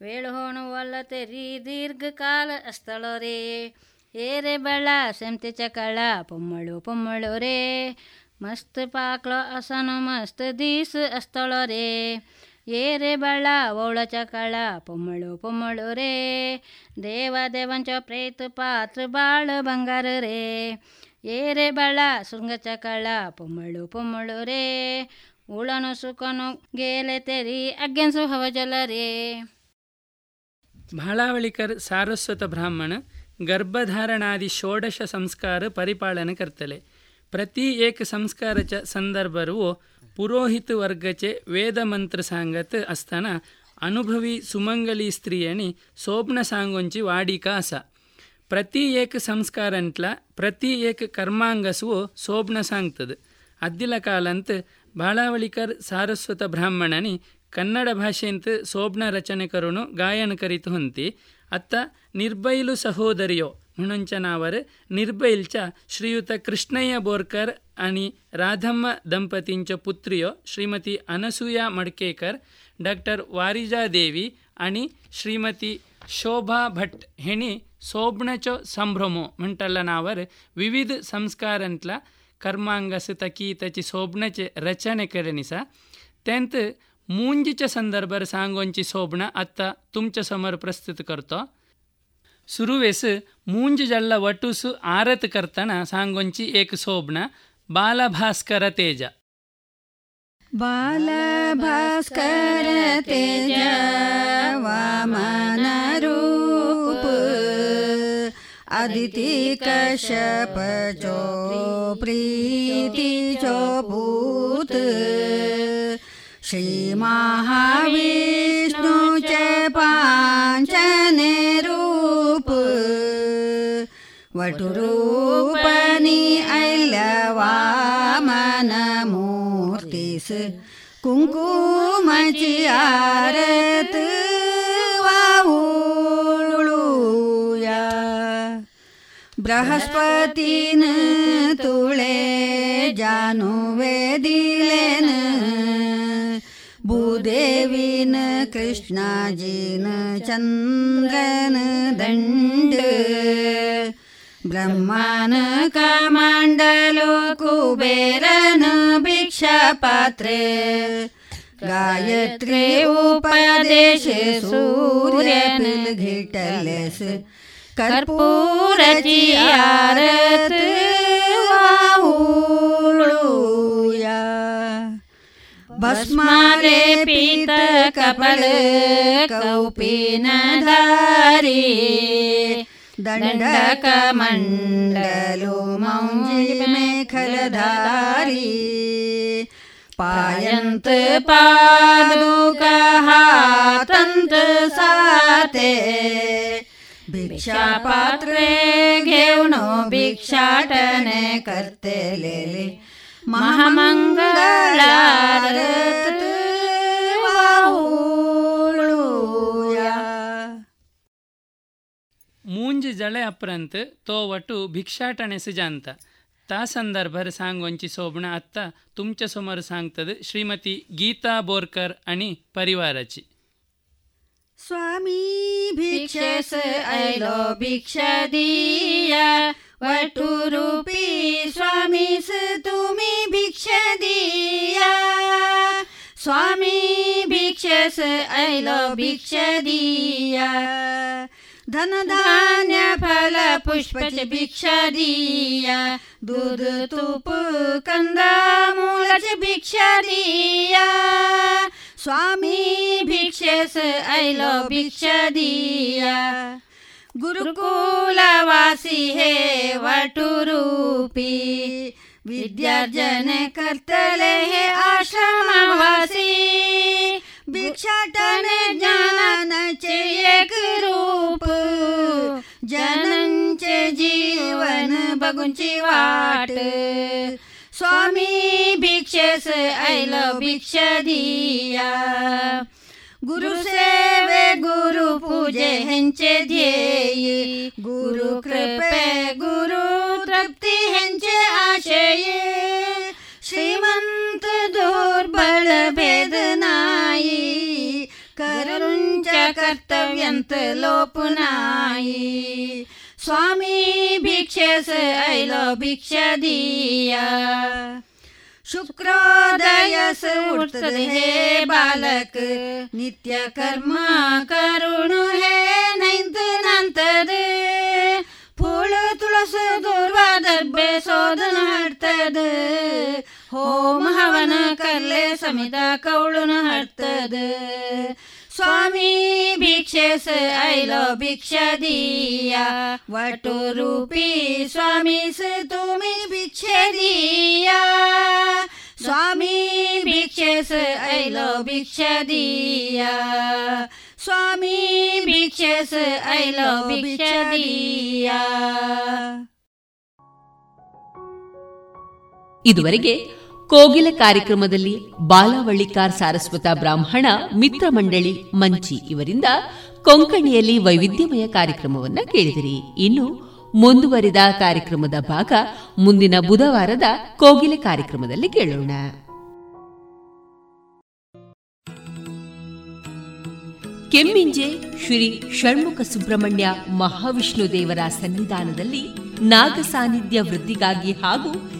ವೇಳು ಹೋಣು ತೆರಿ ದೀರ್ಘಕಾಲ ಸ್ಥಳ ರೇ. ಏರೆಬಳ ಸೆಂತೆ ಚಕಳ, ಪೊಮ್ಮಳು ಪೊಮ್ಮಳು ರೇ. ಮಸ್ತ್ ಪಾಕ್ಲ ಅಸನು ಮಸ್ತ್ ದೀಸ್ ಅಸ್ತಳ ರೇ. ಏರೆ ಬಳ ಓಳ ಚಕಳ, ಪೊಮ್ಮಳು ಪೊಮ್ಮಳು ರೇ. ದೇವ ದೇವಂಚ ಪ್ರೇತು ಪಾತ್ರ ಬಾಳು ಬಂಗಾರ ರೇ. ಏರೆ ಬಳ ಶೃಂಗ ಚಕಳ, ಪೊಮ್ಮಳು ಪೊಮ್ಮಳು ರೇ. ಉಳನು ಸುಖನು ಗೇಲೆ ತೆರಿ, ಅಗ್ಗೆನ್ಸು ಹವಜಲ ರೇ. ಮಹಳಾವಳಿಕರ್ ಸಾರಸ್ವತ ಬ್ರಾಹ್ಮಣ, ಗರ್ಭಧಾರಣಾದಿ ಷೋಡಶ ಸಂಸ್ಕಾರ ಪರಿಪಾಲನೆ ಕರ್ತಲೆ ಪ್ರತಿ ಏಕ ಸಂಸ್ಕಾರ ಚ ಸಂದರ್ಭರು ಪುರೋಹಿತ ವರ್ಗಚೆ ವೇದ ಮಂತ್ರ ಸಾಂಗತ್ ಅಸ್ತನ ಅನುಭವಿ ಸುಮಂಗಲಿ ಸ್ತ್ರೀಯಣಿ ಸೋಪ್ನ ಸಾಂಗೊಂಚಿ ವಾಡಿಕಾಸ ಪ್ರತಿ ಏಕ ಸಂಸ್ಕಾರಂಟ್ಲ ಪ್ರತಿ ಏಕ ಕರ್ಮಾಂಗಸು ಸೋಪ್ನ ಸಾಂಗ್ತದೆ. ಅದ್ದಿಲ ಕಾಲಂತ ಬಾಳಾವಳಿಕರ್ ಸಾರಸ್ವತ ಬ್ರಾಹ್ಮಣನಿ ಕನ್ನಡ ಭಾಷೆಯಂತ ಸೋಬ್ನ ರಚನೆಕರುಣು ಗಾಯನ ಕರಿತು ಹೊಂತಿ. ಅತ್ತ ನಿರ್ಬೈಲು ಸಹೋದರಿಯೋ म्हणूनच्या निर्बैलच्या श्रीयुत कृष्णय्य बोरकर आणि राधम्म ದಂಪತಿಂಚ पुत्रियो श्रीमती अनसूया मडकेकर डॉक्टर वारिजा देवी आणि श्रीमती शोभा भट हेणी सोबण्याचो संभ्रमो म्हणटला नावर विविध संस्कारांतला कर्मांगस तकी त्याची सोबण्याचे रचने करनिसा त्यांत मुंजीच्या संदर्भात सांगोंची सोबणं आता तुमच्या समोर प्रस्तुत करतो ಸುರುವೆಸು ಮೂಂಜುಜಳ್ಳ ವಟುಸು ಆರತ್ ಕರ್ತನ ಸಾಂಗೊಂಚಿ ಏಕ ಸೋಬ್ನ ಬಾಲಭಾಸ್ಕರ ತೇಜ. ಬಾಲಭಾಸ್ಕರ ತೇಜ ವಾಮನ ರೂಪ ಅದಿತಿ ಕಶ್ಯಪ ಜೋ ಪ್ರೀತಿ ಜೋ ಭೂತ ಶ್ರೀ ಮಹಾವೀರ वटुरूपनी ऐलवामन मूर्तिस कुंकुमची आरत वाऊळूया बृहस्पतीन तुळे जानुवे दिलेन भूदेवीन कृष्णाजीन चंद्रन दंड ब्रह्मान कमंडलो कुबेरन भिक्षा पात्रे गायत्री उपदेश सूर्य घिटलस कर्पूरची आरत वाऊळूया भस्माले पीत कपल कौपीन धारी दंडक मंडलो मौजी मेखलधारी पायंत पादुक हातंत साते भिक्षा पात्रे घेऊन भिक्षाटने करतेलेले महामंगळारत वाहुळूया ಮೂಂಜಿ ಜಳೆ ಅಪ್ರಂತ್ ತೋವಟು ಭಿಕ್ಷಾಟಣೆಸಿಜ ಅಂತ ತಾ ಸಂದರ್ಭರ್ ಸಾಂಗ್ ಒಂಚಿ ಸೋಬ್ಣ ಅತ್ತ ತುಮಚ ಸುಮಾರು ಸಾಂಗ್ತದ ಶ್ರೀಮತಿ ಗೀತಾ ಬೋರ್ಕರ್ ಅಣಿ ಪರಿವಾರಚಿ. ಸ್ವಾಮಿ ಭಿಕ್ಷೇಸ ಐಲೋ ಭಿಕ್ಷದೀಯ ವಟು ರೂಪಿ ಸ್ವಾಮಿ ತುಮಿ ಭಿಕ್ಷದೀಯ ಸ್ವಾಮಿ ಭಿಕ್ಷೇಸ ಐಲೋ ಭಿಕ್ಷದೀಯ धन धान्य फल पुष्प भिक्ष दिया दूध तूप भिक्ष दिया स्वामी भिक्षस ऐलो दिया गुरुकुलवासी हे वटुरूपी, विद्यार्जन कर्तले हे आश्रमवासी। भिक्षाटन ज्ञानाचे एक रूप जनंचे जीवन बघूंची वाट स्वामी भिक्षेस ऐल भिक्ष दिया गुरु सेवे गुरु पूजे ह्यांचे ध्येय गुरु कृपे गुरु तृप्ती हेंचे आशये श्रीमंत दुर्बल भेदनाई करुणच्या कर्तव्यंत लोपनाई स्वामी भिक्षेस ऐलो भिक्षा दिया शुक्रोदयस उठतले हे बालक नित्य कर्म करुणु हे नैंत नंतर फूल तुळस दुर्वा दर्बे शोधन हटतद ಹೋಮ ಹವನ ಕಲ್ಲೆ ಸಮಿತ ಕೌಳುನ ಹಡ್ತದ स्वामी भिक्षेस ऐलो भिक्षा दिया वटो रूपी स्वामीस तुम्ही भिक्षे दिया स्वामी भिक्षेस ऐलो भिक्षा दिया स्वामी भिक्षेस ऐलो भिक्षा ಇದುವರೆಗೆ ಕೋಗಿಲ ಕಾರ್ಯಕ್ರಮದಲ್ಲಿ ಬಾಲವಳ್ಳಿಕಾರ್ ಸಾರಸ್ವತ ಬ್ರಾಹ್ಮಣ ಮಿತ್ರ ಮಂಡಳಿ ಮಂಚಿ ಇವರಿಂದ ಕೊಂಕಣಿಯಲ್ಲಿ ವೈವಿಧ್ಯಮಯ ಕಾರ್ಯಕ್ರಮವನ್ನು ಕೇಳಿದಿರಿ. ಇನ್ನು ಮುಂದುವರಿದ ಕಾರ್ಯಕ್ರಮದ ಭಾಗ ಮುಂದಿನ ಬುಧವಾರದ ಕೋಗಿಲೆ ಕಾರ್ಯಕ್ರಮದಲ್ಲಿ ಕೇಳೋಣ. ಕೆಮ್ಮಿಂಜೆ ಶ್ರೀ ಷಣ್ಮುಖ ಸುಬ್ರಹ್ಮಣ್ಯ ಮಹಾವಿಷ್ಣು ದೇವರ ಸನ್ನಿಧಾನದಲ್ಲಿ ನಾಗ ಸಾನ್ನಿಧ್ಯ ವೃದ್ಧಿಗಾಗಿ ಹಾಗೂ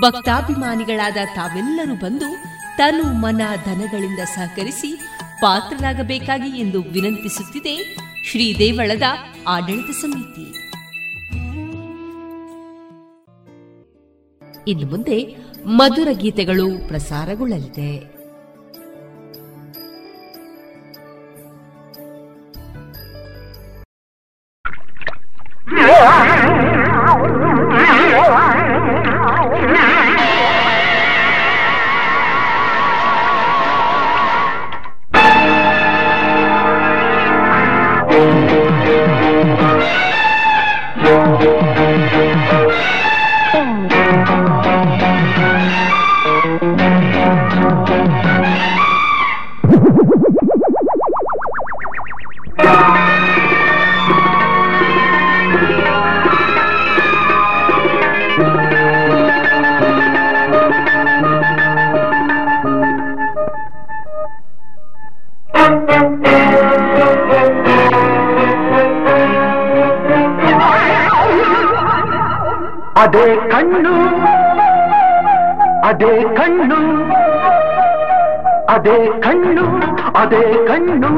ಭಕ್ತಾಭಿಮಾನಿಗಳಾದ ತಾವೆಲ್ಲರೂ ಬಂದು ತನು ಮನ ಧನಗಳಿಂದ ಸಹಕರಿಸಿ ಪಾತ್ರರಾಗಬೇಕಾಗಿ ಎಂದು ವಿನಂತಿಸುತ್ತಿದೆ ಶ್ರೀ ದೇವಳದ ಆಡಳಿತ ಸಮಿತಿ. ಇನ್ನು ಮುಂದೆ ಮಧುರ ಗೀತೆಗಳು ಪ್ರಸಾರಗೊಳ್ಳಲಿದೆ. (laughs) ಅದೇ ಕಣ್ಣು ಅದೇ ಕಣ್ಣು ಅದೇ ಕಣ್ಣು ಅದೇ ಕಣ್ಣು.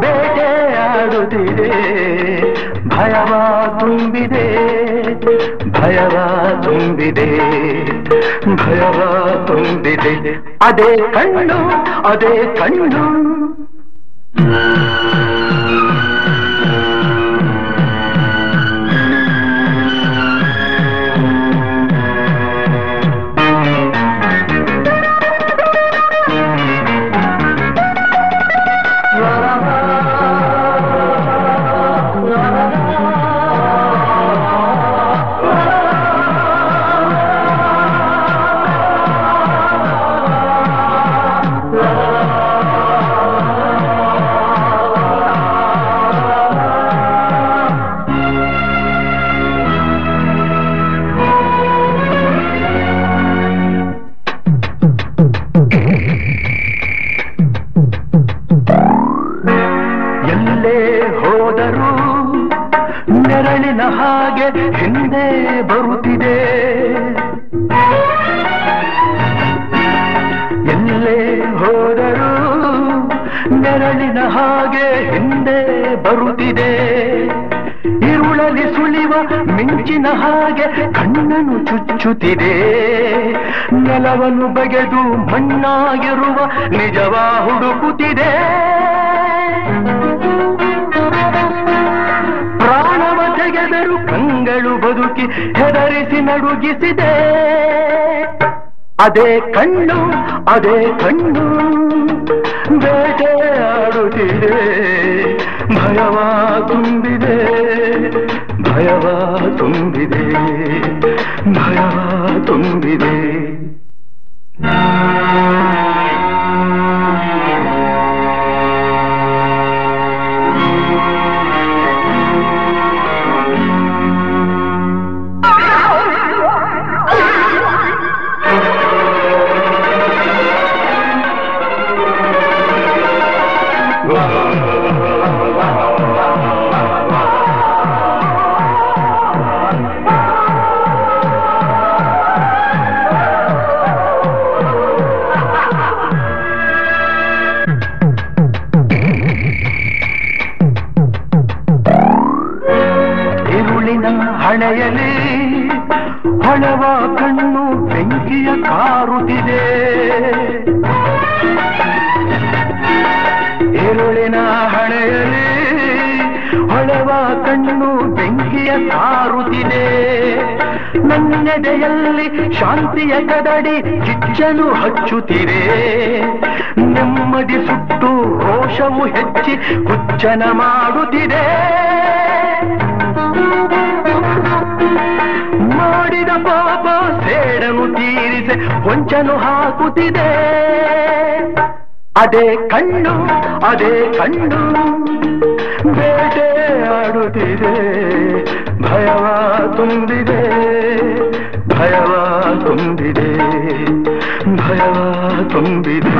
ಬೇಟೆಯಾಡುತ್ತಿದೆ ಭಯವ ತುಂಬಿದೆ ಭಯವ ತುಂಬಿದೆ ಭಯವ ತುಂಬಿದೆ. ಅದೇ ಕಣ್ಣು ಅದೇ ಕಣ್ಣು. ಚುಚ್ಚುತ್ತಿದೆ ನೆಲವನ್ನು ಬಗೆದು ಮಣ್ಣಾಗಿರುವ ನಿಜವ ಹುಡುಕುತ್ತಿದೆ. ಪ್ರಾಣವ ತೆಗೆದರು ಕಂಗಳು ಬದುಕಿ ಹೆದರಿಸಿ ನಡುಗಿಸಿದೆ. ಅದೇ ಕಣ್ಣು ಅದೇ ಕಣ್ಣು ಬೇಟೆಯಾಡುತ್ತಿದೆ ಭಯವ ತುಂಬಿದೆ. ಭಯವ ತುಂಬಿದೆ ಭಯವ ತುಂಬಿದೆ ಶಾಂತಿಯ ಕದಡಿ ಕಿಚ್ಚಲು ಹಚ್ಚುತ್ತಿರೆ ನೆಮ್ಮದಿ ಸುಟ್ಟು ರೋಷವು ಹೆಚ್ಚಿ ಹುಚ್ಚನ ಮಾಡುತ್ತಿದೆ. ಮಾಡಿದ ಪಾಪ ಸೇಡನು ತೀರಿಸೆ ಹೊಂಚನು ಹಾಕುತ್ತಿದೆ. ಅದೇ ಕಣ್ಣು ಅದೇ ಕಣ್ಣು. ಬೇಟೆಯಾಡುತ್ತಿದೆ ಭಯವ ತುಂಬಿದೆ ಭಯವ ತುಂಬಿದೆ ಭಯವ ತುಂಬಿದೆ.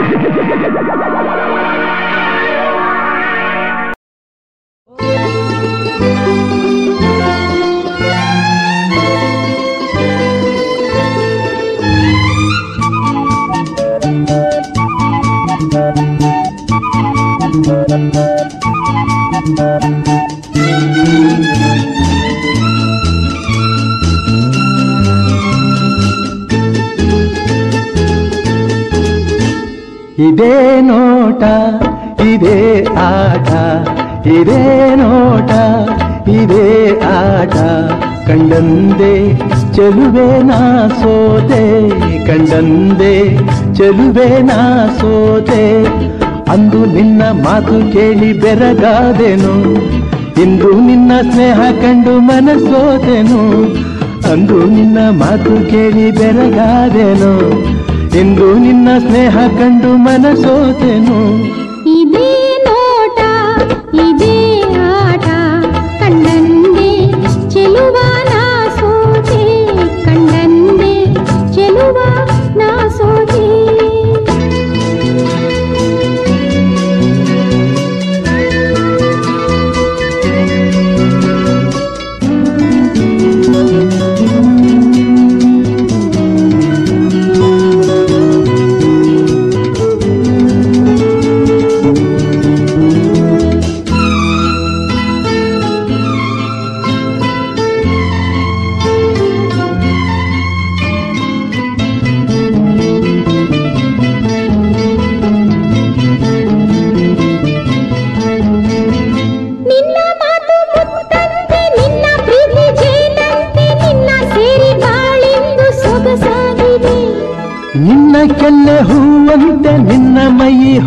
ಇದೇ ನೋಟ, ಇದೇ ಆಟ ಕಂಡಂದೆ ಚೆಲುವೆ ನಾ ಸೋತೆ ಕಂಡಂದೆ ಚೆಲುವೆ ನಾ ಸೋತೆ ಅಂದು ನಿನ್ನ ಮಾತು ಕೇಳಿ ಬೆರಗಾದೆನು, ಇಂದು ನಿನ್ನ ಸ್ನೇಹ ಕಂಡು ಮನಸೋದೆನು ಅಂದು ನಿನ್ನ ಮಾತು ಕೇಳಿ ಬೆರಗಾದೆನು, ಇಂದು ನಿನ್ನ ಸ್ನೇಹ ಕಂಡು ಮನಸೋತೆನು ಚೆಲುವ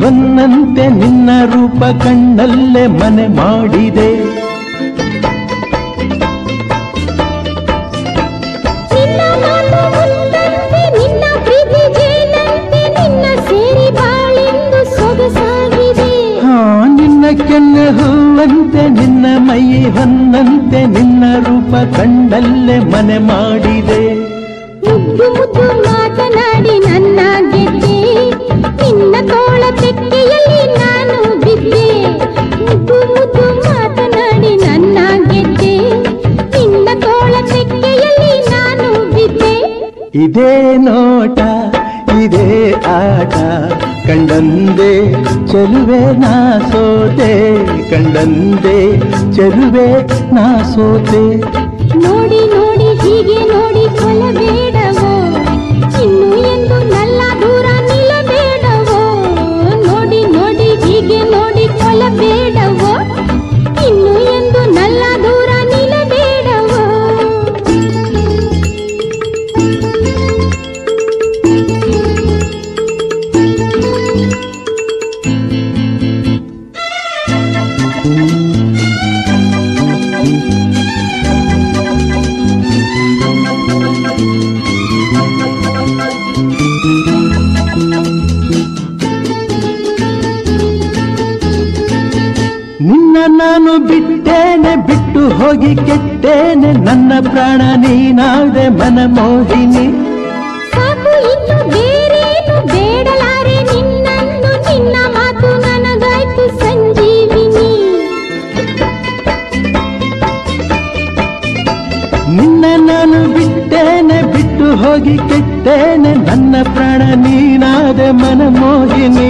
ಹೊನ್ನಂತೆ ನಿನ್ನ ರೂಪ ಕಣ್ಣಲ್ಲೇ ಮನೆ ಮಾಡಿದೆ. ಕೆನ್ನೆ ಹೂವಂತೆ ನಿನ್ನ ಮೈ ಹೊನ್ನಂತೆ ನಿನ್ನ ರೂಪ ಕಂಡಲ್ಲೇ ಮನೆ ಮಾಡಿದೆ. ಕಂಡಂದೆ ಚೆಲುವೆ ನಾ ಸೋತೆ ಕಂಡಂದೆ ಚೆಲುವೆ ನಾ ಸೋತೆ ಕೆಟ್ಟೇನೆ ನನ್ನ ಪ್ರಾಣ ನೀನಾದೆ ಮನಮೋಹಿನಿ ಸಾಕು ಇನ್ನು ಬೇರೇನು ಬೇಡಲಾರೆ ನಿನ್ನನ್ನು ನಿನ್ನ ಮಾತು ನನಗಾಯ್ತು ಸಂಜೀವಿನಿ. ನಿನ್ನ ನಾನು ಬಿಟ್ಟೇನೆ ಬಿಟ್ಟು ಹೋಗಿ ಕೆಟ್ಟೇನೆ ನನ್ನ ಪ್ರಾಣ ನೀನಾದೆ ಮನಮೋಹಿನಿ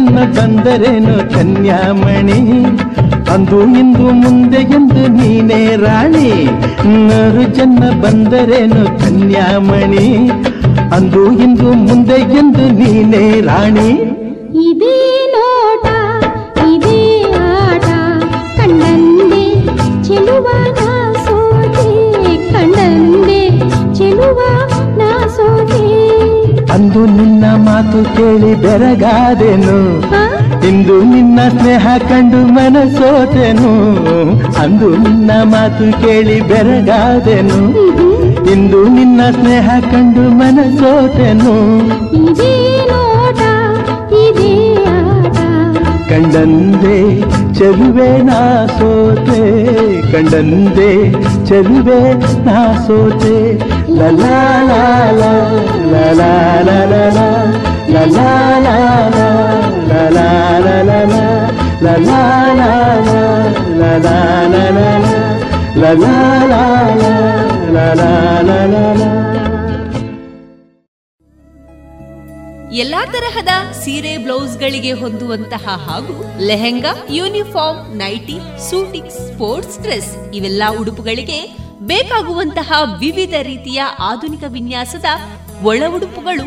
ಜನ್ಮ ಬಂದರೇನು ಕನ್ಯಾಮಣಿ? ಅಂದು ಇಂದು ಮುಂದೆ ಎಂದು ನೀನೇ ರಾಣಿ. ನರು ಜನ್ಮ ಬಂದರೇನು ಕನ್ಯಾಮಣಿ? ಅಂದು ಇಂದು ಮುಂದೆ ಎಂದು ನೀನೇ ರಾಣಿ. ಕೇಳಿ ಬೆರಗಾದೆನು. ಇಂದು ನಿನ್ನ ಸ್ನೇಹ ಕಂಡು ಮನಸೋತೆನು. ಅಂದು ನಿನ್ನ ಮಾತು ಕೇಳಿ ಬೆರಗಾದೆನು. ಇಂದು ನಿನ್ನ ಸ್ನೇಹ ಕಂಡು ಮನಸೋತೆನು. ಕಂಡಂದೆ ಚೆಲುವೆ ನಾ ಸೋತೆ. ಕಂಡಂದೆ ಚೆಲುವೆ ನಾ ಸೋತೆ. ಲಲಾ ಲಲಾ ಲಲಾ ಲಲಾ ಲಲಾ ಲಾಲಾ ಲಲಾ ಲಲಾ ಲಲಾ ಲಾಲಾ ಲಲಾ ಲಲಾ ಲಲಾ ಲಲಾ ಲಲಾ ಎಲ್ಲಾ ತರಹದ ಸೀರೆ ಬ್ಲೌಸ್ಗಳಿಗೆ ಹೊಂದುವಂತಹ ಹಾಗೂ lehenga, uniform, nighty, suiting, sports dress ಇವೆಲ್ಲ ಉಡುಪುಗಳಿಗೆ ಬೇಕಾಗುವಂತಹ ವಿವಿಧ ರೀತಿಯ ಆಧುನಿಕ ವಿನ್ಯಾಸದ ಒಳ ಉಡುಪುಗಳು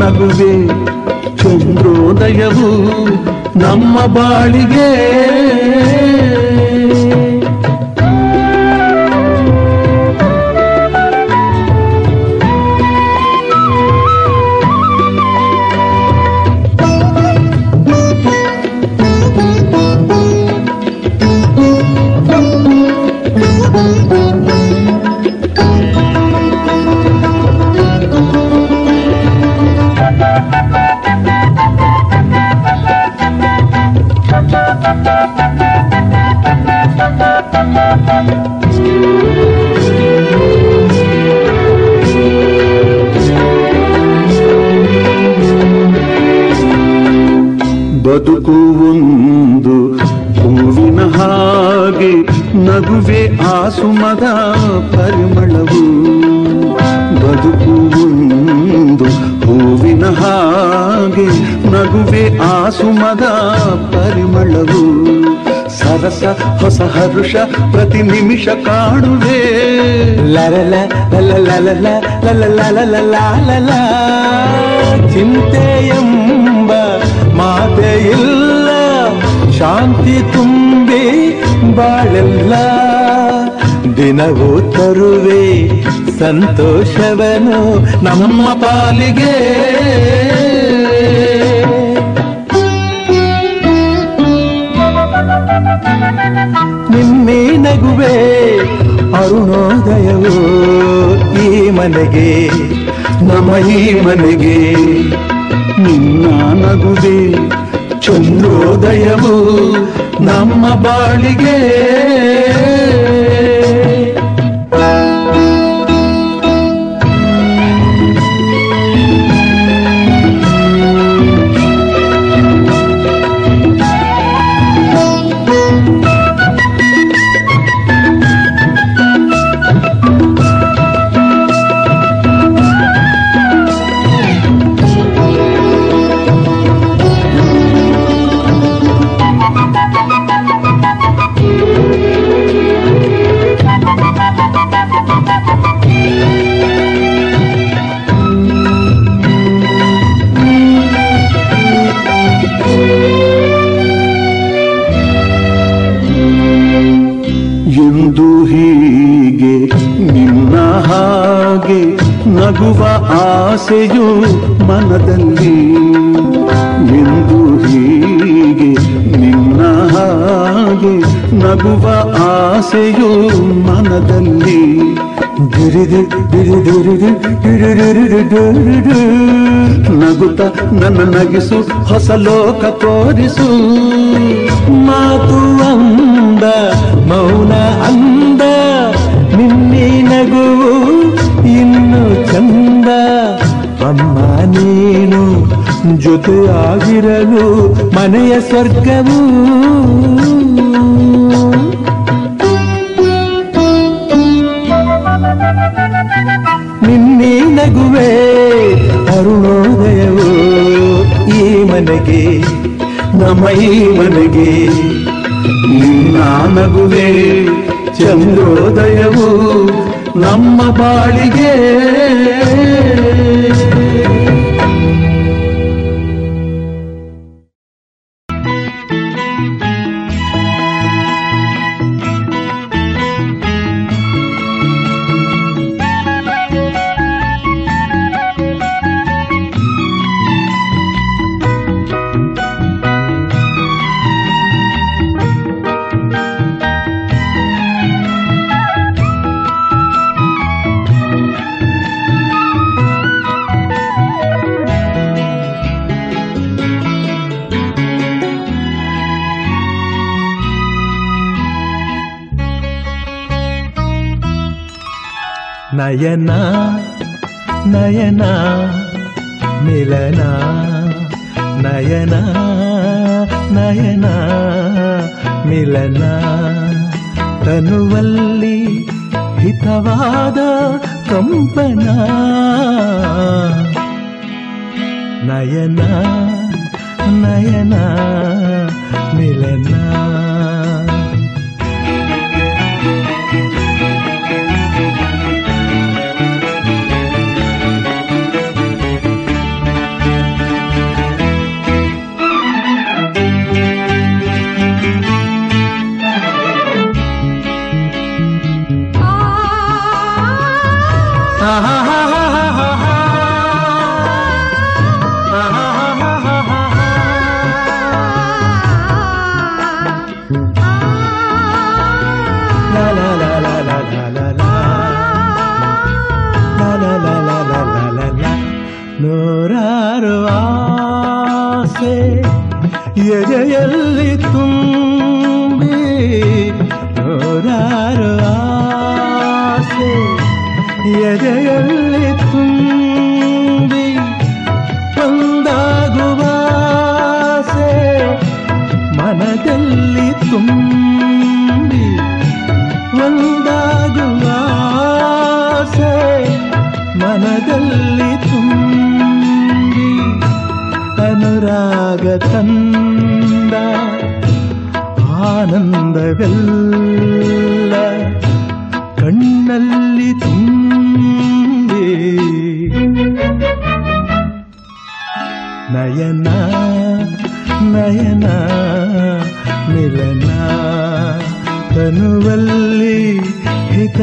ನಗುವೆ ಚಂದ್ರೋದಯವು ನಮ್ಮ ಬಾಳಿಗೆ ನಗುವೆ ಆ ಸುಮದ ಪರಿಮಳವು ಬದುಕು ಒಂದು ಹೂವಿನ ಹಾಗೆ. ನಗುವೆ ಆ ಸುಮದ ಪರಿಮಳವು ಸರಸ ಹೊಸ ಹರುಷ ಪ್ರತಿ ನಿಮಿಷ ಕಾಣುವೆ. ಲರಲ ಲಲ ಲಲ ಲಲ ಲಲ ಲಲ ಚಿಂತೆ ಎಂಬ ಮಾತೆ ಇಲ್ಲ ಶಾಂತಿ ತುಂಬಿ ಬಾಳೆಲ್ಲ ದಿನವೂ ತರುವೆ ಸಂತೋಷವನು ನಮ್ಮ ಪಾಲಿಗೆ. ನಿನ್ನೆ ನಗುವೆ ಅರುಣೋದಯವು ಈ ಮನೆಗೆ, ನಮ್ಮ ಈ ಮನೆಗೆ ನಿನ್ನ ನಗುವೆ ಚಂದ್ರೋದಯವು ನಮ್ಮ ಬಾಳಿಗೆ ಆಸೆಯು ಮನದಲ್ಲಿ ಎಂದು ಹೀಗೆ, ನಿನ್ನ ಹಾಗೆ ನಗುವ ಆಸೆಯು ಮನದಲ್ಲಿ. ಗಿರಿದು ಗಿರಿದಿರಿದು ಗಿರಿದಿರಿದು ನಗುತ್ತ ನನ್ನ ನಗಿಸು, ಹೊಸ ಲೋಕ ತೋರಿಸು. ಮಾತು ಅಂದ, ಮೌನ ಅಂದ, ನಿನ್ನೆ ನಗುವು ಇನ್ನು ಚಂದ. ಅಮ್ಮ ನೀನು ಜೊತೆಯಾಗಿರಲು ಮನೆಯ ಸ್ವರ್ಗವು. ನಿನ್ನೆ ನಗುವೆ ಅರುಣೋದಯವು ಈ ಮನೆಗೆ, ನಮ್ಮ ಈ ಮನೆಗೆ. ನಿನ್ನ ನಗುವೆ ಚಂದ್ರೋದಯವು ನಮ್ಮ ಬಾಳಿಗೆ. ನಯನ ಮಿಲನ ನಯನ ನಯನ ಮಿಲನ. ತನುವಲ್ಲಿ ಹಿತವಾದ ಕಂಪನ ನಯನ ನಯನ ಮಿಲನ.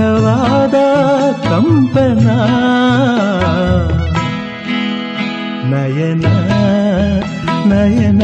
ಹಿತವಾದ ಕಂಪನ ನಯನ ನಯನ